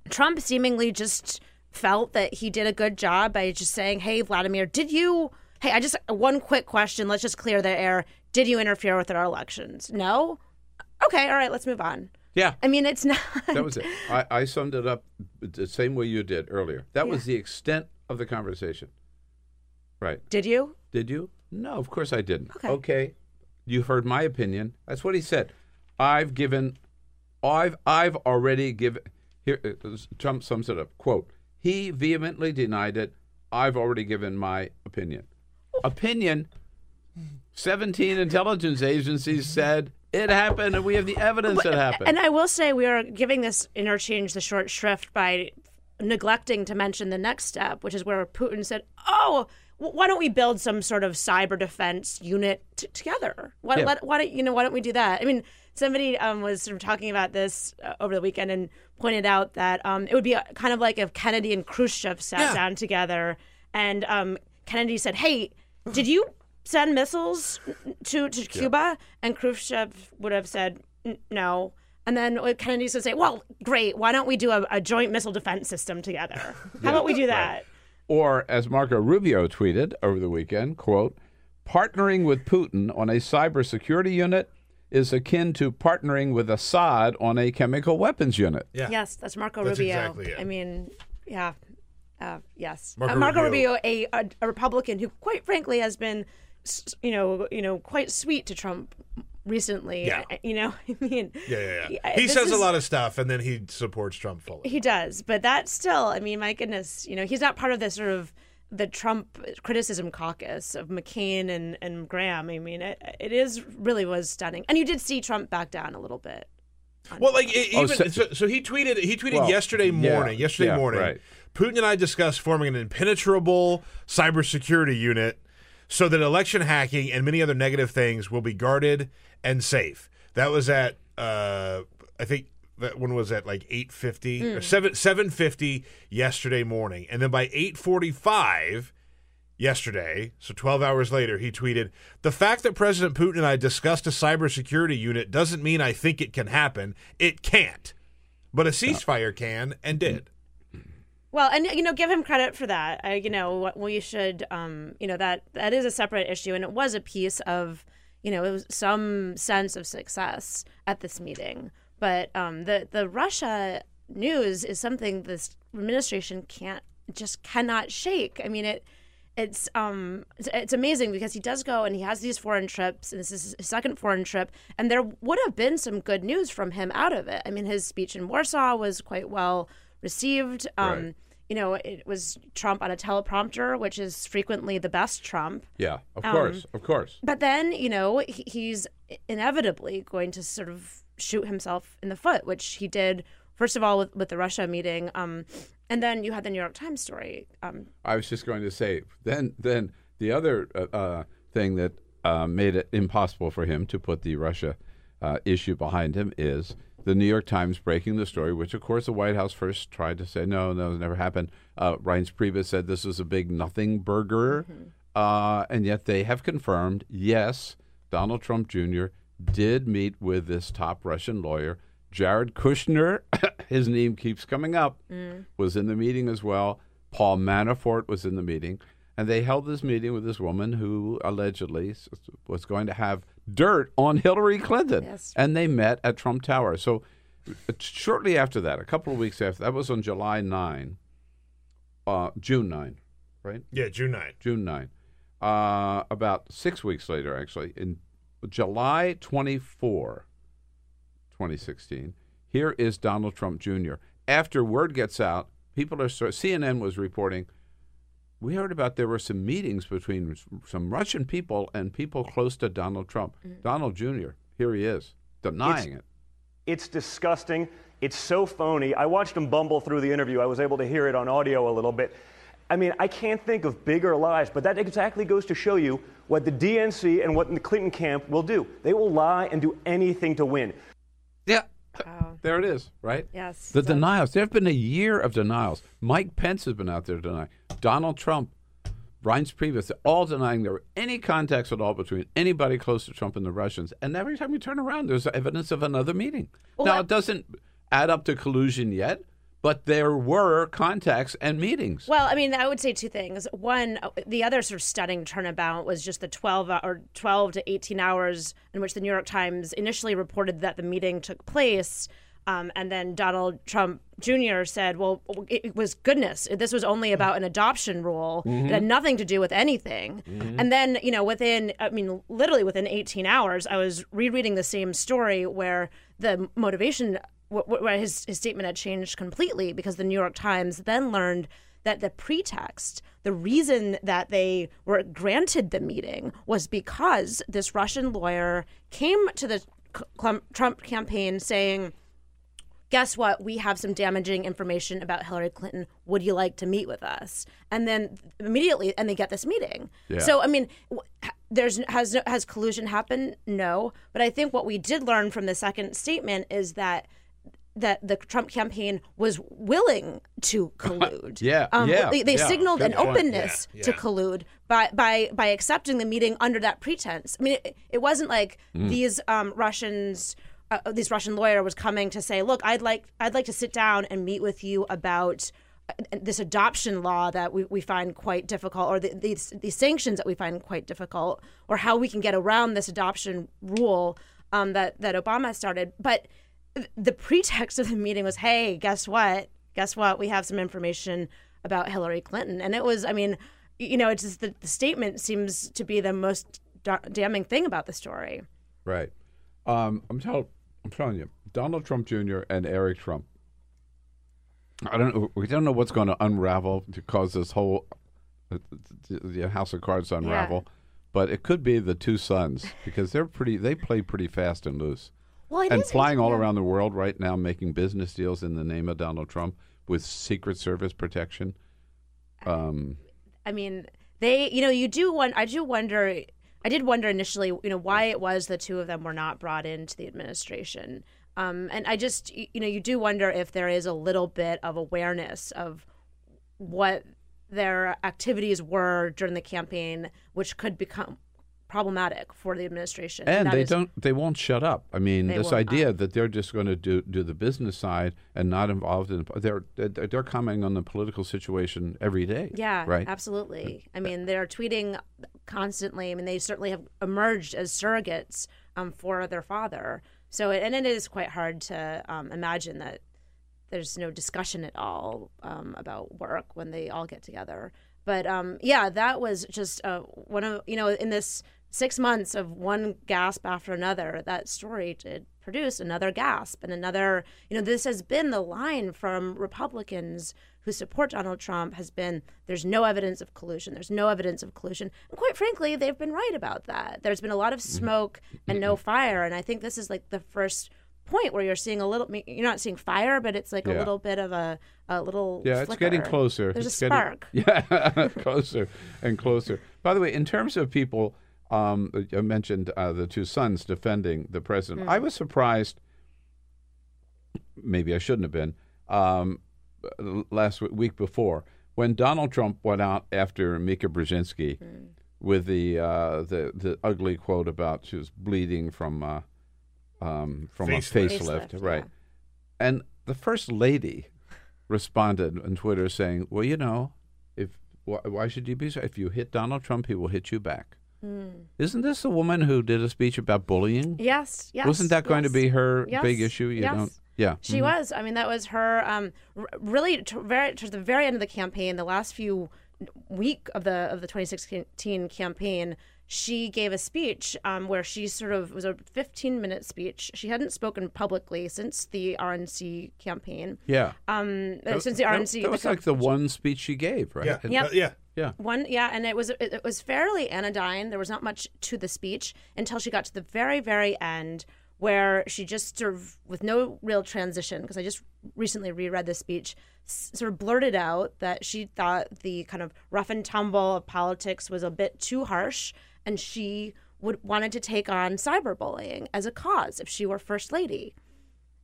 S16: Trump seemingly just felt that he did a good job by just saying, "Hey, Vladimir, did you?" Hey, I just one quick question. Let's just clear the air. Did you interfere with our elections? No. Okay, all right. Let's move on.
S1: Yeah.
S16: I mean, it's not.
S1: That was it. I, I summed it up the same way you did earlier. That was the extent of the conversation. Right.
S16: Did you?
S1: Did you? No, of course I didn't.
S16: Okay.
S1: You heard my opinion. That's what he said. I've given I've I've already given here uh, Trump sums it up. Quote, he vehemently denied it. I've already given my opinion. Opinion 17 intelligence agencies said it happened and we have the evidence it happened.
S16: And I will say we are giving this interchange the short shrift by neglecting to mention the next step, which is where Putin said, "Oh, why don't we build some sort of cyber defense unit t- together? Why,
S17: Yeah.
S16: let, why don't you know? Why don't we do that? I mean, somebody um, was sort of talking about this uh, over the weekend and pointed out that um, it would be a, kind of like if Kennedy and Khrushchev sat down together, and um, Kennedy said, "Hey, did you send missiles to to Cuba?" And Khrushchev would have said, "N- "No." And then Kennedy would say, "Well, great. Why don't we do a, a joint missile defense system together? How about we do that?"
S1: Or, as Marco Rubio tweeted over the weekend, quote, partnering with Putin on a cybersecurity unit is akin to partnering with Assad on a chemical weapons unit.
S16: Yes, that's Marco
S1: That's
S16: Rubio.
S1: exactly it.
S16: I mean, yeah. Uh, yes,
S1: Marco
S16: Uh, Marco
S1: Rubio.
S16: Rubio, a, a a Republican who, quite frankly, has been, you know, you know, quite sweet to Trump recently.
S3: Yeah.
S16: You know, I mean,
S3: Yeah, yeah, yeah. He
S16: this
S3: says a lot of stuff, and then he supports Trump fully.
S16: He does, but that still, I mean, my goodness, you know, he's not part of this sort of the Trump criticism caucus of McCain and, and Graham. I mean, it, it is really was stunning, and you did see Trump back down a little bit.
S3: Well, like e-
S1: Oh,
S3: even
S1: so-
S3: so, so, he tweeted he tweeted
S1: Well,
S3: yesterday
S1: yeah,
S3: morning. yesterday
S1: yeah,
S3: morning,
S1: right.
S3: Putin and I discussed forming an impenetrable cybersecurity unit so that election hacking and many other negative things will be guarded and safe. That was at uh, I think that one was at like eight fifty or
S17: Mm.
S3: seven seven fifty yesterday morning, and then by eight forty five yesterday, so 12 hours later, he tweeted, The fact that President Putin and I discussed a cybersecurity unit doesn't mean I think it can happen. It can't. But a ceasefire can and did.
S16: Well, and you know, give him credit for that. I, you know, we should, um, you know, that that is a separate issue, and it was a piece of, you know, it was some sense of success at this meeting. But um, the the Russia news is something this administration can't just cannot shake. I mean, it it's um it's, it's amazing because he does go and he has these foreign trips and this is his second foreign trip and there would have been some good news from him out of it. I mean, his speech in Warsaw was quite well received. Um,
S1: Right.
S16: You know, it was Trump on a teleprompter, which is frequently the best Trump.
S1: Yeah, of
S16: Um,
S1: course, of course.
S16: But then, you know, he, he's inevitably going to sort of shoot himself in the foot, which he did, first of all, with, with the Russia meeting. Um, and then you had the New York Times story. Um,
S1: I was just going to say, then, then the other uh, uh, thing that uh, made it impossible for him to put the Russia uh, issue behind him is the New York Times breaking the story, which of course the White House first tried to say no, no, it never happened. Uh, Reince Priebus said this was a big nothing burger, uh, and yet they have confirmed yes, Donald Trump Jr. did meet with this top Russian lawyer, Jared Kushner. his name keeps coming up
S17: Mm.
S1: was in the meeting as well. Paul Manafort was in the meeting. And they held this meeting with this woman who allegedly was going to have dirt on Hillary Clinton.
S16: Yes.
S1: And they met at Trump Tower. So uh, shortly after that, a couple of weeks after, that was on July 9, uh, June 9, right?
S3: Yeah, June 9.
S1: June 9. Uh, about six weeks later, actually, in July 24, 2016, here is Donald Trump Jr. After word gets out, people are so, CNN was reporting. We heard about there were some meetings between some Russian people and people close to Donald Trump. Mm. Donald Jr. Here he is denying it.
S13: It's disgusting. It's so phony. I watched him bumble through the interview. I was able to hear it on audio a little bit. I mean, I can't think of bigger lies, but that exactly goes to show you what the DNC and what the Clinton camp will do. They will lie and do anything to win.
S1: Yeah. There it is, right?
S16: Yes.
S1: The denials. There have been a year of denials. Mike Pence has been out there denying. Donald Trump, Reince Priebus, they're all denying there were any contacts at all between anybody close to Trump and the Russians. And every time you turn around, there's evidence of another meeting.
S16: Well,
S1: now,
S16: I-
S1: it doesn't add up to collusion yet, but there were contacts and meetings.
S16: Well, I mean, I would say two things. One, uh, the other sort of stunning turnabout was just the 12 or 12 to 18 hours in which the New York Times initially reported that the meeting took place. Um, and then Donald Trump Jr. said, well, it, was goodness. This was only about an adoption rule.
S17: Mhm.
S16: It had nothing to do with anything.
S17: Mhm.
S16: And then, you know, within, I mean, literally within 18 hours, I was rereading the same story where the motivation, wh- wh- where his, his statement had changed completely because the New York Times then learned that the pretext, the reason that they were granted the meeting was because this Russian lawyer came to the Trump campaign saying, guess what? We have some damaging information about Hillary Clinton. Would you like to meet with us? And then immediately, and they get this meeting.
S17: Yeah.
S16: So I mean, there's has has collusion happened? No, but I think what we did learn from the second statement is that that the Trump campaign was willing to collude.
S1: Yeah,
S16: um,
S1: yeah,
S16: They, they
S1: yeah.
S16: signaled an
S1: point.
S16: openness
S1: Yeah,
S16: to collude by by by accepting the meeting under that pretense. I mean, it, it wasn't like
S17: Mm.
S16: these um, Russians. Uh, this Russian lawyer was coming to say, "Look, I'd like I'd like to sit down and meet with you about uh, this adoption law that we, we find quite difficult, or the, these these sanctions that we find quite difficult, or how we can get around this adoption rule um, that that Obama started." But the pretext of the meeting was, "Hey, guess what? Guess what? We have some information about Hillary Clinton," and it was, I mean, you know, it's just the, the statement seems to be the most da- damning thing about the story.
S1: Right. Um, I'm telling I'm telling you, Donald Trump Jr. and Eric Trump. I don't know. We don't know what's going to unravel to cause this whole uh, the, House of Cards to unravel, but it could be the two sons because they're pretty. They play pretty fast and loose,
S16: Well,
S1: and flying all around the world right now, making business deals in the name of Donald Trump with Secret Service protection. Um,
S16: I mean, they, you know, you do one. I do wonder. I did wonder initially, you know, why it was the two of them were not brought into the administration. Um, and I just, you know, you do wonder if there is a little bit of awareness of what their activities were during the campaign, which could become problematic for the administration.
S1: and
S16: that
S1: they
S16: is-
S1: don't. They won't shut up. I mean, this idea that they're just going to do do the business side and not involved in. They're they're they're commenting on the political situation every day.
S16: Yeah,
S1: Right.
S16: absolutely. I mean, they're tweeting constantly. I mean, they certainly have emerged as surrogates um, for their father. So, and it is quite hard to um, imagine that there's no discussion at all um, about work when they all get together. But um, yeah, that was just uh, one of you know in this six months of one gasp after another, that story did produce another gasp and another. You know, this has been the line from Republicans who support Donald Trump has been there's no evidence of collusion. There's no evidence of collusion. And quite frankly, they've been right about that. There's been a lot of smoke and no fire. And I think this is like the first point where you're seeing a little, you're not seeing fire, but it's like a little bit of a, a little.
S1: Yeah, it's getting closer.
S16: There's
S1: It's
S16: a
S1: getting-
S16: spark.
S1: yeah, closer and closer. By the way, in terms of people, um, I mentioned uh, the two sons defending the president.
S16: Mm.
S1: I was surprised. Maybe I shouldn't have been. Um, last week before, when Donald Trump went out after Mika Brzezinski
S16: Mm.
S1: with the uh, the the ugly quote about she was bleeding from uh, um, from a
S3: Facelift.
S1: facelift,
S16: Facelift,
S1: right? And the first lady responded on Twitter saying, "Well, you know, if why, why should you be? so- If you hit Donald Trump, he will hit you back."
S16: Mm.
S1: Isn't this the woman who did a speech about bullying?
S16: Yes, yes.
S1: Wasn't that going to be her
S16: yes,
S1: big issue? You
S16: yes.
S1: don't. Yeah.
S16: She
S1: mhm.
S16: was. I mean, that was her. Um, r- really, to very to the very end of the campaign, the last few week of the of the 2016 campaign, she gave a speech um, where she sort of it was a 15 minute speech. She hadn't spoken publicly since the RNC campaign.
S1: Yeah.
S16: Um,
S1: That-
S16: since the
S1: that-
S16: RNC.
S1: That was like the one speech she gave, right?
S3: Yeah.
S1: And-
S16: Yep.
S3: yeah.
S1: Yeah.
S16: One, yeah, and it was it, it was fairly anodyne. There was not much to the speech until she got to the very, very end, where she just sort of, with no real transition, because I just recently reread the speech, s- sort of blurted out that she thought the kind of rough and tumble of politics was a bit too harsh, and she would wanted to take on cyberbullying as a cause if she were first lady.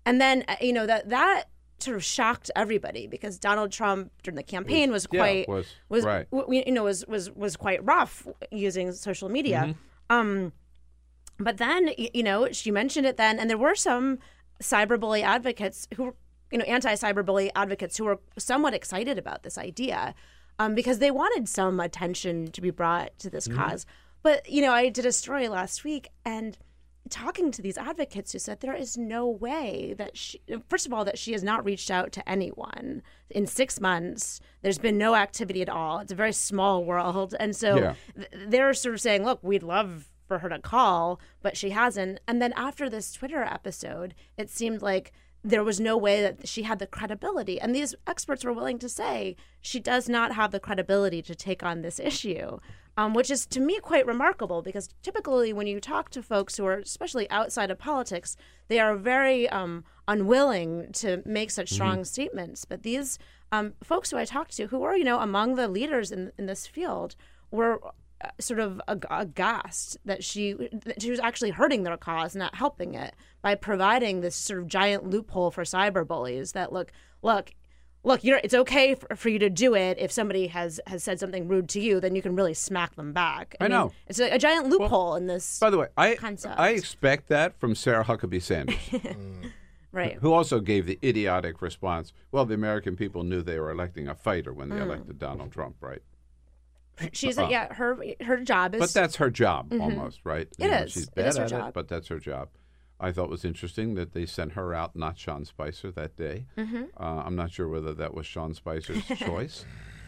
S16: And then uh, you know that that sort of shocked everybody because Donald Trump during the campaign was,
S1: Was- yeah,
S16: quite
S1: was-
S16: was
S1: right.
S16: you know was was was quite rough using social media.
S1: Mm-hmm.
S16: Um, but then you know she mentioned it then, and there were some cyberbully advocates who were you know anti-cyberbully advocates who were somewhat excited about this idea um, because they wanted some attention to be brought to this
S17: Mhm.
S16: cause. But you know I did a story last week and talking to these advocates who said there is no way that she first of all that she has not reached out to anyone in six months there's been no activity at all it's a very small world and so
S17: Yeah.
S16: th- they're sort of saying look we'd love for her to call but she hasn't and then after this twitter episode it seemed like there was no way that she had the credibility and these experts were willing to say she does not have the credibility to take on this issue Um, which is to me quite remarkable because typically when you talk to folks who are especially outside of politics, they are very um, unwilling to make such strong
S17: Mhm.
S16: statements. But these um, folks who I talked to, who were you know among the leaders in in this field, were sort of ag- aghast that she that she was actually hurting their cause, not helping it, by providing this sort of giant loophole for cyber bullies. That look, look. Look, you're, it's okay for, for you to do it if somebody has, has said something rude to you. Then you can really smack them back.
S1: I know.
S16: it's a, a giant loophole in this.
S1: By the way, I
S16: concept.
S1: I expect that from Sarah Huckabee Sanders,
S16: right.
S1: who also gave the idiotic response. Well, the American people knew they were electing a fighter when they
S16: Mm.
S1: elected Donald Trump, right?
S16: She's
S1: Uh,
S16: yeah. Her her job is.
S1: But that's her job
S16: Mhm.
S1: almost, right?
S16: It
S1: know,
S16: is.
S1: She's bad
S16: is
S1: at
S16: job.
S1: it, but that's her job. I thought it was interesting that they sent her out, not Sean Spicer, that day.
S16: Mhm.
S1: Uh, I'm not sure whether that was Sean Spicer's choice,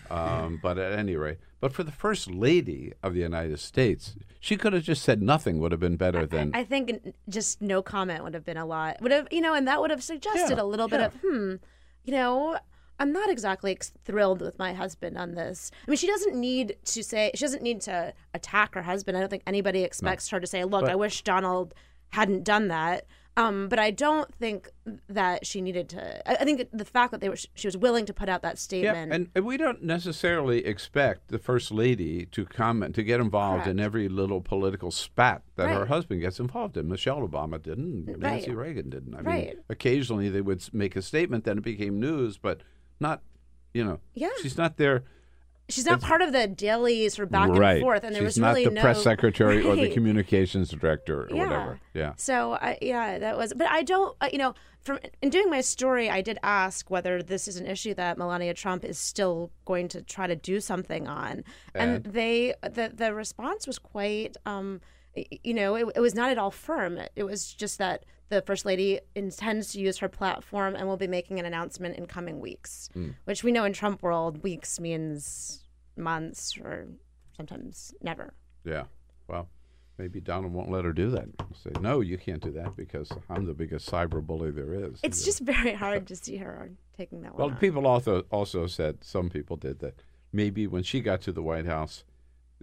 S1: um, but at any rate, but for the first lady of the United States, she could have just said nothing. Would have been better than
S16: I think just no comment would have been a lot. Would have you know, and that would have suggested
S1: Yeah,
S16: a little bit of hmm, you know. I'm not exactly ex- thrilled with my husband on this. I mean, she doesn't need to say, she doesn't need to attack her husband. I don't think anybody expects her to say, look,
S1: But-
S16: I wish Donald hadn't done that. Um, but I don't think that she needed to. I I think the fact that they were, she was willing to put out that statement.
S1: Yeah, and, we don't necessarily expect the first lady to comment to get involved in every little political spat that her husband gets involved in. Michelle Obama didn't. Nancy
S16: Right.
S1: Reagan didn't. I
S16: Right.
S1: mean, occasionally they would make a statement, then it became news, but not. You know,
S16: Yeah.
S1: she's not there.
S16: She's not part of the daily sort of back
S1: right.
S16: and forth, and there
S1: she's
S16: was
S1: not
S16: really
S1: the
S16: no
S1: press secretary or the communications director or
S16: Yeah.
S1: whatever. Yeah.
S16: So I, yeah, that was. But I don't. Uh, you know, from in doing my story, I did ask whether this is an issue that Melania Trump is still going to try to do something on, and,
S17: And?
S16: they the the response was quite. Um, you know, it, it was not at all firm. It was just that the first lady intends to use her platform and will be making an announcement in coming weeks,
S1: Mm.
S16: which we know in Trump world, weeks means months or sometimes never.
S1: Yeah. Well, maybe Donald won't let her do that. Say, no, you can't do that because I'm the biggest cyber bully there is.
S16: It's just very hard to see her taking that
S1: Well,
S16: one. on.
S1: people also also said some people did that maybe when she got to the White House,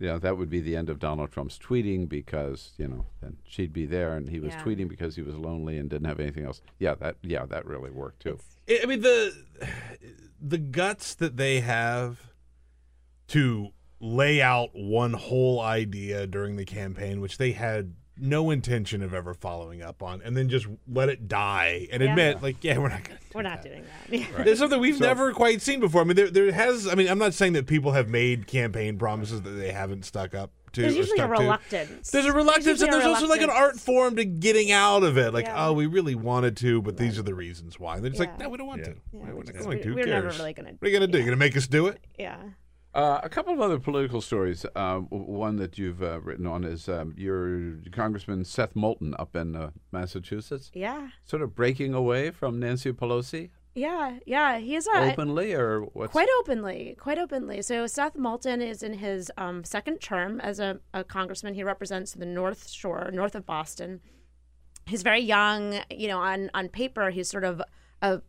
S1: you know, that would be the end of Donald Trump's tweeting because you know then she'd be there and he was
S3: Yeah.
S1: tweeting because he was lonely and didn't have anything else. Yeah, that yeah that really worked too.
S3: I I mean the the guts that they have to lay out one whole idea during the campaign, which they had no intention of ever following up on, and then just let it die and
S16: Yeah.
S3: admit, like, yeah, we're not going to.
S16: We're not doing that.
S3: It's something we've
S1: So-
S3: never quite seen before. I mean, there, there has. I mean, I'm not saying that people have made campaign promises that they haven't stuck up to.
S16: There's usually a
S3: stuck to.
S16: reluctance.
S3: There's a reluctance,
S16: usually
S3: and
S16: a
S3: there's also like an art form to getting out of it. Like,
S16: Yeah.
S3: oh, we really wanted to, but these are the reasons why. And they're just like, no, we don't want to.
S16: Yeah,
S3: we're
S16: we
S3: not
S16: just-
S3: going
S16: we-
S3: to. Who
S16: we're never
S3: cares?
S16: really gonna-
S3: What are you going to do? You're going to make us do it?
S16: Yeah.
S1: Uh, a couple of other political stories. Uh, one that you've uh, written on is um, your Congressman Seth Moulton up in uh, Massachusetts,
S16: Yeah.
S1: sort of breaking away from Nancy Pelosi
S16: Yeah, yeah, he's a
S1: openly, or what's
S16: quite openly, quite openly. So Seth Moulton is in his um, second term as a, a congressman. He represents the North Shore, north of Boston. He's very young. You know, on on paper, he's sort of a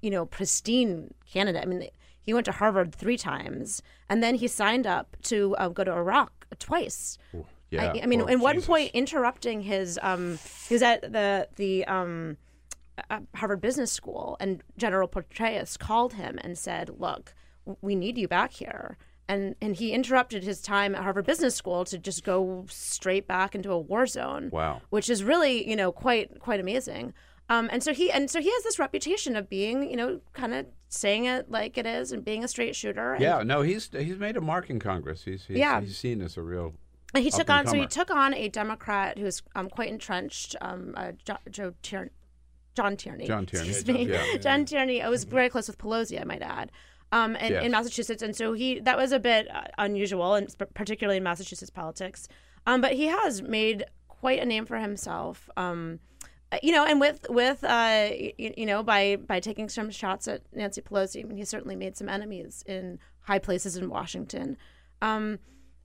S16: you know pristine candidate. I mean, he went to Harvard three times, and then he signed up to uh, go to Iraq twice.
S1: yeah,
S16: I, I mean,
S1: well,
S16: in one point, interrupting his, um, he was at the the um, uh, Harvard Business School, and General Petraeus called him and said, "Look, we need you back here." And and he interrupted his time at Harvard Business School to just go straight back into a war zone.
S1: Wow.
S16: which is really you know quite quite amazing. Um, and so he and so he has this reputation of being you know kind of saying it like it is and being a straight shooter. And
S1: Yeah, no, he's he's made a mark in Congress. He's he's,
S16: Yeah.
S1: he's seen as a real.
S16: And he took on so he took on a Democrat who's um, quite entrenched, um, uh, jo- Joe Tierney, John Tierney.
S1: John Tierney.
S16: Excuse me.
S1: Yeah, John-
S16: John Tierney. I was very close with Pelosi, I might add, um, in,
S1: Yes.
S16: in Massachusetts, and so he that was a bit uh, unusual, and particularly in Massachusetts politics. Um, but he has made quite a name for himself. Um, you know, and with with uh, you, you know by by taking some shots at Nancy Pelosi, I mean, he certainly made some enemies in high places in Washington. Um,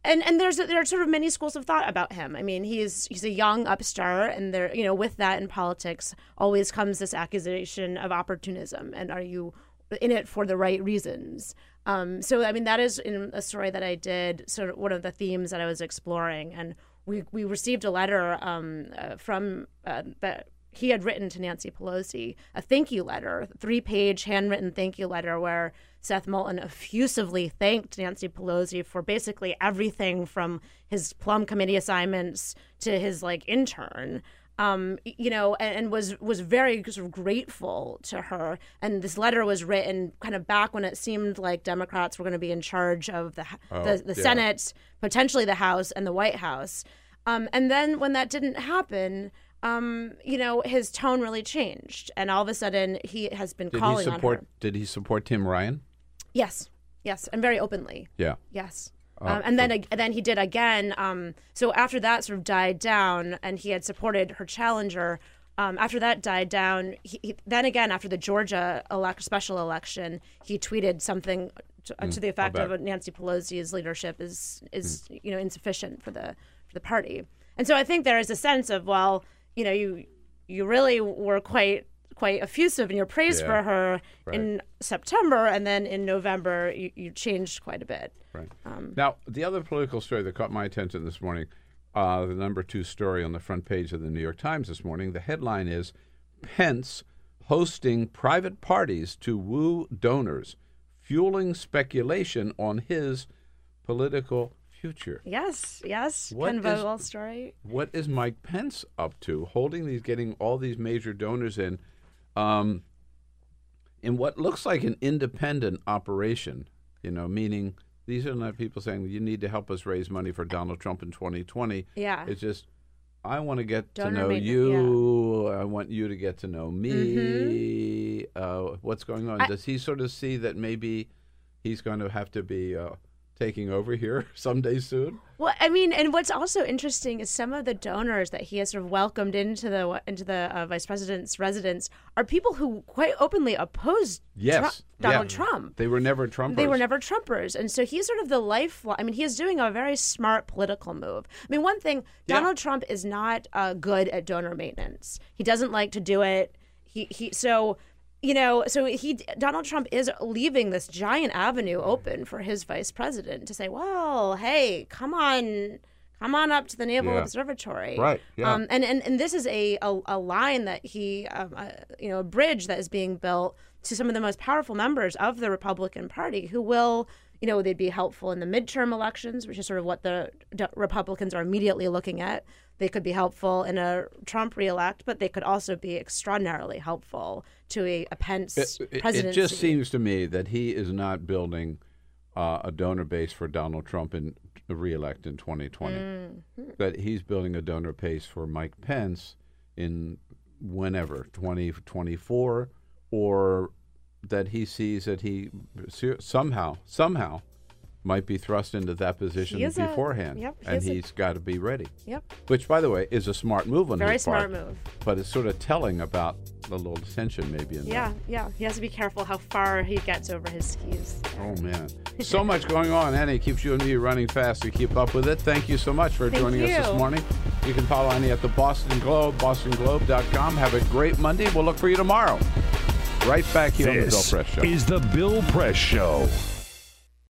S16: and and there's there are sort of many schools of thought about him. I mean, he's he's a young upstart, and there you know with that in politics always comes this accusation of opportunism. And are you in it for the right reasons. Um, so I mean that is in a story that I did sort of one of the themes that I was exploring, and we we received a letter um, uh, from uh, that he had written to Nancy Pelosi a thank you letter, three page handwritten thank you letter where Seth Moulton effusively thanked Nancy Pelosi for basically everything from his plum committee assignments to his like intern. Um, you know, and, and, was was very sort of grateful to her. And this letter was written kind of back when it seemed like Democrats were going to be in charge of the
S1: Oh,
S16: the, the
S1: yeah.
S16: Senate, potentially the House and the White House. Um, and then when that didn't happen, um, you know, his tone really changed, and all of a sudden he has been
S1: Did
S16: calling
S1: he
S16: on
S1: support?
S16: her.
S1: Did he support Tim Ryan?
S16: Yes, yes, and very openly.
S1: Yeah.
S16: Yes.
S1: Oh,
S16: um, and then and then he did again. Um, so after that sort of died down, and he had supported her challenger. Um, after that died down, he, he, then again after the Georgia elect, special election, he tweeted something to, uh,
S1: Mm,
S16: to the effect of. Nancy Pelosi's leadership is is
S1: Mm.
S16: you know insufficient for the for the party. And so I think there is a sense of well, you know, you you really were quite quite effusive in your praise
S1: Yeah.
S16: for her
S1: Right.
S16: in September, and then in November you, you changed quite a bit.
S1: Right.
S16: Um,
S1: Now, the other political story that caught my attention this morning, uh, the number two story on the front page of the New York Times this morning, the headline is Pence hosting private parties to woo donors, fueling speculation on his political future.
S16: Yes, yes,
S1: What is-
S16: story.
S1: What is Mike Pence up to, holding these, getting all these major donors in, um, in what looks like an independent operation? You know, meaning these are not people saying you need to help us raise money for Donald Trump in 2020.
S16: Yeah.
S1: it's just I want to get to know
S16: made-
S1: you. I want you to get to know me. Uh, what's going on?
S16: I-
S1: Does he sort of see that maybe he's going to have to be uh, taking over here someday soon?
S16: Well, I mean, and what's also interesting is some of the donors that he has sort of welcomed into the into the uh, vice president's residence are people who quite openly opposed
S1: Yes,
S16: Trump, Donald
S1: yeah.
S16: Trump.
S1: They were never Trumpers.
S16: They were never Trumpers. And so he's sort of the lifeline. I mean, he is doing a very smart political move. I mean, one thing, Donald Trump is not uh, good at donor maintenance. He doesn't like to do it. He, he, so, you know, so he, Donald Trump is leaving this giant avenue open for his vice president to say, well, hey, come on. Come on up to the Naval
S1: Yeah.
S16: Observatory.
S1: Right, yeah.
S16: Um, and, and and this is a a, a line that he, um, uh, you know, a bridge that is being built to some of the most powerful members of the Republican Party who will, you know, they'd be helpful in the midterm elections, which is sort of what the Republicans are immediately looking at. They could be helpful in a Trump reelect, but they could also be extraordinarily helpful to a, a Pence
S1: It, it- it just seems to me that he is not building uh, a donor base for Donald Trump in reelect in 2020.
S16: Mm-hmm.
S1: That he's building a donor base for Mike Pence in whenever 2024, or that he sees that he somehow somehow might be thrust into that position
S16: He is a-
S1: beforehand,
S16: yep, he
S1: and he's got to be ready.
S16: Yep.
S1: Which, by the way, is a smart move on
S16: Very
S1: his part.
S16: Very smart move.
S1: But it's sort of telling about the little tension maybe in
S16: Yeah, yeah. He has to be careful how far he gets over his skis.
S1: Oh man, so much going on, Annie. Keeps you and me running fast to keep up with it. Thank you so much for
S16: Thank
S1: joining us this morning. You can follow Annie at the Boston Globe, bostonglobe.com. Have a great Monday. We'll look for you tomorrow. Right back here on the Bill Press Show.
S2: is the Bill Press Show.